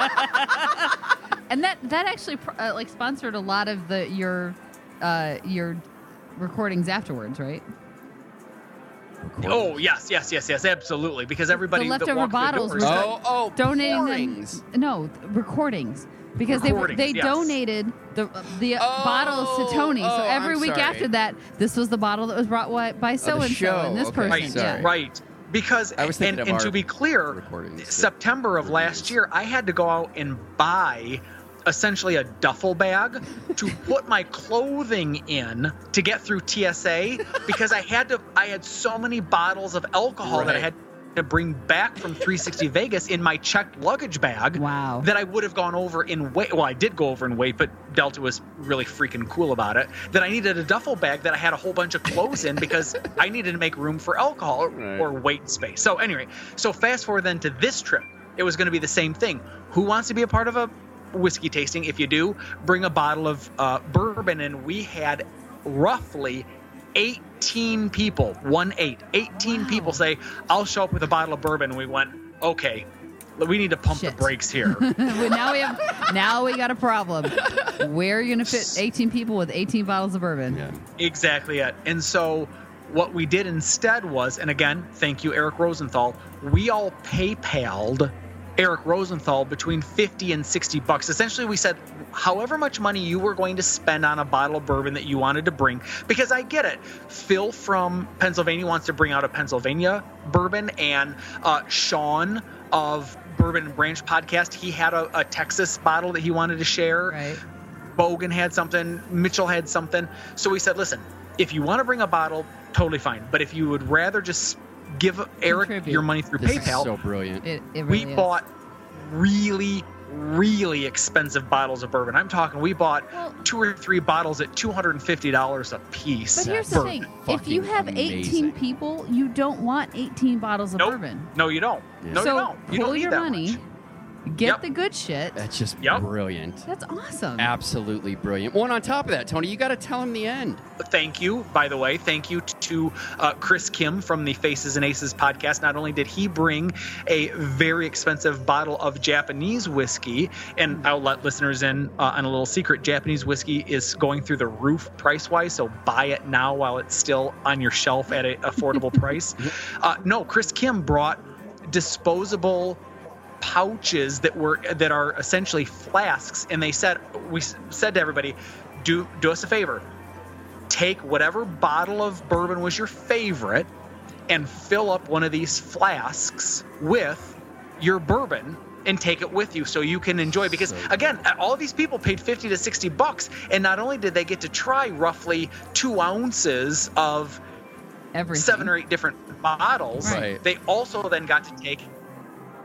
And that that actually uh, like sponsored a lot of the your uh your recordings afterwards, right? Oh yes, yes, yes, yes, absolutely. Because everybody the that leftover walked through the bottles doors were Oh, oh, donating pourings. them. No, recordings because they were, they yes. donated the the Oh, bottles to Tony. so oh, oh, every I'm week sorry. after that, this was the bottle that was brought wi- by oh, so and so show. and this Okay, person. right, sorry. Yeah. right. Because I was and, thinking of and to our be clear, recordings that September of were last year, I had to go out and buy essentially a duffel bag to <laughs> put my clothing in to get through TSA because I had to I had so many bottles of alcohol that I Right. had to bring back from 360 <laughs> Vegas in my checked luggage bag Wow. that I would have gone over in weight. Well, I did go over in weight, but Delta was really freaking cool about it. That I needed a duffel bag that I had a whole bunch of clothes in because <laughs> I needed to make room for alcohol or, Right. or weight space. So anyway, so fast forward then to this trip, it was going to be the same thing. Who wants to be a part of a whiskey tasting? If you do, bring a bottle of uh, bourbon, and we had roughly 18 people, one eight, 18 Wow. people say, "I'll show up with a bottle of bourbon." And we went, okay. We need to pump Shit. the brakes here. <laughs> Well, now we have now we got a problem. Where are you going to fit 18 people with 18 bottles of bourbon? Yeah. Exactly it. And so what we did instead was, and again, thank you, Eric Rosenthal, we all PayPal'd Eric Rosenthal between 50 and 60 bucks. Essentially, we said however much money you were going to spend on a bottle of bourbon that you wanted to bring, because I get it. Phil from Pennsylvania wants to bring out a Pennsylvania bourbon, and uh, Sean of Bourbon and Branch podcast, he had a, a Texas bottle that he wanted to share. Right. Bogan had something, Mitchell had something. So we said, listen, if you want to bring a bottle, totally fine. But if you would rather just give Eric Contribute. your money through This is PayPal, so brilliant. It, it we is. bought really really expensive bottles of bourbon i'm talking we bought Well- two or three bottles at $250 a piece But here's the Bourbon. thing: if you fucking have 18 amazing. people, you don't want 18 bottles of nope bourbon. no you don't no so you don't you pull don't need your that money, much. Get Yep. the good shit. That's just Yep. brilliant. That's awesome. Absolutely brilliant. One on top of that, Tony, you got to tell him the end. thank you by the way thank you to uh, chris kim from the faces and aces podcast not only did he bring a very expensive bottle of japanese whiskey and i'll let listeners in uh, on a little secret japanese whiskey is going through the roof price wise so buy it now while it's still on your shelf at an affordable <laughs> price uh, no chris kim brought disposable pouches that were that are essentially flasks and they said we said to everybody do do us a favor take whatever bottle of bourbon was your favorite and fill up one of these flasks with your bourbon and take it with you so you can enjoy because again all these people paid 50 to 60 bucks and not only did they get to try roughly two ounces of Everything. seven or eight different bottles Right. they also then got to take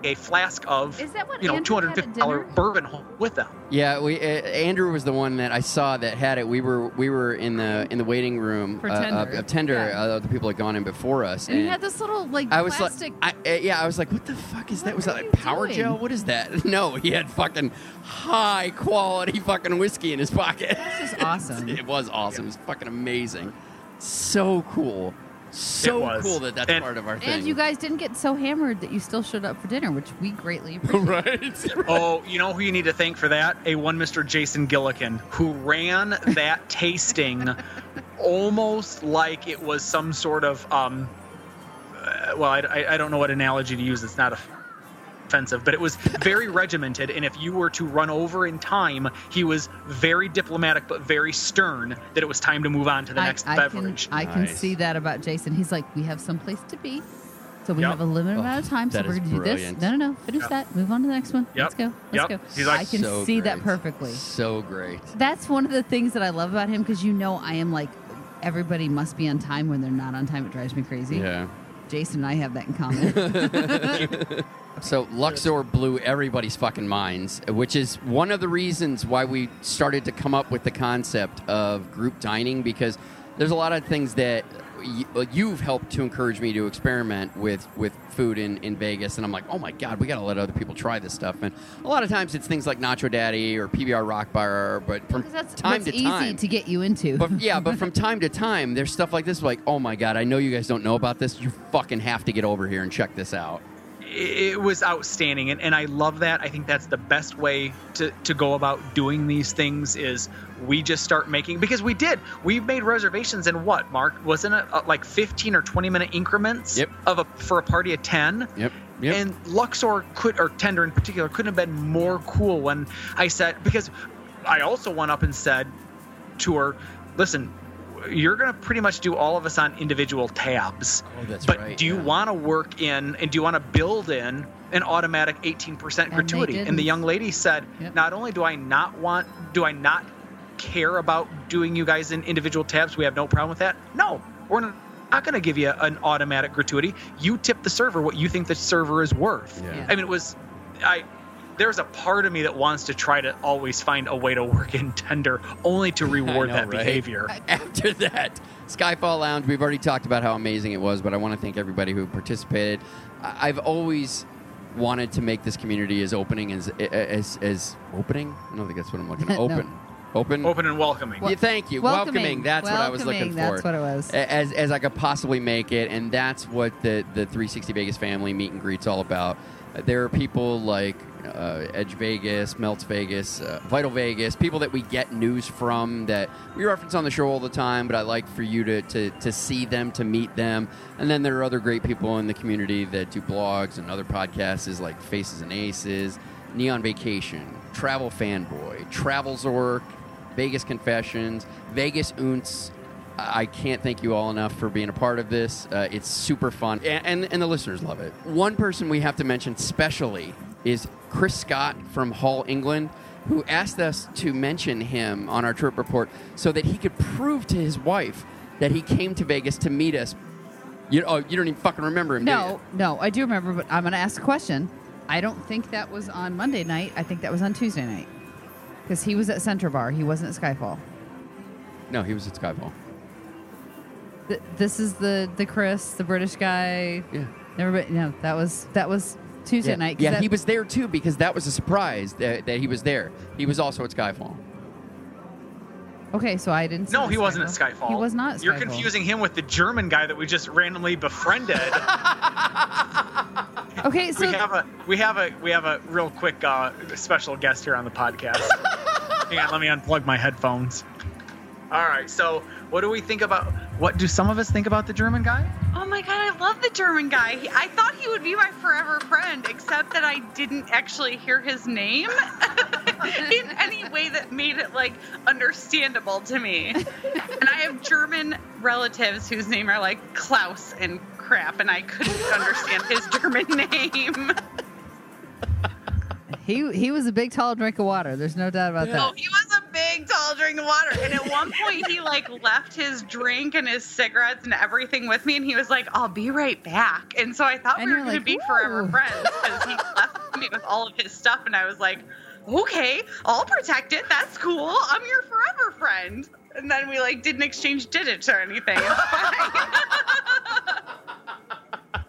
a flask of Is that what you know Andrew had at $250 bourbon with them Yeah, we uh, Andrew was the one that I saw that had it. We were we were in the in the waiting room For uh, Tender. of, of Tender. Yeah. Uh, other people had gone in before us, And he had this little like I was plastic. like, I, uh, yeah, I was like, what the fuck is that? Was that you like power doing? gel? What is that? <laughs> No, he had fucking high quality fucking whiskey in his pocket. this is awesome. <laughs> it was awesome. It was fucking amazing. So cool. So cool that that's And- part of our thing. and you guys didn't get so hammered that you still showed up for dinner, which we greatly <laughs> appreciate. right? <laughs> Oh, you know who you need to thank for that? A one Mr. Jason Gillikin, who ran that <laughs> tasting almost like it was some sort of um. uh, well, I, I, I don't know what analogy to use. It's not offensive, but it was very regimented. And if you were to run over in time, he was very diplomatic but very stern that it was time to move on to the I, next I beverage. Can, I can see that about Jason. He's like, we have some place to be, so we Yep. have a limited Oh, amount of time. So we're going to do this. No, no, no. Finish Yep. that. Move on to the next one. Yep. Let's go. Let's Yep. go. He's like, I can So see that perfectly. So great. That's one of the things that I love about him because you know I am like everybody must be on time when they're not on time. It drives me crazy. Yeah. Jason and I have that in common. <laughs> So Luxor blew everybody's fucking minds, which is one of the reasons why we started to come up with the concept of group dining because there's a lot of things that you've helped to encourage me to experiment with with food in, in Vegas and I'm like, "Oh my god, we got to let other people try this stuff." And a lot of times it's things like Nacho Daddy or PBR Rock Bar, but from that's time what's to easy time to get you into. but yeah, but from <laughs> time to time, there's stuff like this. Like, oh my god, I know you guys don't know about this. You fucking have to get over here and check this out. It was outstanding and, and i love that i think that's the best way to, to go about doing these things is we just start making because we did we've made reservations in what mark wasn't it uh, like 15 or 20 minute increments Yep. of a for a party of 10 Yep. Yep. and luxor could or tender in particular couldn't have been more cool when i said because i also went up and said to her listen you're going to pretty much do all of us on individual tabs. Oh, that's but right, do you yeah. want to work in and do you want to build in an automatic 18% they gratuity? And, the young lady said Yep. not only do i not want do i not care about doing you guys in individual tabs we have no problem with that. No we're not not going to give you an automatic gratuity. You tip the server what you think the server is worth. Yeah. i mean it was i there's a part of me that wants to try to always find a way to work in tender only to <laughs> reward know, that right? behavior <laughs> After that, Skyfall Lounge, we've already talked about how amazing it was, but I want to thank everybody who participated. I- I've always wanted to make this community as opening as as as opening. I don't think that's what I'm looking at. <laughs> No. Open, open, open and welcoming Yeah, thank you. Welcoming. That's what I was looking Welcoming, for. that's what it was. As as I could possibly make it, and that's what the the 360 Vegas family meet and greet's all about. Uh, There are people like uh, Edge Vegas, Melts Vegas, uh, Vital Vegas, people that we get news from that we reference on the show all the time, but I like for you to, to, to see them, to meet them. And then there are other great people in the community that do blogs and other podcasts like Faces and Aces, Neon Vacation, Travel Fanboy, Travel Zork, Vegas Confessions, Vegas Unts. I can't thank you all enough for being a part of this. Uh, it's super fun, and, and, and the listeners love it. One person we have to mention specially is Chris Scott from Hull, England, who asked us to mention him on our trip report so that he could prove to his wife that he came to Vegas to meet us. You, oh, you don't even fucking remember him, do No, no, I do remember, but I'm going to ask a question. I don't think that was on Monday night. I think that was on Tuesday night. Because he was at Centra. He wasn't at Skyfall. No, he was at Skyfall. Th- this is the the Chris, the British guy. Yeah. Never been. No, that was that was Tuesday yeah, night. 'cause yeah that- he was there too because that was a surprise that, that he was there. He was also at Skyfall. Okay, so I didn't. see No, the he wasn't at Skyfall. He was not. At You're Skyfall. confusing him with the German guy that we just randomly befriended. <laughs> Okay, so we have a we have a we have a real quick uh, special guest here on the podcast. <laughs> Hang on, let me unplug my headphones. All right, so what do we think about? What do some of us think about the German guy? Oh my god, I love the German guy. He, I thought he would be my forever friend, except that I didn't actually hear his name <laughs> in any way that made it like understandable to me. and I have German relatives whose name are like Klaus and crap, and I couldn't understand his German name. he he was a big tall drink of water. There's no doubt about Oh, that. he was a big, tall drink of water. And at one point, he like left his drink and his cigarettes and everything with me, and he was like, "I'll be right back." And so I thought And we were going like, to be forever friends because he <laughs> left me with all of his stuff, and I was like, "Okay, I'll protect it. That's cool. I'm your forever friend." And then we like didn't exchange digits or anything. It's <laughs> fine.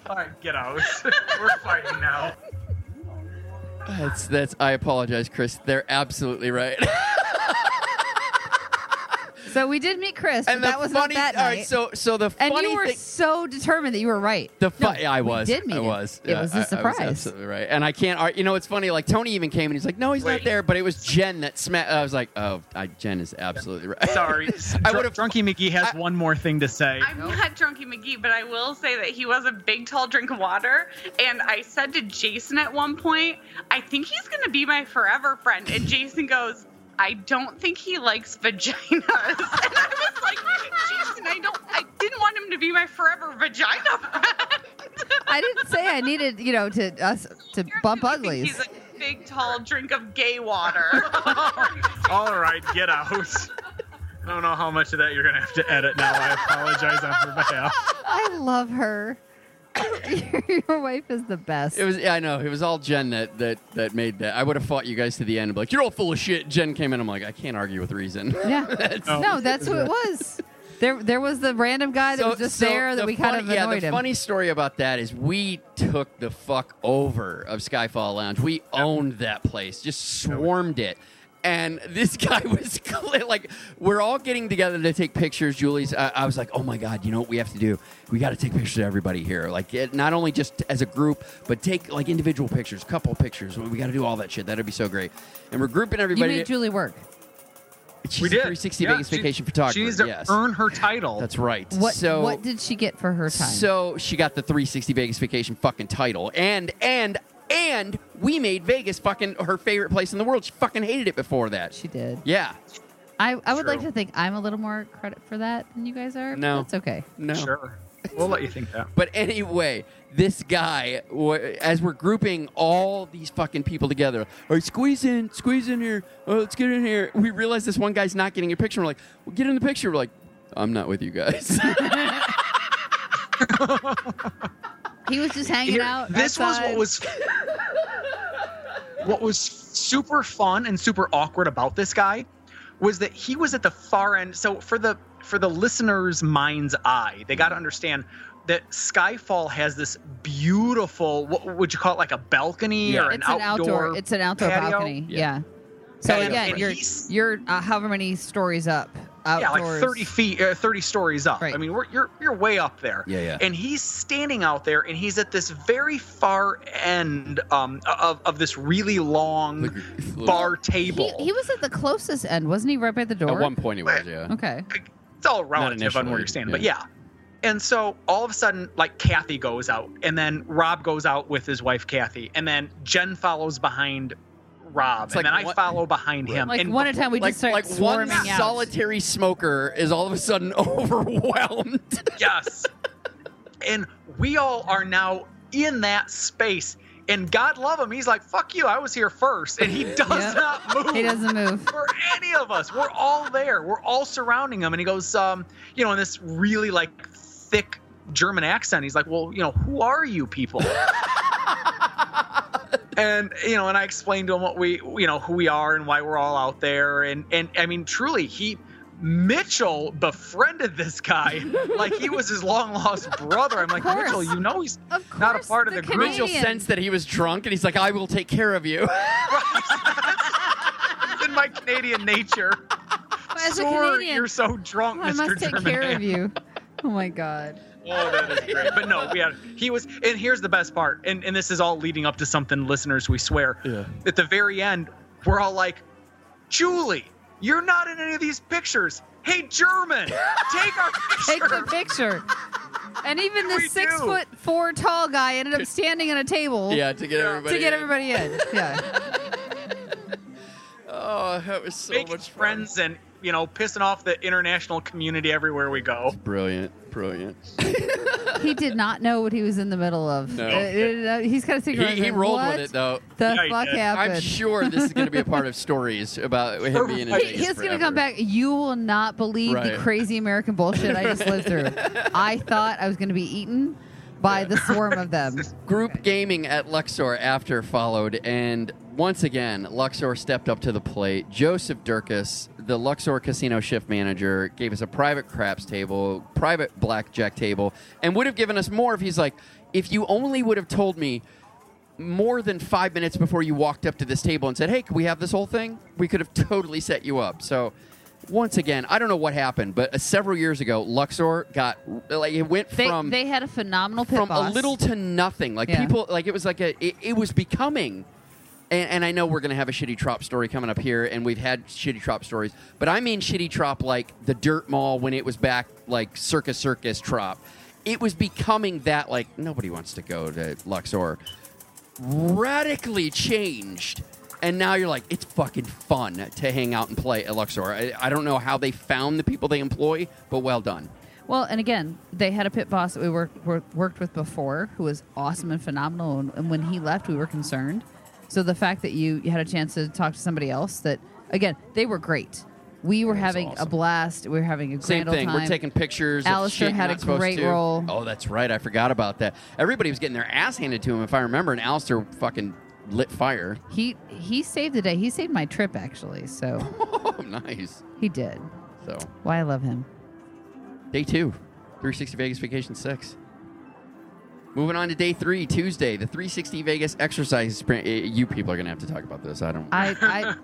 All right, get out. <laughs> We're fighting now. That's that's. I apologize, Chris. They're absolutely right. So we did meet Chris, but and the that was funny, not that all night. right, so so the and funny you were thing, so determined that you were right. The fu- No, yeah, I we was. did meet I him. was. It Yeah, was a surprise. absolutely right. And I can't. ar- You know, it's funny. Like Tony even came and he's like, "No, he's not there." But it was Jen that smacked. I was like, "Oh, I, Jen is absolutely right." Sorry, <laughs> I I would have. Drunky McGee has one more thing to say. I'm not Drunky McGee, but I will say that he was a big, tall drink of water. And I said to Jason at one point, I think he's going to be my forever friend. And Jason goes, I don't think he likes vaginas. <laughs> And I was like, Jason, I don't, I didn't want him to be my forever vagina friend. I didn't say I needed, you know, to us to bump I think uglies. he's a big, tall drink of gay water. <laughs> All right, get out. I don't know how much of that you're gonna have to edit now. I apologize on her behalf. I love her. <laughs> Your wife is the best. It was. Yeah, I know. It was all Jen that that that made that. I would have fought you guys to the end. and be Like you're all full of shit. Jen came in. I'm like, I can't argue with reason. yeah. <laughs> That's- no, that's who it was. There, there was the random guy that was just there that the we kind of funny- yeah, annoyed the him. funny story about that is we took the fuck over of Skyfall Lounge. We owned that place, just swarmed it. And this <laughs> guy was like, we're all getting together to take pictures. Julie's, I, I was like, oh my God, you know what we have to do? We got to take pictures of everybody here. Like, it, not only just as a group, but take like individual pictures, couple pictures. We got to do all that shit. That'd be so great. And we're grouping you everybody. made Julie work. She's we did 360 Yeah, Vegas she- vacation photographer. She needs to yes. earn her title. That's right. What, so, what did she get for her time? so she got the 360 Vegas Vacation fucking title, and and and we made Vegas fucking her favorite place in the world. She fucking hated it before that. she did. Yeah, I, I would True. like to think I'm a little more credit for that than you guys are. but No. That's okay. no. Sure, we'll let you think that. But anyway, this guy, w- as we're grouping all these fucking people together, all right, squeeze in, squeeze in here. Oh, let's get in here. We realize this one guy's not getting a picture. We're like, well, get in the picture. We're like, I'm not with you guys. <laughs> <laughs> He was just hanging Here- out. this was what was what was super fun and super awkward about this guy was that he was at the far end so for the for the listener's mind's eye they got to understand that skyfall has this beautiful what would you call it like a balcony Yeah. or an It's an outdoor outdoor. It's an outdoor patio? balcony. Yeah. Yeah. So And- again, and you're you're uh, however many stories up yeah, like 30 feet, uh, 30 stories up. I mean, we're, you're you're way up there. Yeah, yeah. And he's standing out there, and he's at this very far end um, of of this really long bar table. He, he was at the closest end, wasn't he? Right by the door. At one point he was, yeah. Okay. it's all relative on where you're standing, yeah. but yeah. And so all of a sudden, like Kathy goes out, and then Rob goes out with his wife Kathy, and then Jen follows behind Rob, It's and like then I follow behind him. Like and one at a time, we like, just start like one out. solitary smoker is all of a sudden <laughs> overwhelmed. yes. And we all are now in that space. And God love him, he's like, fuck you, I was here first. And he <laughs> does Yep. not move. He doesn't move. <laughs> For any of us. We're all there. We're all surrounding him. And he goes, um, you know, in this really like thick German accent, he's like, Well, you know, who are you people? <laughs> and you know, and I explained to him what we you know, who we are and why we're all out there. And and I mean truly he Mitchell befriended this guy <laughs> like he was his long lost brother. I'm like. Mitchell, you know he's not a part of the, group. Mitchell sensed that he was drunk, and he's like, "I will take care of you." <laughs> In my Canadian nature. As a Sorry, Canadian, you're so drunk, I Mr. must take German care man. of you. Oh my god. <laughs> Oh, that is great. But no, we had he was and here's the best part, and, and this is all leading up to something listeners we swear. Yeah. At the very end, we're all like, Julie, you're not in any of these pictures. Hey German, <laughs> take our picture. Take the picture. And even the We six do. foot four tall guy ended up standing on a table. Yeah, to get everybody To get in. everybody in. <laughs> Yeah. Oh, that was so Making much fun. friends and you know, pissing off the international community everywhere we go. Brilliant, brilliant. he did not know what he was in the middle of. No. Uh, uh, he's kind of He, he rolled with it though. The fuck happened? I'm sure this is going to be a part of stories about him being in Vegas he's gonna come back. You will not believe Right. the crazy American bullshit I just lived through. <laughs> I thought I was gonna be eaten by the swarm of them. <laughs> Group gaming at Luxor after followed, and once again, Luxor stepped up to the plate. Joseph Durkis, the Luxor casino shift manager, gave us a private craps table, private blackjack table, and would have given us more if he's like, if you only would have told me more than five minutes before you walked up to this table and said, "Hey, can we have this whole thing?" We could have <laughs> totally set you up. So, once again, I don't know what happened, but uh, several years ago, Luxor got like it went They, from they had a phenomenal from boss. a little to nothing. Like Yeah. people, like it was like a, it, it was becoming. And, and I know we're gonna have a shitty trop story coming up here, and we've had shitty trop stories, but I mean shitty trop like the Dirt Mall when it was back, like Circus Circus trop. It was becoming that like nobody wants to go to Luxor. Radically changed, and now you're like it's fucking fun to hang out and play at Luxor. I, I don't know how they found the people they employ, but well done. Well, and again, they had a pit boss that we worked worked, with before, who was awesome and phenomenal. And when he left, we were concerned. So the fact that you, you had a chance to talk to somebody else, that again, they were great. We were having a blast. We were having a Same grand old thing. time. We're taking pictures. Alistair of shit had you're a not supposed great to. role. Oh, that's right. I forgot about that. Everybody was getting their ass handed to him, if I remember, and Alistair fucking lit fire. He he saved the day. He saved my trip actually. So <laughs> Oh, nice. he did. So Why I love him. day two, 360 Vegas Vacation Six. Moving on to day three, Tuesday, the 360 Vegas exercise sprint. Eh, You people are gonna have to talk about this. I don't. I I,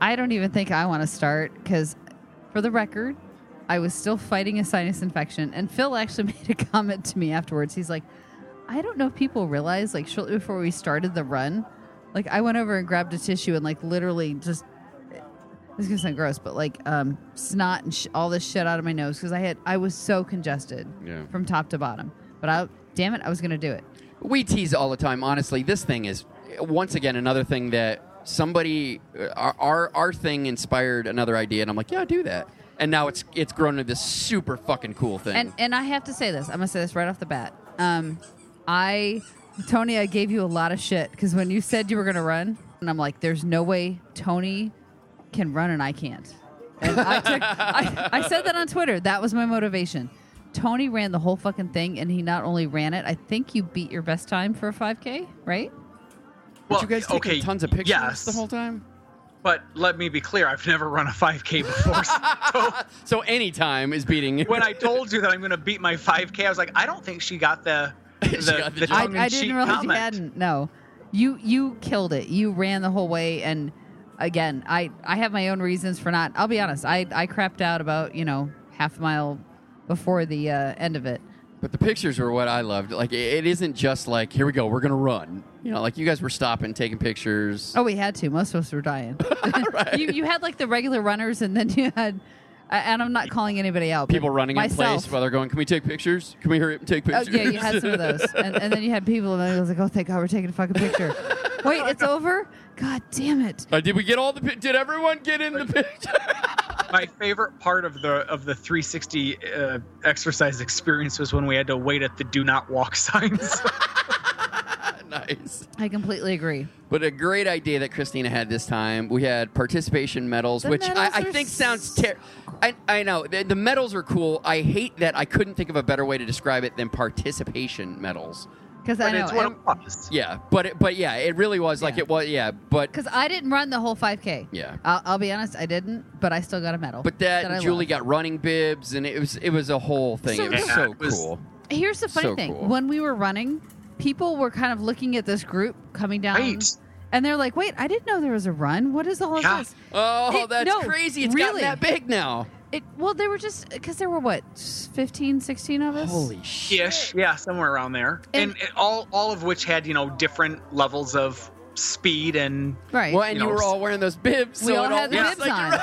<laughs> I don't even think I want to start because, for the record, I was still fighting a sinus infection, and Phil actually <laughs> made a comment to me afterwards. He's like, "I don't know if people realize, like, shortly before we started the run, like, I went over and grabbed a tissue and like literally just." This is gonna sound gross, but like um, snot and sh- all this shit out of my nose because I had I was so congested Yeah. from top to bottom. But I, damn it, I was gonna do it. We tease all the time. Honestly, this thing is once again another thing that somebody uh, our our, our thing inspired another idea, and I'm like, yeah, do that. And now it's it's grown into this super fucking cool thing. And and I have to say this. I'm gonna say this right off the bat. Um, I, Tony, I gave you a lot of shit because when you said you were gonna run, and I'm like, there's no way Tony can run and I can't. And I took. I, I said that on Twitter. That was my motivation. Tony ran the whole fucking thing, and he not only ran it. I think you beat your best time for a 5K, right? But you guys taking okay, tons of pictures yes. the whole time. But let me be clear, I've never run a 5K before. so <laughs> So anytime is beating. when I told you that I'm going to beat my 5K, I was like, I don't think she got the <laughs> the, got the the. I, I didn't realize comment. you hadn't. No, you you killed it. You ran the whole way, and again, I I have my own reasons for not. I'll be honest. I I crapped out about you know half a mile before the uh, end of it. But the pictures were what I loved. Like it it isn't just like here we go, we're gonna run. You know, like you guys were stopping, taking pictures. Oh, we had to. Most of us were dying. <laughs> <laughs> you you had like the regular runners, and then you had, and I'm not calling anybody out. but People running in place while they're going. Can we take pictures? Can we hurry up and take Oh, pictures? yeah, you had some of those, <laughs> and, and then you had people, and I was like, "Oh, thank God, we're taking a fucking picture." Wait, it's over. God damn it! Uh, did we get all the? Did everyone get in the picture? My favorite part of the of the 360 uh, exercise experience was when we had to wait at the do not walk <laughs> signs. <laughs> nice. I completely agree. But a great idea that Christina had this time. We had participation medals, The which I, medals I are think sounds ter- I, I know the, the medals are cool. I hate that I couldn't think of a better way to describe it than participation medals. Because I know, it's what it was. Yeah, but it, but yeah, it really was like Yeah. it was. Yeah, but because I didn't run the whole 5K. yeah. I'll, I'll be honest, I didn't, but I still got a medal. But that, I and Julie love. got running bibs, and it was it was a whole thing. So it was here's- so it was- cool. Here's the funny So thing: cool. when we were running, people were kind of looking at this group coming down, Right. and they're like, "Wait, I didn't know there was a run. What is all of Yeah. this?" Oh, It- that's no, crazy! It's really. gotten that big now. It well, they were just because there were what 15, 16 of us. Holy shit! Ish, yeah, somewhere around there, And- and, it- all all of which had you know different levels of speed and right. Well, and You you, know, were all wearing those bibs. we so all had the looks bibs like on,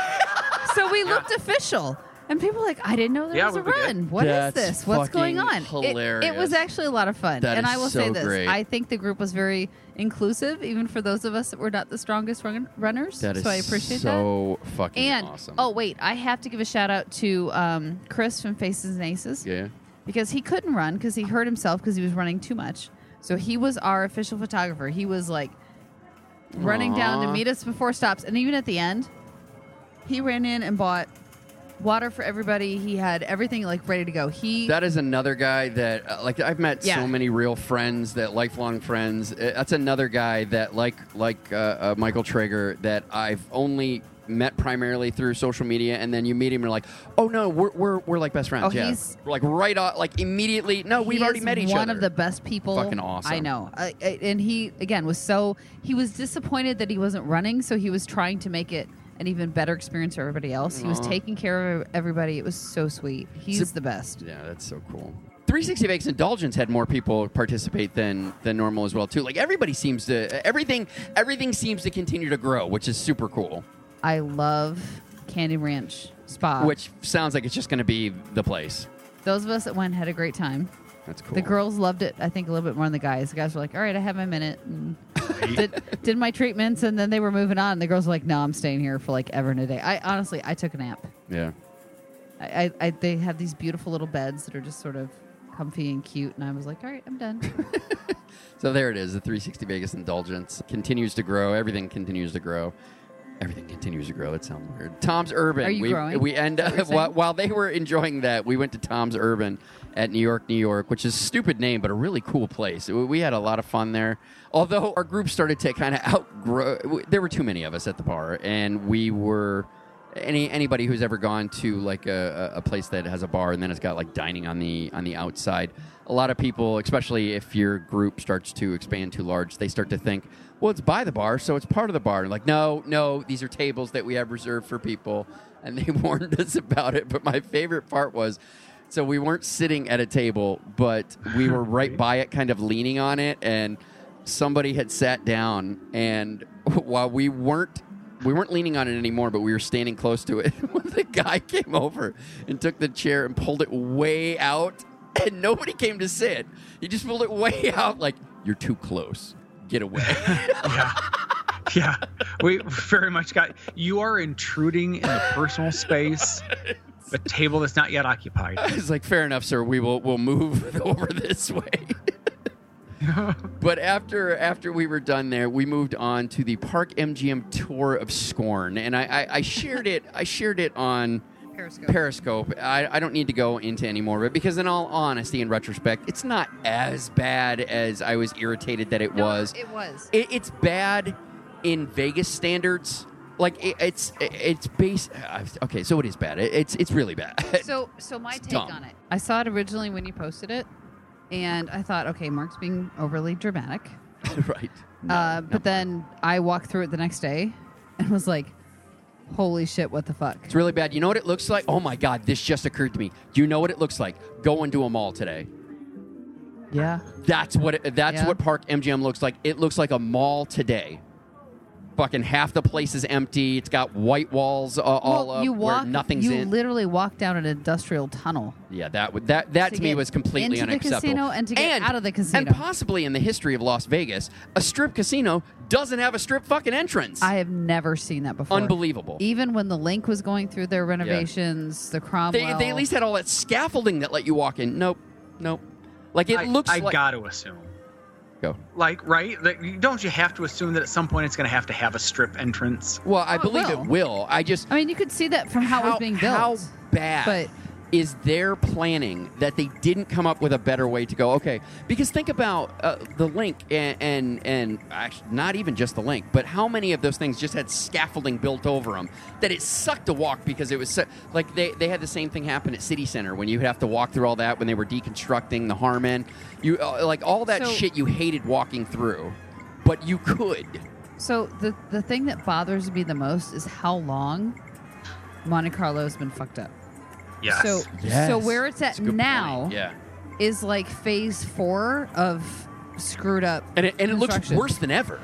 so we looked official. And people were like, I didn't know there Yeah, was a we did. run. What is That's this? What's going on? fucking It- It, hilarious. was actually a lot of fun. That and is I will so say this: great. I think the group was very inclusive, even for those of us that were not the strongest run- runners. That is so I appreciate that. so fucking And awesome. oh wait, I have to give a shout out to um, Chris from Faces and Aces yeah. because he couldn't run because he hurt himself because he was running too much. So he was our official photographer. He was like running down to Aw. meet us before stops, and even at the end, he ran in and bought water for everybody. He had everything like ready to go. He That is another guy that, uh, like, I've met Yeah. so many real friends that lifelong friends. Uh, That's another guy that, like, like uh, uh, Michael Traeger, that I've only met primarily through social media, and then you meet him and you're like, oh no, we're we're, we're like best friends. Oh, yeah, he's- like right off like immediately. No, we've he already is met each one other. of the best people. Fucking awesome. I know. I, I, and he again was so he was disappointed that he wasn't running, so he was trying to make it an even better experience for everybody else. He was Aw. taking care of everybody. It was so sweet. He's So- the best. Yeah, that's so cool. 360 Vegas Indulgence had more people participate than than normal as well too. Like everybody seems to everything everything seems to continue to grow, which is super cool. I love Canyon Ranch Spa. Which sounds like it's just going to be the place. those of us that went had a great time. That's cool. The girls loved it. I think a little bit more than the guys. The guys were like, "All right, I have my minute." And did, did my treatments, and then they were moving on. And the girls were like, "No, I'm staying here for like ever and a day." I honestly, I took a nap. Yeah. I, I, I they have these beautiful little beds that are just sort of comfy and cute, and I was like, "All right, I'm done." <laughs> So there it is. The 360 Vegas Indulgence continues to grow. Everything continues to grow. Everything continues to grow. It sounds weird. Tom's Urban. Are you we, growing? We end Is that what up while, while they were enjoying that. We went to Tom's Urban at New York, New York, which is a stupid name, but a really cool place. We- had a lot of fun there. Although our group started to kind of outgrow. There were too many of us at the bar, and we were any anybody who's ever gone to like a, a a place that has a bar and then it's got like dining on the on the outside a lot of people especially if your group starts to expand too large they start to think well it's by the bar so it's part of the bar like no no these are tables that we have reserved for people and they <laughs> warned us about it but my favorite part was so we weren't sitting at a table but we were <laughs> right by it kind of leaning on it and somebody had sat down and <laughs> while we weren't we weren't leaning on it anymore, but we were standing close to it. when the guy came over and took the chair and pulled it way out, and nobody came to sit. He just pulled it way out, like you're too close. Get away. <laughs> yeah. Yeah, we very much got. You are intruding in the personal space, a table that's not yet occupied. <laughs> It's like fair enough, sir. We will we'll move <laughs> over this way. but after after we were done there, we moved on to the Park MGM tour of Scorn, and I, I, I shared it. I shared it on Periscope. Periscope. I, I don't need to go into any more of it because, in all honesty, in retrospect, it's not as bad as I was irritated that it No, was. It was. It, it's bad in Vegas standards. Like it, it's it's base. uh, Okay, so it is bad. It, it's it's really bad. <laughs> So, so my take dumb. on it. I saw it originally when you posted it, and I thought, okay, Mark's being overly dramatic. <laughs> right. uh, but then I walked through it the next day, and was like, "Holy shit, what the fuck?" It's really bad. You know what it looks like? Oh my god, this just occurred to me. Do you know what it looks like? Go into a mall today. Yeah. That's what it, that's Yeah. what Park MGM looks like. It looks like a mall today. Fucking half the place is empty. It's got white walls uh, all well, up you where walk. nothing's you in. literally walk down an industrial tunnel. yeah, that would that that To to, me was completely into the casino and to get out of the casino. And possibly in the history of Las Vegas, a strip casino doesn't have a strip fucking entrance. I have never seen that before. Unbelievable. Even when the LINQ was going through their renovations, the They, they at least had all that scaffolding that let you walk in. Nope, nope. Like it I, looks I like. got to assume. Go. Like, right? Like, don't you have to assume that at some point it's going to have to have a strip entrance? Well, I Oh, it believe will. it will. I just I mean, you could see that from how, it was being built. How bad But is their planning that they didn't come up with a better way to go? Okay, because think about uh, the LINQ and, and and actually not even just the LINQ, but how many of those things just had scaffolding built over them that it sucked to walk because it was so, like they they had the same thing happen at City Center when you have to walk through all that when they were deconstructing the Harmon, you uh, like all that So- shit you hated walking through, but you could. So the the thing that bothers me the most is how long Monte Carlo has been fucked up. Yes. So so where it's at That's a good now point. yeah. is like phase four of screwed up. And it, and it looks worse than ever.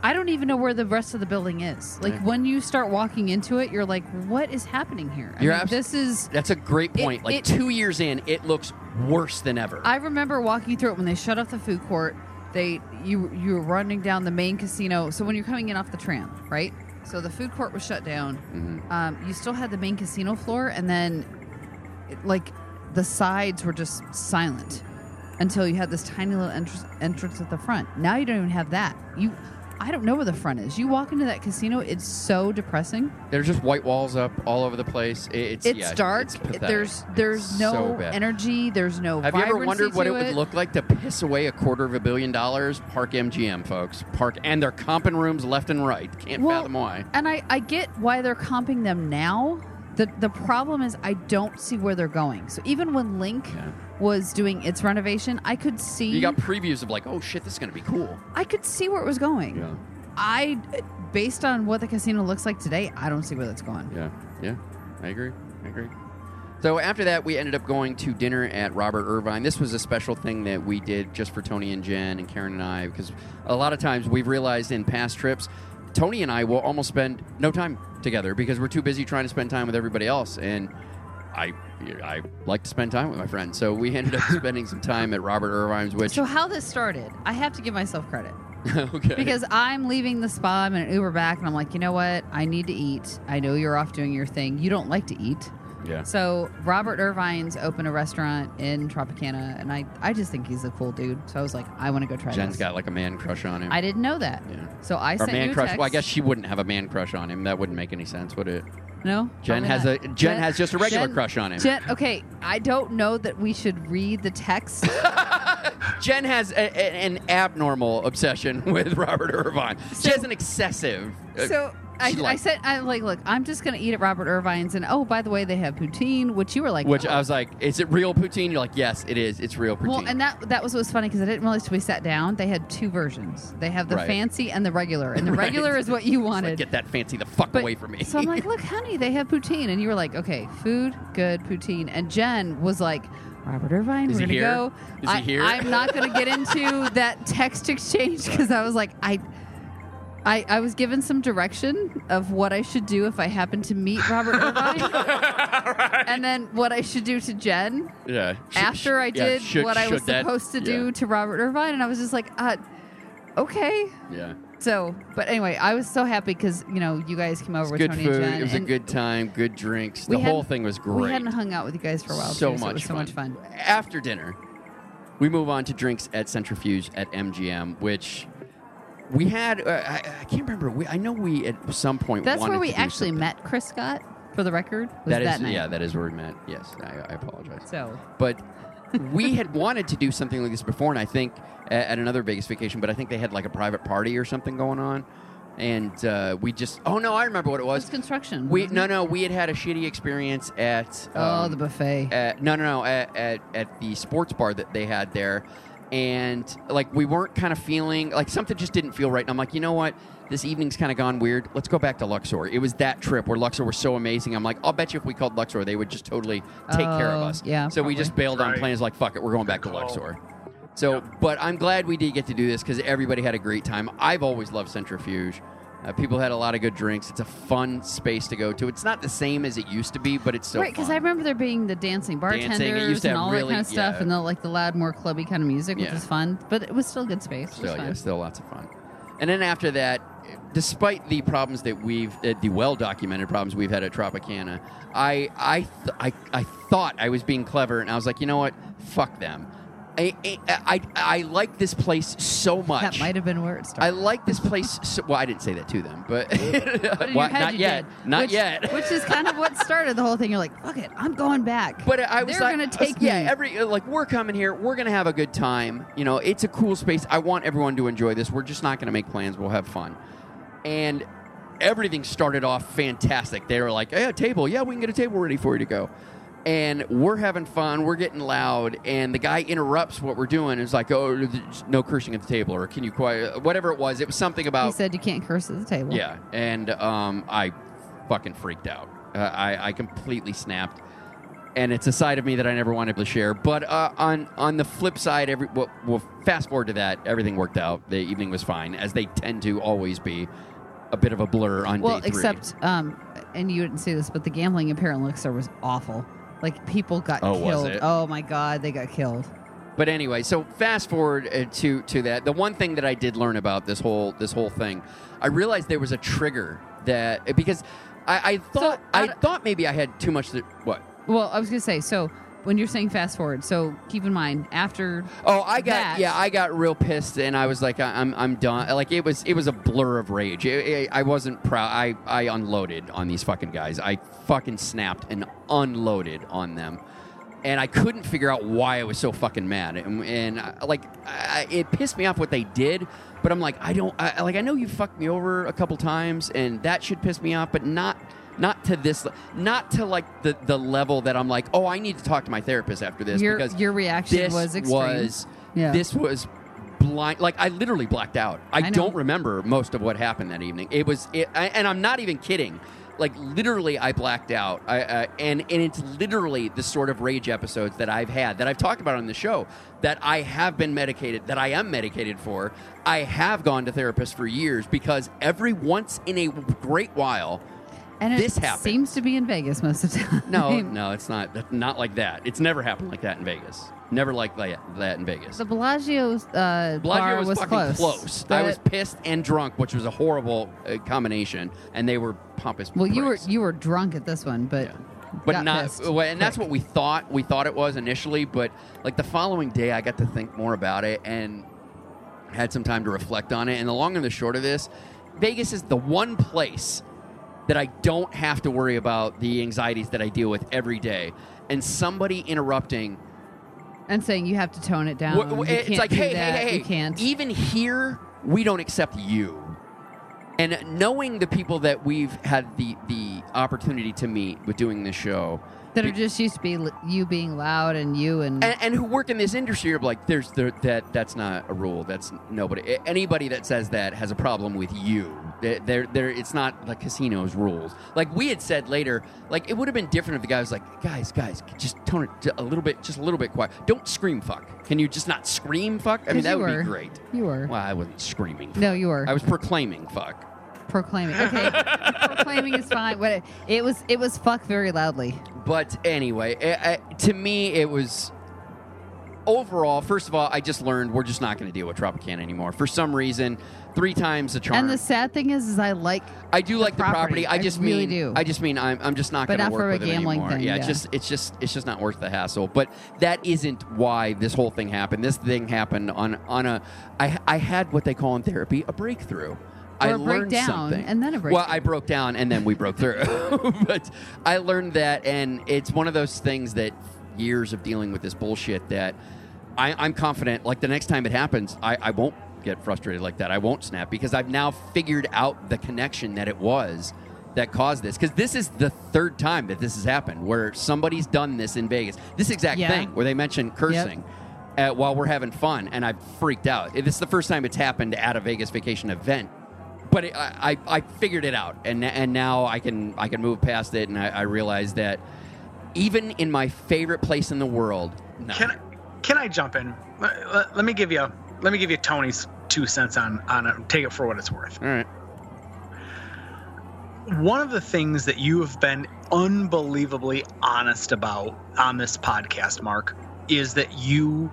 I don't even know where the rest of the building is. Like Yeah. when you start walking into it, you're like, "What is happening here?" I You're mean, abs- this is. That's a great It- point. like it- two years in, it looks worse than ever. I remember walking through it when they shut off the food court. They you you were running down the main casino. So when you're coming in off the tram, right? So the food court was shut down. Mm-hmm. Um, you still had the main casino floor, and then it- like the sides were just silent until you had this tiny little entrance, entrance at the front. Now you don't even have that. You, I don't know where the front is. You walk into that casino, it's so depressing. There's just white walls up all over the place. It- It's It's yeah, dark. it's pathetic. there's there's It's no bad. energy. There's no. Have you ever vibrancy wondered what to it would look like to piss away a quarter of a billion dollars? Park MGM, folks. Park and they're comping rooms left and right. Can't fathom why. And I, I get why they're comping them now. The the problem is I don't see where they're going. So even when LINQ was doing its renovation, I could see You got previews of like, oh shit, this is gonna be cool. I could see where it was going. Yeah. I based on what the casino looks like today, I don't see where that's going. Yeah, yeah, I agree. I agree. So after that, we ended up going to dinner at Robert Irvine. This was a special thing that we did just for Tony and Jen and Karen and I, because a lot of times we've realized in past trips, Tony and I will almost spend no time together because we're too busy trying to spend time with everybody else. And I, I like to spend time with my friends, so we ended up <laughs> spending some time at Robert Irvine's, which So how this started, I have to give myself credit. <laughs> okay Because I'm leaving the spa, I'm in an Uber back, and I'm like, you know what? I need to eat. I know you're off doing your thing. You don't like to eat. Yeah. So Robert Irvine's opened a restaurant in Tropicana, and I, I just think he's a cool dude. So I was like, I want to go try Jen's this. got like a man crush on him. I didn't know that. Yeah. So I or sent man you a crush. text. Well, I guess she wouldn't have a man crush on him. That wouldn't make any sense, would it? no. Jen has not. a Jen, has just a regular Jen- crush on him. Jen, okay, I don't know that we should read the text. <laughs> Jen has a, a- an abnormal obsession with Robert Irvine. she has an excessive. uh, so I, I said, I'm like, look, I'm just gonna eat at Robert Irvine's, and oh, by the way, they have poutine, which you were like, which oh. I was like, is it real poutine? You're like, yes, it is. It's real poutine. Well, and that that was what was funny because I didn't realize till we sat down they had two versions. They have the Right. fancy and the regular, and the <laughs> Right. regular is what you It's like, wanted. get that fancy the fuck But- away from me. So I'm like, look, <laughs> honey, they have poutine, and you were like, okay, food, good, poutine, and Jen was like. Robert Irvine, Is we're he gonna here? go. Is he I, here? I'm not gonna get into <laughs> that text exchange because I was like, I, I, I was given some direction of what I should do if I happen to meet Robert <laughs> Irvine, and then what I should do to Jen yeah. Sh- after I yeah, did should- what I was should that- supposed to yeah. do to Robert Irvine, and I was just like, uh, okay. Yeah. So, but anyway, I was so happy because you know you guys came over with Good Tony food. and Jen. It was a and good time. Good drinks. we The whole hadn't- thing was great. We hadn't hung out with you guys for a while. so too, much it was so fun. much fun. After dinner, we move on to drinks at Centrifuge at MGM, which we had. Uh, I, I can't remember. We, I know we at some point. That's wanted where we to do actually something. met Chris Scott. For the record, was That is that night. yeah. That is where we met. Yes, I, I apologize. So but <laughs> we had wanted to do something like this before, and I think at, at another Vegas vacation. But I think they had like a private party or something going on, and uh, we just. Oh no, I remember what it it was. was construction. We no no we had had a shitty experience at Oh, um, the buffet. at, no no no at, at, at the sports bar that they had there and like we weren't kind of feeling like something just didn't feel right. And I'm like, you know what? This evening's kind of gone weird. Let's go back to Luxor. It was that trip where Luxor was so amazing. I'm like, I'll bet you if we called Luxor, they would just totally take care of Oh, us. yeah, So we just probably. bailed on Right. plans like, fuck it, we're going back to. Luxor. So, but I'm glad we did get to do this because everybody had a great time. I've always loved Centrifuge. Uh, people had a lot of good drinks. It's a fun space to go to. It's not the same as it used to be, but it's still right, because. I remember there being the dancing Dancing, it bartenders used to and have all really- that kind of stuff, yeah. and the like the loud, more clubby kind of music, which Yeah. was fun. But it was still a good space. It was Still, fun. yeah, still lots of fun. And then after that, despite the problems that we've, uh, the well documented problems we've had at Tropicana, I, I, th- I, I thought I was being clever, and I was like, you know what? Fuck them. I, I, I, I like this place so much. That might have been where it started. I like this place. <laughs> So, well, I didn't say that to them, but, But in your Well, head not you yet. did, Not which, yet. Which is kind of what started the whole thing. You're like, fuck it, I'm going back. But I was They're like, gonna take yeah, me. every uh, like we're coming here, we're gonna have a good time. You know, it's a cool space. I want everyone to enjoy this. We're just not gonna make plans. We'll have fun, and everything started off fantastic. They were like, "Hey, a table, yeah, we can get a table ready for you to go." And we're having fun. We're getting loud, and the guy interrupts what we're doing. It's like, "Oh, no cursing at the table," or "Can you quiet?" Whatever it was, it was something about he said you can't curse at the table. yeah, and um, I fucking freaked out. Uh, I, I completely snapped, and it's a side of me that I never wanted to share. But uh, on on the flip side, every well, well, fast forward to that, everything worked out. The evening was fine, as they tend to always be. A bit of a blur on Well, except, um, and you didn't see this, but the gambling in Parent Elixir was awful. Like people got Oh, killed. Oh my god, they got killed. But anyway, so fast forward uh, to to that. The one thing that I did learn about this whole this whole thing, I realized there was a trigger that because I, I thought I thought maybe I had too much. To, what? Well, I was gonna say so. When you're saying fast forward, so keep in mind after. Oh, I got that- yeah, I got real pissed, and I was like, I'm I'm done. Like it was it was a blur of rage. It- it- I wasn't proud. I I unloaded on these fucking guys. I fucking snapped and unloaded on them, and I couldn't figure out why I was so fucking mad. And, and uh, like I, it pissed me off what they did. But I'm like, I don't I, like. I know you fucked me over a couple times, and that should piss me off, but not not to this not to like the the level that I'm like, oh, I need to talk to my therapist after this Your- because your reaction was extreme. was Yeah. this was blind like i literally blacked out. I, I don't remember most of what happened that evening. It was it, I, and i'm not even kidding. Like literally i blacked out. I, uh, and and it's literally the sort of rage episodes that i've had that i've talked about on the show that i have been medicated that i am medicated for. I have gone to therapists for years because every once in a great while And it this happened seems to be in Vegas most of the <laughs> time. no no it's not not like that it's never happened like that in vegas never like that, that in vegas The Bellagio's uh, Bellagio bar was, was, fucking close. close. I was pissed and drunk, which was a horrible uh, combination, and they were pompous. Well, you were you were drunk at this one, but but got not. well, and that's what we thought. We thought it was initially, but like the following day, I got to think more about it and had some time to reflect on it. And the long and the short of this, Vegas is the one place that I don't have to worry about the anxieties that I deal with every day. And somebody interrupting and saying you have to tone it down. Wh- wh- it's like, hey, that. hey, hey, you can't. Even here, we don't accept you. And knowing the people that we've had the the opportunity to meet with doing this show, that are just used to be you being loud and you and, and, and who work in this industry are like, there's there, that that's not a rule. That's nobody. Anybody that says that has a problem with you. They're, they're- it's not the casino's rules. Like we had said later, like it would have been different if the guy was like, guys, guys, just tone it a little bit, just a little bit quiet. Don't scream fuck. Can you just not scream fuck? I mean, that would were. be great. You were. Well, I wasn't screaming. No, you were. I was proclaiming fuck. Proclaiming. Okay, proclaiming is fine. But it, it was it was fuck very loudly. But anyway, I, I, to me, it was overall. First of all, I just learned we're just not going to deal with Tropicana anymore. For some reason, three times the charm. And the sad thing is, is I like I do like the property. I just really mean, do. I just mean, I'm, I'm just not going to work for a with it gambling anymore. thing, yeah, it's just, it's just, it's just not worth the hassle. But that isn't why this whole thing happened. This thing happened on, on a. I, I had what they call in therapy a breakthrough. I learned breakdown, something, and then a Well. I broke down and then we broke through. <laughs> but I learned that, and it's one of those things that years of dealing with this bullshit that I, I'm confident. Like the next time it happens, I, I won't get frustrated like that. I won't snap because I've now figured out the connection that it was that caused this. Because this is the third time that this has happened where somebody's done this in Vegas. This exact Yeah. thing where they mentioned cursing. at, while we're having fun, and I freaked out. This is the first time it's happened at a Vegas vacation event. But it, I, I I figured it out, and and now I can I can move past it, and I, I realize that even in my favorite place in the world, no. Can I, can I jump in? Let, let- let me give you let me give you Tony's two cents on on it. Take it for what it's worth. all right. One of the things that you have been unbelievably honest about on this podcast, Mark, is that you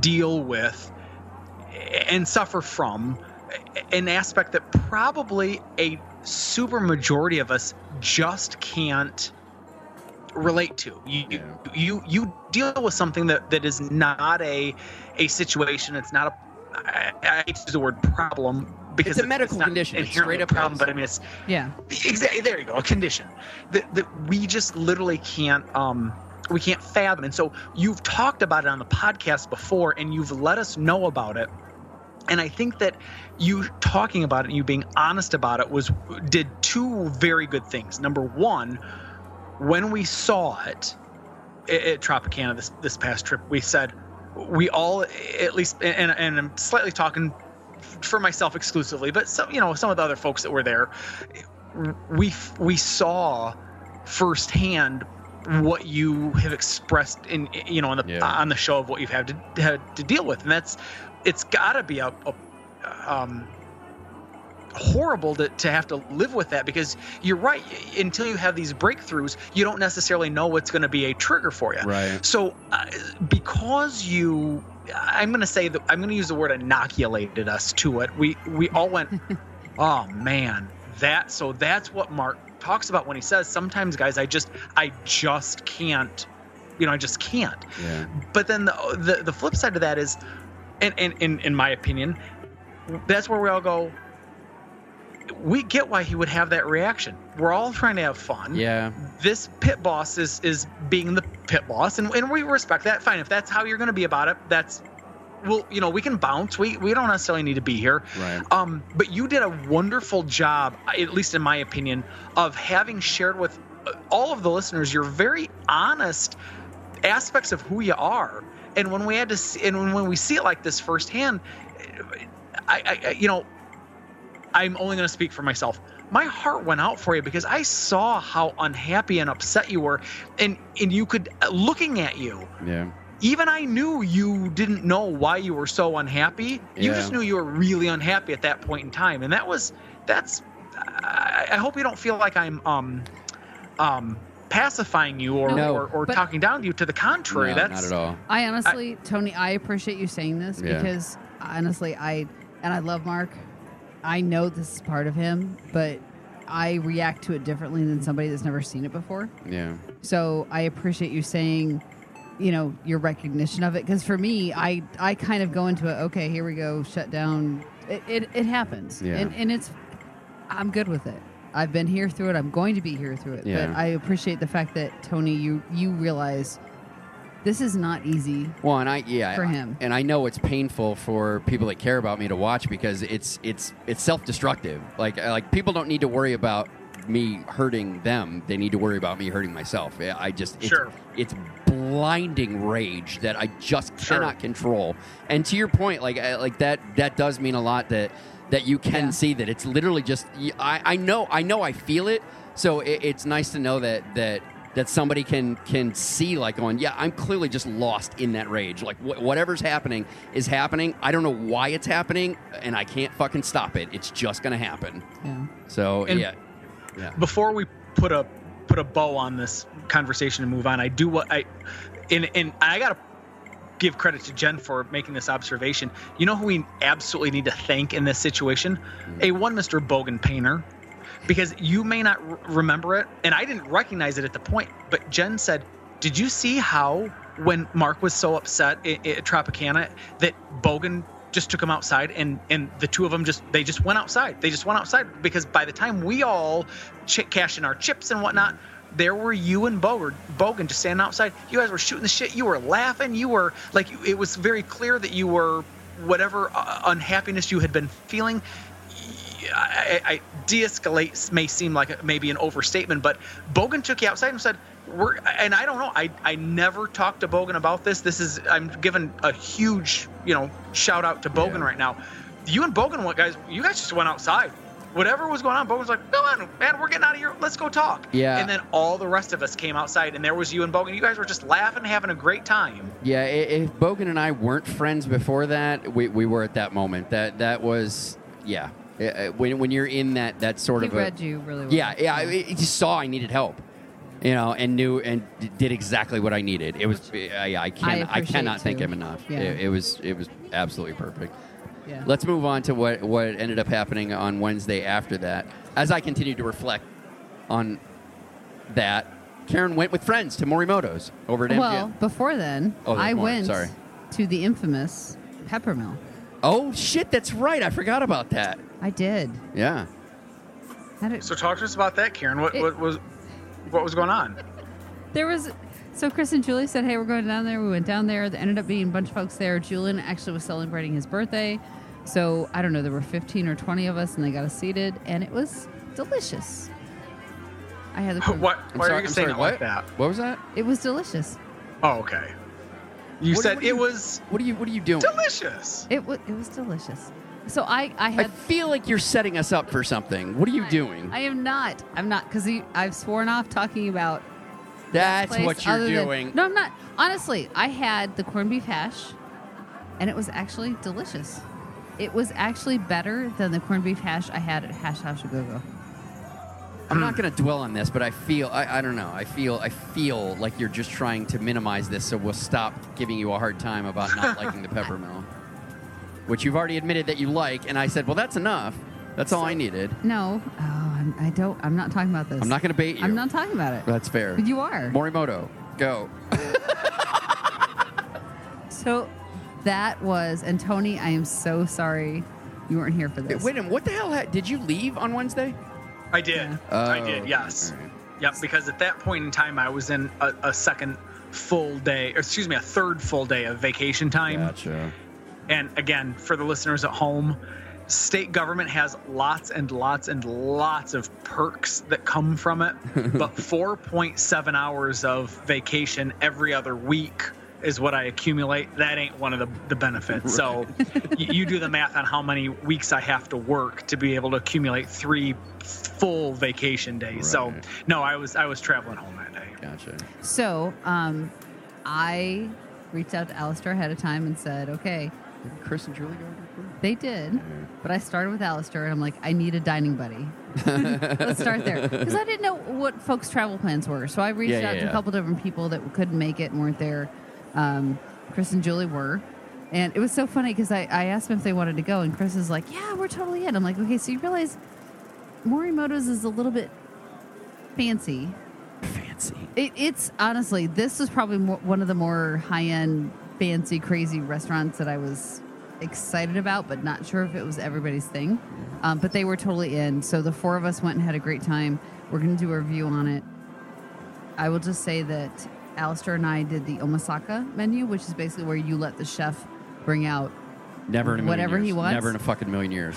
deal with and suffer from an aspect that probably a super majority of us just can't relate to. You you you deal with something that that is not a a situation. It's not a I, I hate to use the word problem because It's a medical not condition. It's inherently straight up a problem. But I mean, it's Yeah. exactly there you go a condition that, that we just literally can't um we can't fathom and so you've talked about it on the podcast before and you've let us know about it and i think that you talking about it and you being honest about it was did two very good things number one when we saw it at, tropicana this this past trip we said we all at least and, and i'm slightly talking for myself exclusively but some you know some of the other folks that were there we we saw firsthand what you have expressed in you know on the Yeah. on the show of what you've had to had to deal with and that's it's got to be a, a um horrible to, to have to live with that because you're right until you have these breakthroughs you don't necessarily know what's going to be a trigger for you Right. so uh, because you i'm going to say that i'm going to use the word inoculated us to it we we all went <laughs> oh man that so that's what mark talks about when he says sometimes guys i just i just can't you know i just can't Yeah. but then the the, the flip side of that is and, and in in my opinion that's where we all go we get why he would have that reaction. We're all trying to have fun. Yeah. this pit boss is is being the pit boss and, and we respect that. Fine if that's how you're going to be about it that's well you know we can bounce. We we don't necessarily need to be here. Right. um but you did a wonderful job at least in my opinion of having shared with all of the listeners your very honest aspects of who you are and when we had to see, and when, when we see it like this firsthand I, I I- you know I'm only going to speak for myself. My heart went out for you because I saw how unhappy and upset you were, and and you could looking at you. Yeah. Even I knew you didn't know why you were so unhappy. You Yeah. just knew you were really unhappy at that point in time, and that was that's. I, I hope you don't feel like I'm um um pacifying you or No. or, or But- talking down to you. To the contrary, No, that's not at all. I honestly, Tony, I appreciate you saying this Yeah. because honestly, I and I love Mark. I know this is part of him, but I react to it differently than somebody that's never seen it before. Yeah. So I appreciate you saying, you know, your recognition of it. Because for me, I I kind of go into it. Okay, here we go. Shut down. It it, it happens, Yeah. and and it's I'm good with it. I've been here through it. I'm going to be here through it. Yeah. But I appreciate the fact that Tony, you you realize this is not easy. Well, and I yeah, For him. and I know it's painful for people that care about me to watch because it's it's it's self-destructive. Like uh, like people don't need to worry about me hurting them; they need to worry about me hurting myself. Yeah, I just it's, Sure. it's blinding rage that I just Sure. cannot control. And to your point, like uh, like that that does mean a lot that that you can Yeah. see that it's literally just I, I know I know I feel it. So it, it's nice to know that that that somebody can can see like going yeah i'm clearly just lost in that rage like wh- whatever's happening is happening i don't know why it's happening and i can't fucking stop it it's just gonna happen Yeah. so And- yeah yeah before we put a put a bow on this conversation and move on, I do what I and and I gotta give credit to Jen for making this observation. You know who we absolutely need to thank in this situation? Hmm. A one Mr. Bogan Painter. Because you may not r- remember it, and I didn't recognize it at the point, but Jen said, Did you see how when Mark was so upset i- at Tropicana that Bogan just took him outside and and the two of them just they just went outside they just went outside because by the time we all ch- cashed in our chips and whatnot there were you and Bogan, Bogan just standing outside. You guys were shooting the shit. You were laughing. You were like, it was very clear that you were whatever uh, unhappiness you had been feeling. I, I, I de-escalate may seem like a, maybe an overstatement, but Bogan took you outside and said, we're and I don't know. I I never talked to Bogan about this. This is I'm giving a huge you know shout out to Bogan right now. You and Bogan, what guys? You guys just went outside. Whatever was going on, Bogan was like, "Come on, man, we're getting out of here. Let's go talk." Yeah. And then all the rest of us came outside, and there was you and Bogan. You guys were just laughing, having a great time. Yeah, if Bogan and I weren't friends before that, we, we were at that moment. That that was yeah. Uh, uh, When, when you're in that that sort He of a, read you really well. Yeah, yeah. I, I just saw I needed help, you know, and knew and did exactly what I needed. It was I, I can I, appreciate cannot thank him enough. Yeah. It, it was it was absolutely perfect. Yeah. Let's move on to what what ended up happening on Wednesday after that. As I continued to reflect on that, Karen went with friends to Morimoto's over at MGM. Well, before then, Oh, I more. went Sorry. to the infamous Peppermill. Oh shit, that's right. I forgot about that. I did. Yeah. Had So talk to us about that, Karen. What It- what was what was going on? There was so Chris and Julie said, "Hey, we're going down there." We went down there. There ended up being a bunch of folks there. Julian actually was celebrating his birthday, so I don't know. There were fifteen or twenty of us, and they got us seated, and it was delicious. I had the corn- <laughs> What? I'm Why sorry- are you I'm saying sorry, it like what? that? What was that? It was delicious. Oh, okay. You What- said what are it you- was What are you What are you doing? delicious. It was. It was delicious. So I, I I had. feel like you're setting us up for something. What are you doing? I am not. I'm not because I've sworn off talking about. That's what you're other than- doing. no, I'm not. Honestly, I had the corned beef hash, and it was actually delicious. It was actually better than the corned beef hash I had at Hash House a Go Go. I'm not going to dwell on this, but I feel I, I don't know. I feel I feel like you're just trying to minimize this, so we'll stop giving you a hard time about not liking the peppermill, <laughs> which you've already admitted that you like. And I said, well, that's enough. That's all I needed. No, oh, I'm, I don't. I'm not talking about this. I'm not going to bait you. I'm not talking about it. That's fair. But you are. Morimoto, go. <laughs> So that was, and Tony, I am so sorry you weren't here for this. Wait a minute. What the hell? Ha- did you leave on Wednesday? I did. Oh, I Oh, did. Yes. all right. Yep. Because at that point in time, I was in a, a second full day, or excuse me, a third full day of vacation time. Gotcha. And again, for the listeners at home, state government has lots and lots and lots of perks that come from it. <laughs> but 4.7 hours of vacation every other week is what I accumulate. That ain't one of the, the benefits. So you, you do the math on how many weeks I have to work to be able to accumulate three full vacation days. So no, I was I was traveling home that day. Gotcha. So, um, I reached out to Alistair ahead of time and said, okay, Did Chris and Julie go? They did. But I started with Alistair and I'm like, I need a dining buddy. <laughs> Let's start there. Because I didn't know what folks' travel plans were. So I reached Yeah, out yeah, to yeah. a couple different people that couldn't make it and weren't there. Um, Chris and Julie were. And it was so funny because I, I asked them if they wanted to go, and Chris is like, Yeah, we're totally in. I'm like, Okay, so you realize Morimoto's is a little bit fancy. Fancy. It, it's honestly, this is probably more, one of the more high end, fancy, crazy restaurants that I was excited about, but not sure if it was everybody's thing. Um, but they were totally in. So the four of us went and had a great time. We're going to do a review on it. I will just say that Alistair and I did the omasaka menu, which is basically where you let the chef bring out Never in a Whatever he wants? Never in a fucking million years.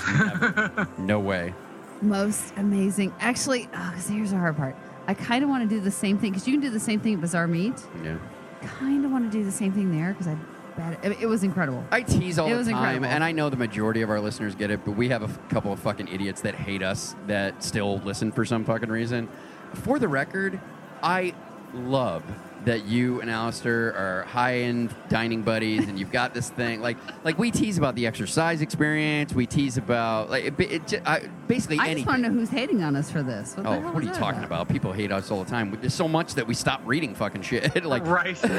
No way. most amazing. Actually, oh, here's the hard part. I kind of want to do the same thing because you can do the same thing at Bazaar Meat. Yeah. Kind of want to do the same thing there because I bet it, it was incredible. I tease all It the was time, incredible. and I know the majority of our listeners get it, but we have a f- couple of fucking idiots that hate us that still listen for some fucking reason. For the record, I love that you and Alistair are high-end dining buddies, and you've got this thing like like we tease about the exercise experience. We tease about like it, it, ju- I, basically I anything. just want to know who's hating on us for this. What the Oh, hell what are you talking about? People hate us all the time. There's so much that we stop reading fucking shit. <laughs> like, right. <laughs> Pick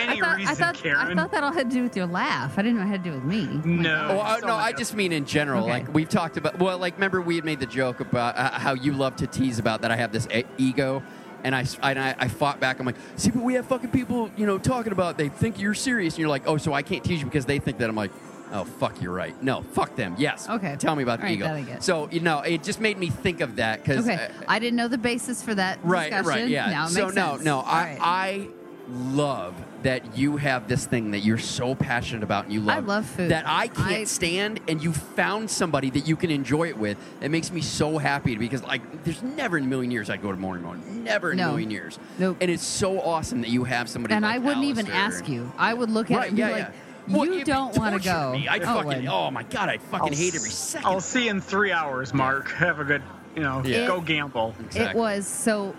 any I thought, reason, I, thought, Karen. I thought that all had to do with your laugh. I didn't know it had to do with me. no. Oh, uh, So no, I just mean in general. Okay. Like we've talked about. Well, like remember we had made the joke about uh, how you love to tease about that I have this e- ego, and I, and I I fought back. I'm like, see, but we have fucking people, you know, talking about they think you're serious, and you're like, oh, so I can't tease you because they think that I'm like. Oh fuck! You're right. No, fuck them. Yes. Okay. Tell me about the All right, ego. that I get. So you know, it just made me think of that because Okay, I didn't know the basis for that. right, discussion. right, yeah. So no, sense. no, All I, right. I love that you have this thing that you're so passionate about and you love. I love food. That I can't I- stand, and you found somebody that you can enjoy it with. It makes me so happy because, like, there's never in a million years I'd go to Morimoto. Never in a million years. Nope. And it's so awesome that you have somebody. and like I wouldn't even ask you. I would look at Right, it and be like, yeah. Well, you don't want to go. Me. I'd Oh, fucking, wouldn't. oh my god, I'd fucking I'll hate s- every second. I'll see you in three hours, Mark. Have a good, you know, Yeah. go gamble. It was so.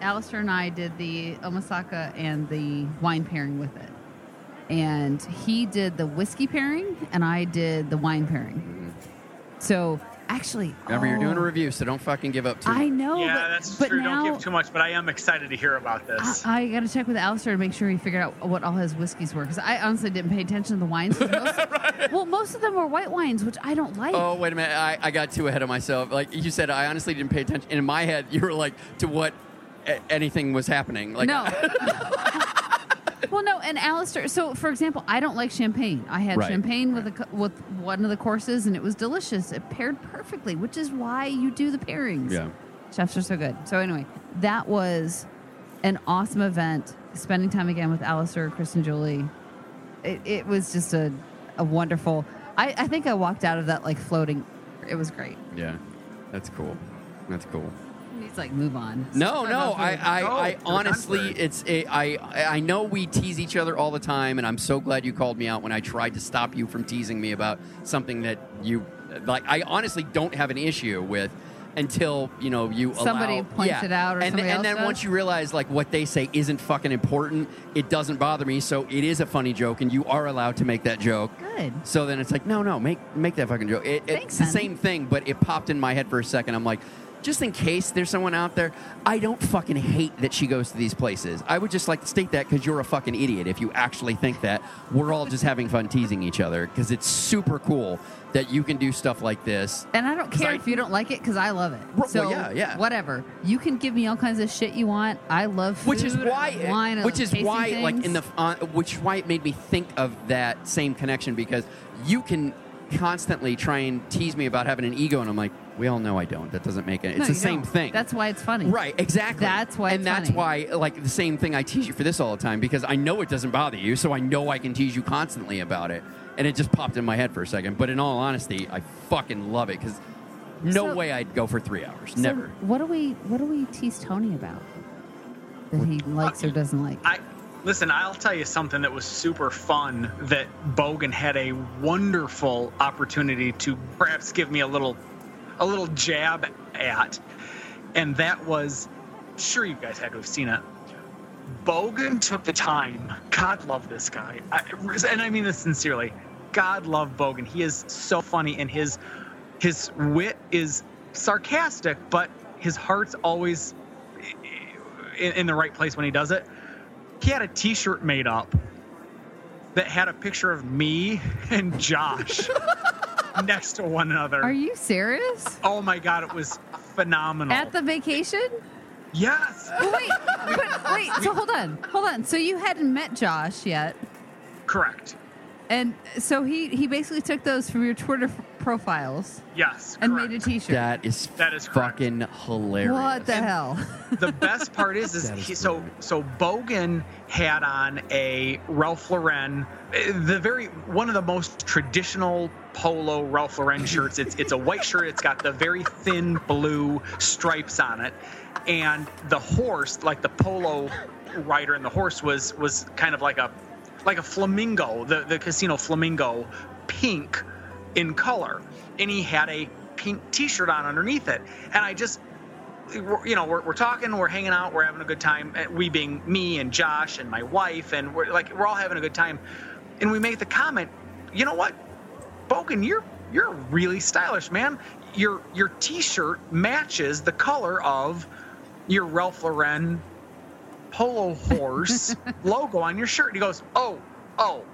Alistair and I did the Omasaka and the wine pairing with it, and he did the whiskey pairing, and I did the wine pairing. Mm-hmm. So actually, Remember, you're doing a oh, review, so don't fucking give up too I know, yeah, but, that's but true. now Don't give too much, but I am excited to hear about this. I, I got to check with Alistair to make sure he figured out what all his whiskeys were because I honestly didn't pay attention to the wines. Most, <laughs> Well, most of them were white wines, which I don't like. Oh wait a minute! I, I got too ahead of myself. Like you said, I honestly didn't pay attention. And in my head, you were like to what a- anything was happening. Like no. <laughs> well, no, and Alistair. So, for example, I don't like champagne. I had Right, champagne with a, co- with one of the courses, and it was delicious. It paired perfectly, which is why you do the pairings. Yeah. chefs are so good. So anyway, that was an awesome event. Spending time again with Alistair, Chris, and Julie. It, it was just a, a wonderful. I, I think I walked out of that like floating. It was great. yeah, that's cool. That's cool. He's like, move on. No, no. about I, food. I, No, I honestly, contrary. it's a, I, I know we tease each other all the time, and I'm so glad you called me out when I tried to stop you from teasing me about something that you like. I honestly don't have an issue with until you know you Somebody allow, points yeah. it out or and, somebody and else then does? once you realize like what they say isn't fucking important, it doesn't bother me. So it is a funny joke, and you are allowed to make that joke. Good. So then it's like, no, no, make make that fucking joke. It, Thanks, it's the same thing, but it popped in my head for a second. I'm like, just in case there's someone out there, I don't fucking hate that she goes to these places. I would just like to state that because you're a fucking idiot if you actually think that. We're all just having fun teasing each other because it's super cool that you can do stuff like this. And I don't care I- if you don't like it because I love it. Well, So yeah, yeah. whatever. You can give me all kinds of shit you want. I love food. Which is why, wine. Which is why, like in the, uh, which is why it made me think of that same connection because you can constantly try and tease me about having an ego, and I'm like, we all know I don't. That doesn't make it. It's No, the same don't. thing. That's why it's funny. Right, exactly. That's why and it's that's funny. why, like the same thing. I tease you for this all the time because I know it doesn't bother you, so I know I can tease you constantly about it. And it just popped in my head for a second. But in all honesty, I fucking love it because no So- way I'd go for three hours. So Never. What do we What do we tease Tony about that he likes or doesn't like? I listen. I'll tell you something that was super fun. That Bogan had a wonderful opportunity to perhaps give me a little, a little jab at, and that was, sure you guys had to have seen it. Bogan took the time. God love this guy, I, and I mean this sincerely. God love Bogan. He is so funny, and his his wit is sarcastic, but his heart's always in, in the right place when he does it. He had a T-shirt made up that had a picture of me <laughs> and Josh <laughs> next to one another. Are you serious? Oh my god, it was phenomenal. At the vacation? yes, Well, wait, but wait. So hold on, hold on. So you hadn't met Josh yet, correct. And so he he basically took those from your Twitter f- profiles Yes, and correct. made a T-shirt. That is That is correct. fucking hilarious. what the hell? <laughs> the best part is, is, <laughs> That is he, so so Bogan had on a Ralph Lauren, eh, the very one of the most traditional polo Ralph Lauren <laughs> shirts. It's it's a white shirt. It's got the very thin blue stripes on it, and the horse, like the polo rider, and the horse was was kind of like a like a flamingo, the the casino flamingo, pink in color, and he had a pink T-shirt on underneath it, and I just you know, we're, we're talking, we're hanging out, we're having a good time. uh, We being me and Josh and my wife, and we're like, we're all having a good time. And we make the comment, you know what, Bogan, you're you're really stylish, man. Your your T-shirt matches the color of your Ralph Lauren polo horse <laughs> logo on your shirt. And he goes, oh, oh,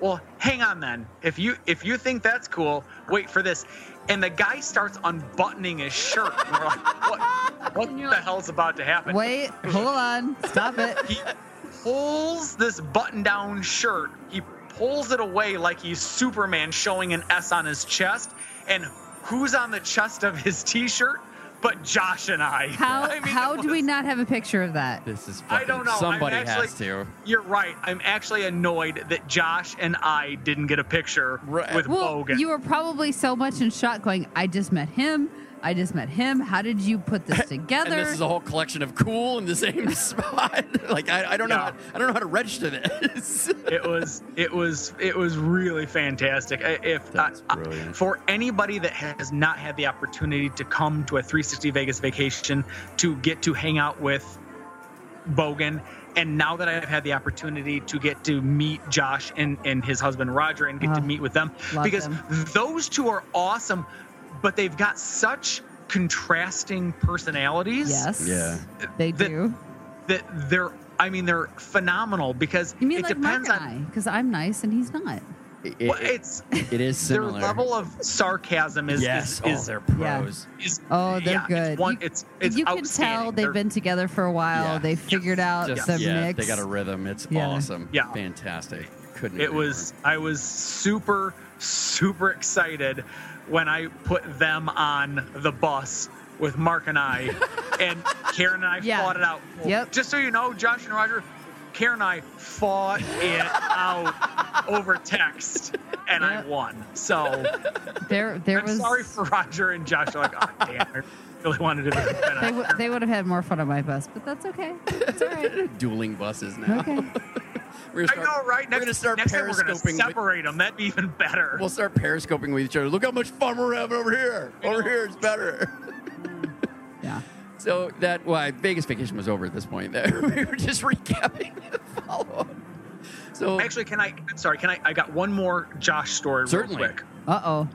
well, hang on then. If you if you think that's cool, wait for this. And the guy starts unbuttoning his shirt. And we're like, what, <laughs> what the hell's about to happen? Wait, hold on, stop it. He pulls this button-down shirt. He pulls it away like he's Superman, showing an S on his chest. And who's on the chest of his T-shirt? But Josh and I. How <laughs> I mean, how it do we not have a picture of that? This is I don't know. Somebody actually- has to. You're right. I'm actually annoyed that Josh and I didn't get a picture Right. with Well, Bogan. you were probably so much in shock, going, "I just met him. I just met him. How did you put this together?" <laughs> And this is a whole collection of cool in the same <laughs> spot. <laughs> like I, I don't know. How, I don't know how to register this. it was it was it was really fantastic. If That's I- I- for anybody that has not had the opportunity to come to a 360 Vegas vacation to get to hang out with Bogan, and now that I've had the opportunity to get to meet Josh and and his husband Roger and get to Oh, meet with them love because them. those two are awesome, but they've got such contrasting personalities yes, Yeah. they That- do. that they're I mean they're phenomenal because You mean it like depends Mark on and I? Because I'm nice and he's not. It, well, it- it's it is their level of sarcasm is yes, is, oh, is, they're Yeah. pros. is- Oh, they're yeah, good. It's, one, You- it's, it's you can tell they've They're- been together for a while. Yeah. They figured out Just, the yeah, mix. they got a rhythm. It's Yeah. awesome. Yeah. fantastic. Couldn't. It agree was I was super super excited when I put them on the bus with Mark and I, <laughs> and Karen and I Yeah. fought it out. Yep. Just so you know, Josh and Roger, Karen and I fought it out over text, and I won. So there, there I'm was. sorry for Roger and Josh. They're like, oh damn, I really wanted to be. They, w- they would have had more fun on my bus, but that's okay. It's all right. <laughs> dueling buses now. Okay. <laughs> we're I gonna start, know, right? We're gonna start next time we're gonna periscoping. with- separate them. That'd be even better. We'll start periscoping with each other. Look how much fun we're having over here. Over here, it's better. Yeah. So that why Vegas vacation was over at this point. There. <laughs> We were just recapping the follow up. So Actually, can I? Sorry. Can I? I got one more Josh story Certainly. real quick, Uh oh.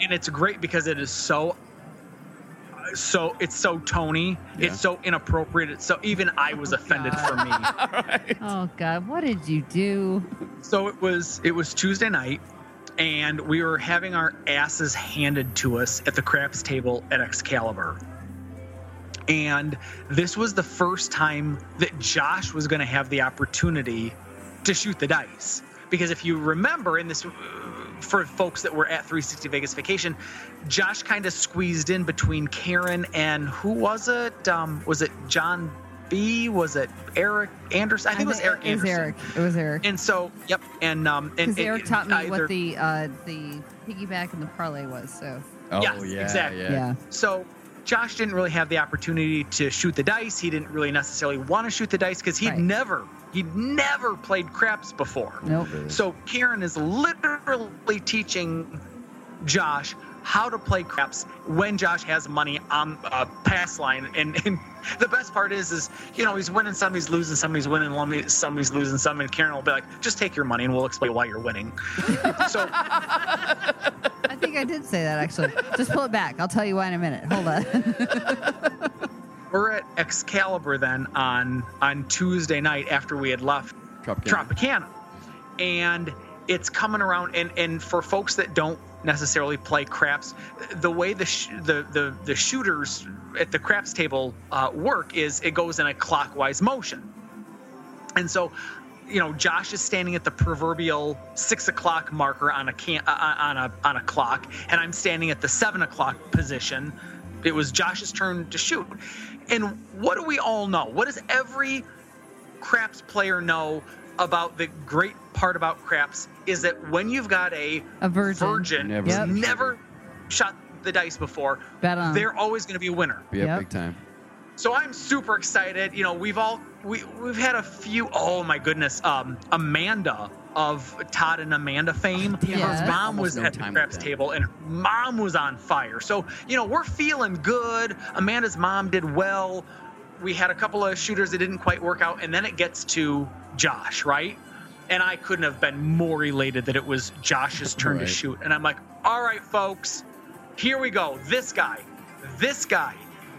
and it's great because it is so. So it's so Tony. Yeah. It's so inappropriate. It's so even I was oh, offended for me. <laughs> Oh God, what did you do? So it was it was Tuesday night, and we were having our asses handed to us at the craps table at Excalibur. And this was the first time that Josh was going to have the opportunity to shoot the dice. Because if you remember, in this, for folks that were at 360 Vegas Vacation, Josh kind of squeezed in between Karen and who was it? Um, was it John B? Was it Eric Anderson? I think it was Eric It was Eric. It was Eric. And so, yep, and um, and Because Eric and taught me either- what the uh, the piggyback and the parlay was. So oh yes, yeah, exactly. yeah. yeah. So Josh didn't really have the opportunity to shoot the dice. He didn't really necessarily want to shoot the dice because he'd Right. never, he'd never played craps before. Nope. So Karen is literally teaching Josh how to play craps when Josh has money on a pass line. And, and <laughs> the best part is, is you know he's winning some, he's losing some, he's winning some, he's losing some, and Karen will be like, "Just take your money, and we'll explain why you're winning." <laughs> so I think I did say that actually. Just pull it back. I'll tell you why in a minute. Hold on. <laughs> we're at Excalibur then on on Tuesday night after we had left Tropicana. Tropicana, and it's coming around. And and for folks that don't necessarily play craps, the way the sh- the, the the shooters at the craps table uh, work is it goes in a clockwise motion, and so. You know, Josh is standing at the proverbial six o'clock marker on a can uh, on a on a clock, and I'm standing at the seven o'clock position. It was Josh's turn to shoot, and what do we all know? What does every craps player know about the great part about craps is that when you've got a, A virgin. virgin Never Yep. never shot the dice before, they're always going to be a winner. Yeah, Yep. big time. So I'm super excited. You know, we've all we we've had a few. Oh my goodness, um, Amanda of Todd and Amanda fame. damn, I her mom was no at the craps table, and her mom was on fire. So you know, we're feeling good. Amanda's mom did well. We had a couple of shooters that didn't quite work out, and then it gets to Josh, right? And I couldn't have been more elated that it was Josh's <laughs> turn to shoot. And I'm like, all right, folks, here we go. This guy, this guy,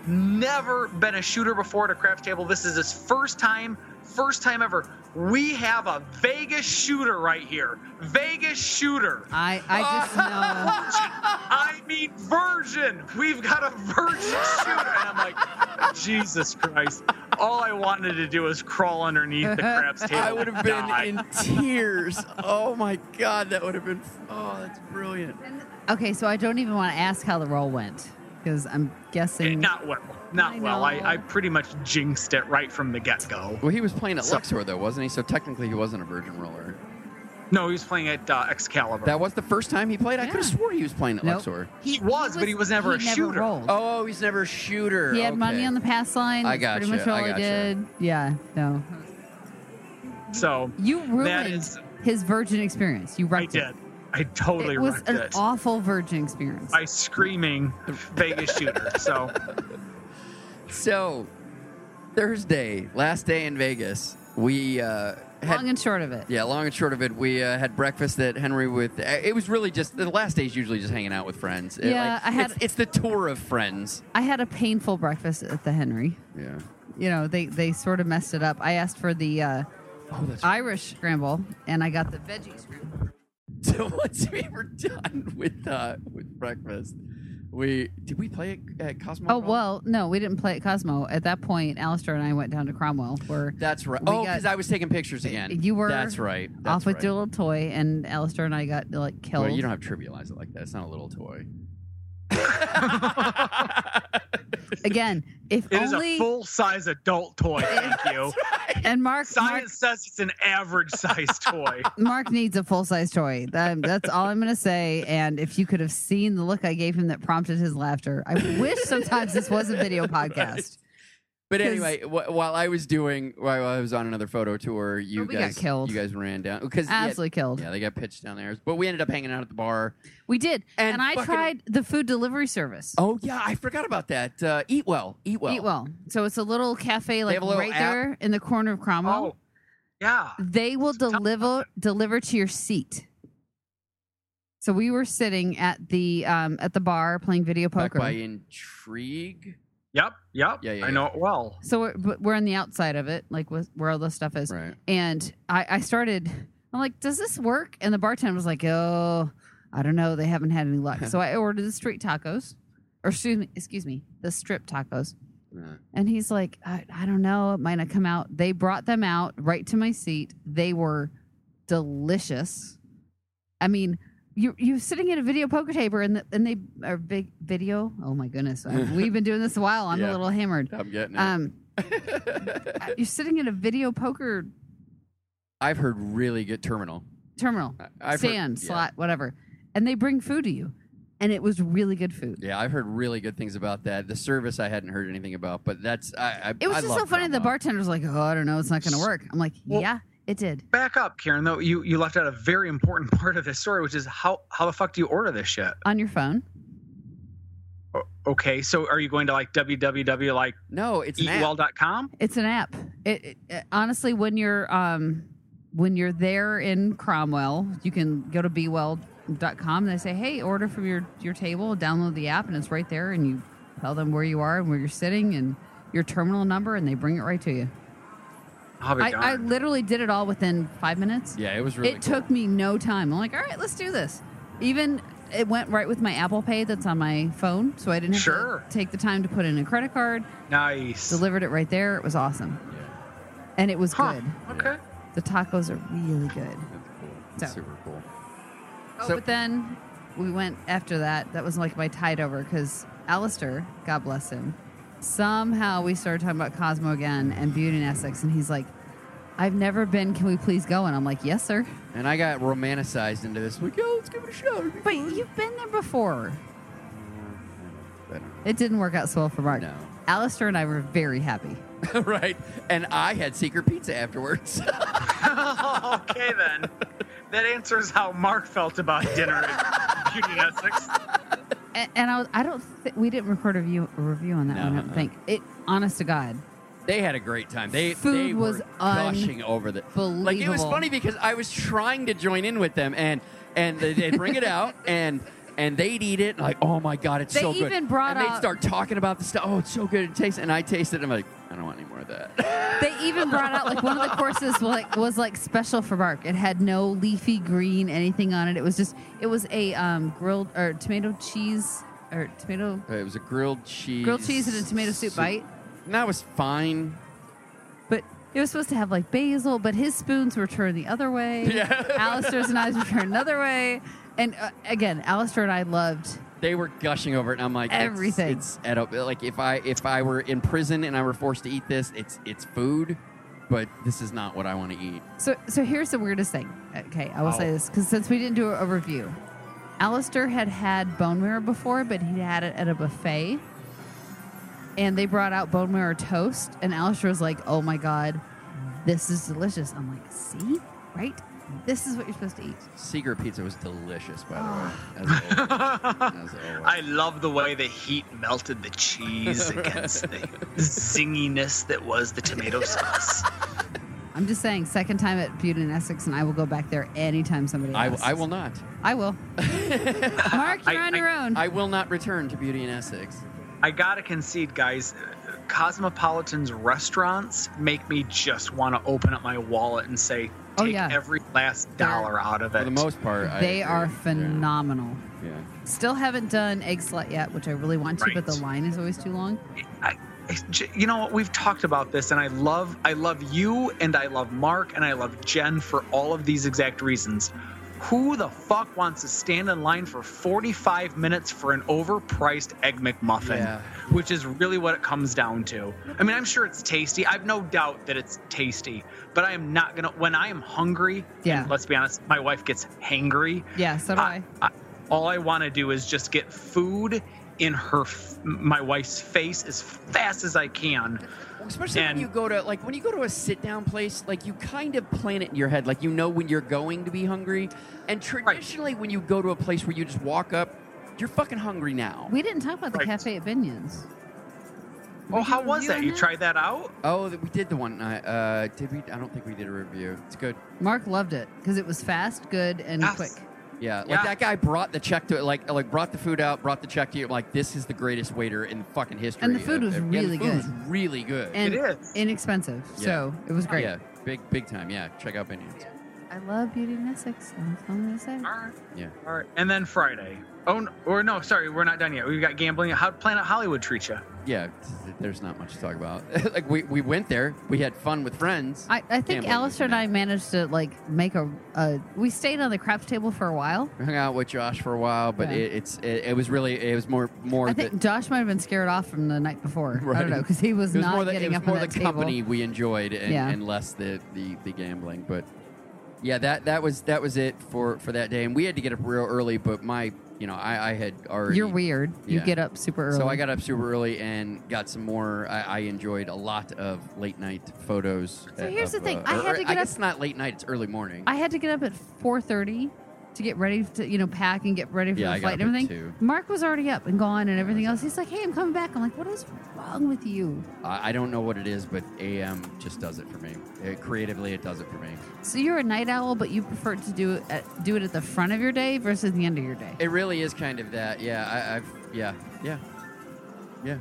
never been a shooter before at a craps table. This is his first time, first time ever. We have a Vegas shooter right here. Vegas shooter. I I just <laughs> know. I mean, virgin. We've got a virgin shooter. And I'm like, Jesus Christ. All I wanted to do was crawl underneath the craps <laughs> table. I would have been die. in tears. Oh my god, that would have been. Oh, that's brilliant. Okay, so I don't even want to ask how the roll went. Because I'm guessing. Not well. Not I well. I. I pretty much jinxed it right from the get go. Well, he was playing at So- Luxor though, wasn't he? So technically, he wasn't a Virgin Roller. No, he was playing at uh, Excalibur. That was the first time he played. I could have swore he was playing at Nope. Luxor. He was, but he was never a shooter. rolled. Oh, he's never a shooter. He had money on the pass line. I That's Pretty gotcha, much all I he gotcha. did. Yeah. No. so You ruined is. his virgin experience. You I wrecked did. it. I totally It was an it awful virgin experience. by screaming Vegas shooter. So So Thursday, last day in Vegas, we uh, had Long and short of it. Yeah, long and short of it, we uh, had breakfast at Henry with. uh, It was really just the last day is usually just hanging out with friends. It, Yeah, like, I had- It's, it's the tour of friends. I had a painful breakfast at the Henry. Yeah. You know, they they sort of messed it up. I asked for the uh, Oh, that's Irish scramble, and I got the veggie scramble. <laughs> So once we were done with uh, with breakfast, we did we play at, at Cosmo? Oh well, no, we didn't play at Cosmo. At that point, Alistair and I went down to Cromwell, where That's right. Oh, because I was taking pictures again. you were That's right. That's off with right. your little toy, and Alistair and I got like killed. Well, you don't have to trivialize it like that. It's not a little toy. <laughs> Again, if it is only a full size adult toy. Thank you. and Mark, Mark Science says it's an average size toy. <laughs> Mark needs a full size toy. That, that's all I'm going to say. And if you could have seen the look I gave him that prompted his laughter, I wish sometimes this was a video <laughs> podcast. But 'Cause- anyway, wh- while I was doing, while I was on another photo tour, you we got guys, killed. you guys ran down because Absolutely killed. Yeah, they got pitched down there. But we ended up hanging out at the bar. We did. And, And I fucking- tried the food delivery service. Oh yeah, I forgot about that. Uh, eat well, eat well, Eat well. So it's a little cafe like have a little right app? there in the corner of Cromwell. Oh, yeah. They will deliver deliver to your seat. So we were sitting at the um, at the bar playing video Back poker. by Intrigue. Yep. Yep. Yeah, yeah, I know it well. So we're, but we're on the outside of it, like with, where all this stuff is. Right. And I, I started, I'm like, does this work? And the bartender was like, oh, I don't know. They haven't had any luck. so I ordered the street tacos, or excuse me, excuse me, the strip tacos. Uh, And he's like, I, I don't know. It might not come out. They brought them out right to my seat. They were delicious. I mean, you you're sitting at a video poker table and the, and they are big video. Oh my goodness, <laughs> we've been doing this a while. I'm Yeah. a little hammered. I'm getting it. Um, <laughs> you're sitting at a video poker I've heard really good terminal. terminal, I- I've heard- stand, yeah. slot, whatever, and they bring food to you, and it was really good food. Yeah, I've heard really good things about that. The service I hadn't heard anything about, but that's I. I It was I just so funny. The bartender's like, "Oh, I don't know, it's not going to work." I'm like, Well- "Yeah, it did." Back up, Karen. Though you you left out a very important <laughs> part of this story, which is how how the fuck do you order this shit? On your phone. Okay, so are you going to like www like No, it's an app. eatwell.com? It's an app. It, it, it- honestly, when you're um, when you're there in Cromwell, you can go to bewell.com and they say, "Hey, order from your your table." Download the app, and it's right there, and you tell them where you are and where you're sitting and your terminal number, and they bring it right to you. I, I literally did it all within five minutes. Yeah, it was really. it took me no time. I'm like, all right, let's do this. Even it went right with my Apple Pay that's on my phone, so I didn't have Sure. to take the time to put in a credit card. nice. Delivered it right there. It was awesome, Yeah. and it was Huh. good. Okay. The tacos are really good. That's So- super cool. Oh, So- but then we went after that. That was like my tide over because Alistair, God bless him, somehow we started talking about Cosmo again and Beauty and Essex, and he's like, "I've never been. Can we please go?" And I'm like, "Yes, sir." And I got romanticized into this. Like, yo, let's give it a shot. It'll be But fun. you've been there before. Mm, I don't. It didn't work out so well for Mark. No. Alistair and I were very happy. <laughs> right. And I had secret pizza afterwards. <laughs> <laughs> okay then. That answers how Mark felt about dinner at Beauty and Essex. And, and I, was, I don't. Th- we didn't record a review, a review on that No, one. I don't think it. Honest to God, they had a great time. They Food they was were gushing over the Like it was funny because I was trying to join in with them and and they- they'd bring it out <laughs> and and they'd eat it like oh my god it's They so good. They even brought and they'd start talking about the stuff. Oh, it's so good it tastes. And I tasted it. And I'm like I don't want any more of that. <laughs> they even brought out like one of the courses was like was like special for Mark. It had no leafy green anything on it. It was just it was a um, grilled or tomato cheese or tomato it was a grilled cheese. grilled cheese and a tomato soup bite. And that was fine. But it was supposed to have like basil, but his spoons were turned the other way. <laughs> Yeah. Alistair's and I's were turned another way. And uh, again, Alistair and I loved They were gushing over it, and I'm like, Everything. It's, edible. Like if I if I were in prison and I were forced to eat this, it's it's food, but this is not what I want to eat. So, so here's the weirdest thing. Okay, I will say Oh. this because since we didn't do a, a review, Alistair had had bone marrow before, but he had it at a buffet, and they brought out bone marrow toast, and Alistair was like, "Oh my god, this is delicious." I'm like, "See, right? This is what you're supposed to eat." Secret pizza was delicious, by the Ah. way. As always. <laughs> As always. I love the way the heat melted the cheese against the zinginess that was the tomato sauce. I'm just saying, second time at Beauty and Essex, and I will go back there anytime somebody I, asks. I will not. I will. <laughs> Mark, you're I- on I- your own. I will not return to Beauty and Essex. I gotta concede, guys. Cosmopolitan's restaurants make me just want to open up my wallet and say, Oh, yeah. every last dollar out of it. For the most part, they agree. are phenomenal. Yeah. Still haven't done Eggslut yet, which I really want to, but the line is always too long. I, you know what we've talked about this and i love i love you and i love mark and i love jen for all of these exact reasons who the fuck wants to stand in line for 45 minutes for an overpriced egg mcmuffin Yeah. which is really what it comes down to i mean i'm sure it's tasty i've no doubt that it's tasty but i am not gonna when i am hungry Yeah. let's be honest my wife gets hangry Yeah, so do I. I, all I want to do is just get food in her, my wife's face as fast as I can. Especially And- when you go to like when you go to a sit down place, like you kind of plan it in your head, like you know when you're going to be hungry. And traditionally, when you go to a place where you just walk up, you're fucking hungry now. We didn't talk about the Right. cafe at Binions. Oh, how was that? You that? tried that out? Oh, th- we did the one night. Uh, did we? I don't think we did a review. It's good. Mark loved it because it was fast, good, and Yes. quick. Yeah, like Yeah. that guy brought the check to like like brought the food out, brought the check to you. Like this is the greatest waiter in fucking history. And the food of- was of- and really the food was good. really good. And It is. inexpensive. Yeah. So it was great. Yeah, big big time. Yeah, check out Binions. I love Beauty and Essex. That's all I'm going to say. All right. Yeah. All right. And then Friday. Oh, no, or no, sorry, we're not done yet. We got gambling. How Planet Hollywood treat you? Yeah, there's not much to talk about. <laughs> like we, we went there, we had fun with friends. I, I think Gambling Alistair and I managed to like make a. a we stayed on the craps table for a while. We hung out with Josh for a while, but Yeah. it, it's it, it was really it was more more I the, think Josh might have been scared off from the night before. I Right. don't know because he was, it was not more the, getting it was up more on the that table. company we enjoyed and, Yeah. and less the, the the gambling. But yeah, that that was that was it for for that day, and we had to get up real early. But my you know I, I had already You're weird. You get up super early. So I got up super early and got some more. I, I enjoyed a lot of late night photos. So here's of, the thing, uh, I or- had or to get I up- it's not late night; it's early morning. I had to get up at 4:30 to get ready to you know pack and get ready for Yeah, the I flight and everything. Mark was already up and gone and everything else. He's like, "Hey, I'm coming back." I'm like, "What is wrong with you?" I, I don't know what it is, but AM just does it for me. It, creatively, it does it for me. So you're a night owl, but you prefer to do it at, do it at the front of your day versus the end of your day. It really is kind of that. Yeah, I, I've yeah, yeah, yeah.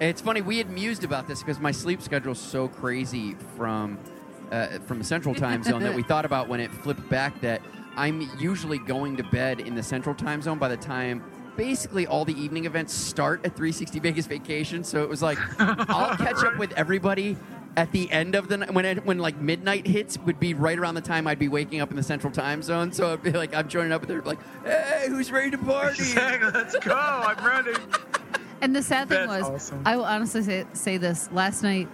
It's funny. We had mused about this because my sleep schedule's so crazy from uh, from the Central Time Zone that we <laughs> thought about when it flipped back that I'm usually going to bed in the Central Time Zone by the time. Basically, all the evening events start at 360 Vegas Vacation, so it was like I'll <laughs> catch up with everybody at the end of the night when it, when like midnight hits would be right around the time I'd be waking up in the Central Time Zone. So it'd be like I'm joining up with them, like, hey, who's ready to party? Exactly. Let's go. I'm ready. And the sad thing That's was, awesome. I will honestly say, say this: last night.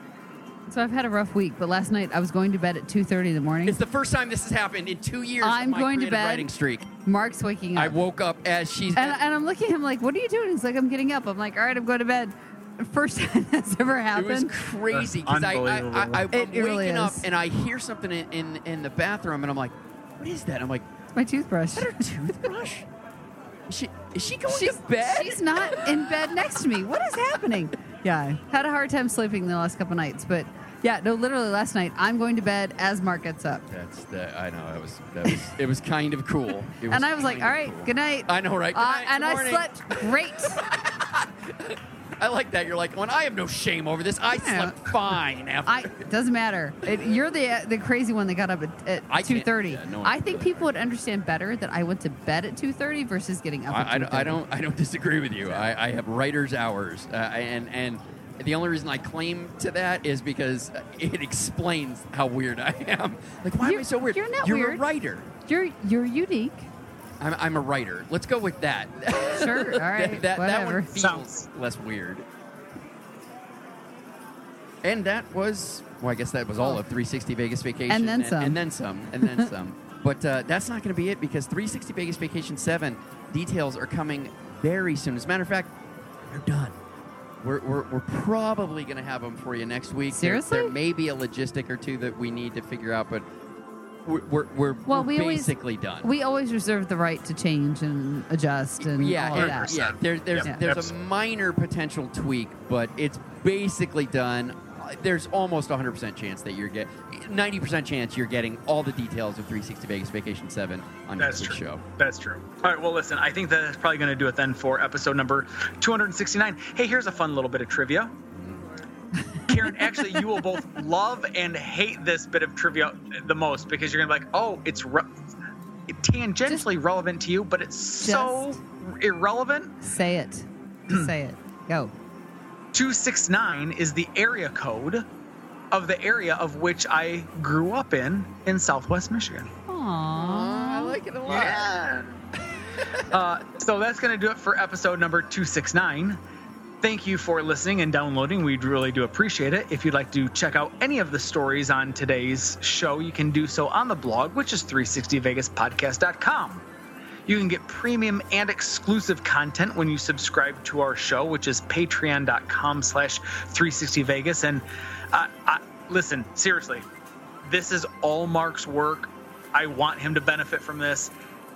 So I've had a rough week, but last night I was going to bed at 2:30 in the morning. It's the first time this has happened in two years. I'm of my going to bed. Writing streak. Mark's waking up. I woke up as she's. And, and I'm looking at him like, what are you doing? He's like, I'm getting up. I'm like, all right, I'm going to bed. First <laughs> time that's ever happened. it was crazy because I, I, Unbelievable. I, I, I'm waking really up and I hear something in, in, in the bathroom and I'm like, what is that? I'm like, It's my toothbrush. is that her toothbrush? Is she, is she going She's, to bed? she's not in bed next to me. What is happening? Yeah, had a hard time sleeping the last couple nights, but yeah, no, literally last night I'm going to bed as Mark gets up, That's the, I know that was that was it was kind of cool. It was and I was like, all right, cool. good night. I know, right? Good Uh, night, and I slept great. <laughs> I like that. You're like, when I have no shame over this, I Yeah. slept fine after. I doesn't matter. It, you're the the crazy one that got up at, at I two thirty. yeah, no I think that. people would understand better that I went to bed at two thirty versus getting up. I, at I, 2:30. I don't I don't disagree with you. I, I have writer's hours, uh, and and the only reason I claim to that is because it explains how weird I am. <laughs> Like, why am I You're- so weird? you're not You're a writer. You're you're unique. I'm, I'm a writer. Let's go with that. Sure. <laughs> All right. that, that, that whatever. one feels Sounds- less weird. And that was, well, I guess that was all of 360 Vegas Vacation. And then some. And, then some. And then some. But uh, that's not going to be it because 360 Vegas Vacation 7 details are coming very soon. As a matter of fact, they're done. We're, we're, we're probably going to have them for you next week. There- Seriously? There, may be a logistic or two that we need to figure out, but we're, we're, we're, Well, we're we always- basically done. We always reserve the right to change and adjust and yeah, all of and- that. yeah. There, there's Yep. there's a minor potential tweak, but it's basically done. Uh, There's almost 100% chance that you're get 90% chance you're getting all the details of 360 Vegas Vacation 7 on That's next week's true. show. That's true. All right. Well, listen. I think that's probably going to do it then for episode number 269. Hey, here's a fun little bit of trivia. Mm. Karen, actually, you will both <laughs> love and hate this bit of trivia the most because you're going to be like, oh, it's re- tangentially relevant to you, but it's so irrelevant. Say it. Just <clears throat> say it. Go. 269 is the area code of the area of which I grew up in in Southwest Michigan. Aww. I like it a lot. Yeah. uh, so that's going to do it for episode number 269. Thank you for listening and downloading. We'd really do appreciate it. If you'd like to check out any of the stories on today's show, you can do so on the blog, which is 360vegaspodcast.com. You can get premium and exclusive content when you subscribe to our show, which is patreon.com slash 360vegas. And uh, I, listen, seriously, this is all Mark's work. I want him to benefit from this.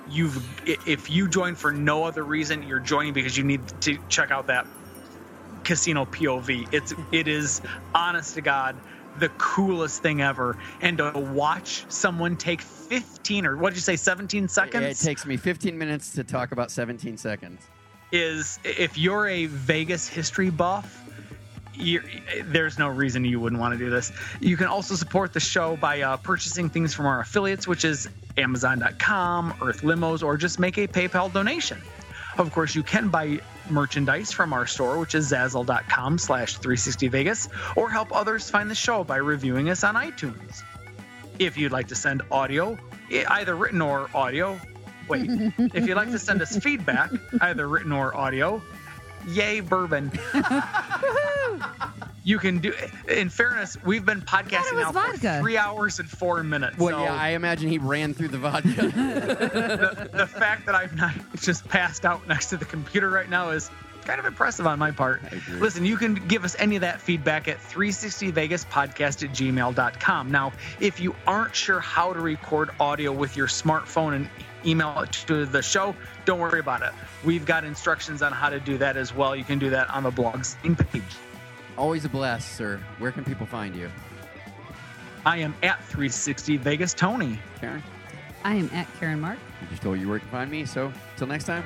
You've if you join for no other reason, you're joining because you need to check out that casino POV. It's it is honest to God the coolest thing ever. And to watch someone take 15 or what did you say 17 seconds? It takes me 15 minutes to talk about 17 seconds. is if you're a Vegas history buff, there's no reason you wouldn't want to do this. You can also support the show by uh, purchasing things from our affiliates, which is Amazon.com, Earth Limos, or just make a PayPal donation. Of course, you can buy merchandise from our store, which is Zazzle.com slash 360Vegas, or help others find the show by reviewing us on iTunes. If you'd like to send audio, either written or audio, wait, if you'd like to send us <laughs> feedback, either written or audio, yay, bourbon. <laughs> you can do in fairness, we've been podcasting now vodka. for three hours and four minutes. Well, so yeah, I imagine he ran through the vodka. <laughs> the, the fact that I'm not just passed out next to the computer right now is kind of impressive on my part. Listen, you can give us any of that feedback at 360vegaspodcast at gmail.com. Now, if you aren't sure how to record audio with your smartphone and email it to the show, don't worry about it. We've got instructions on how to do that as well. You can do that on the blog's main page. Always a blast, sir. Where can people find you? I am at 360 Vegas Tony. Karen? I am at Karen Mark. You just told you where to find me, so till next time.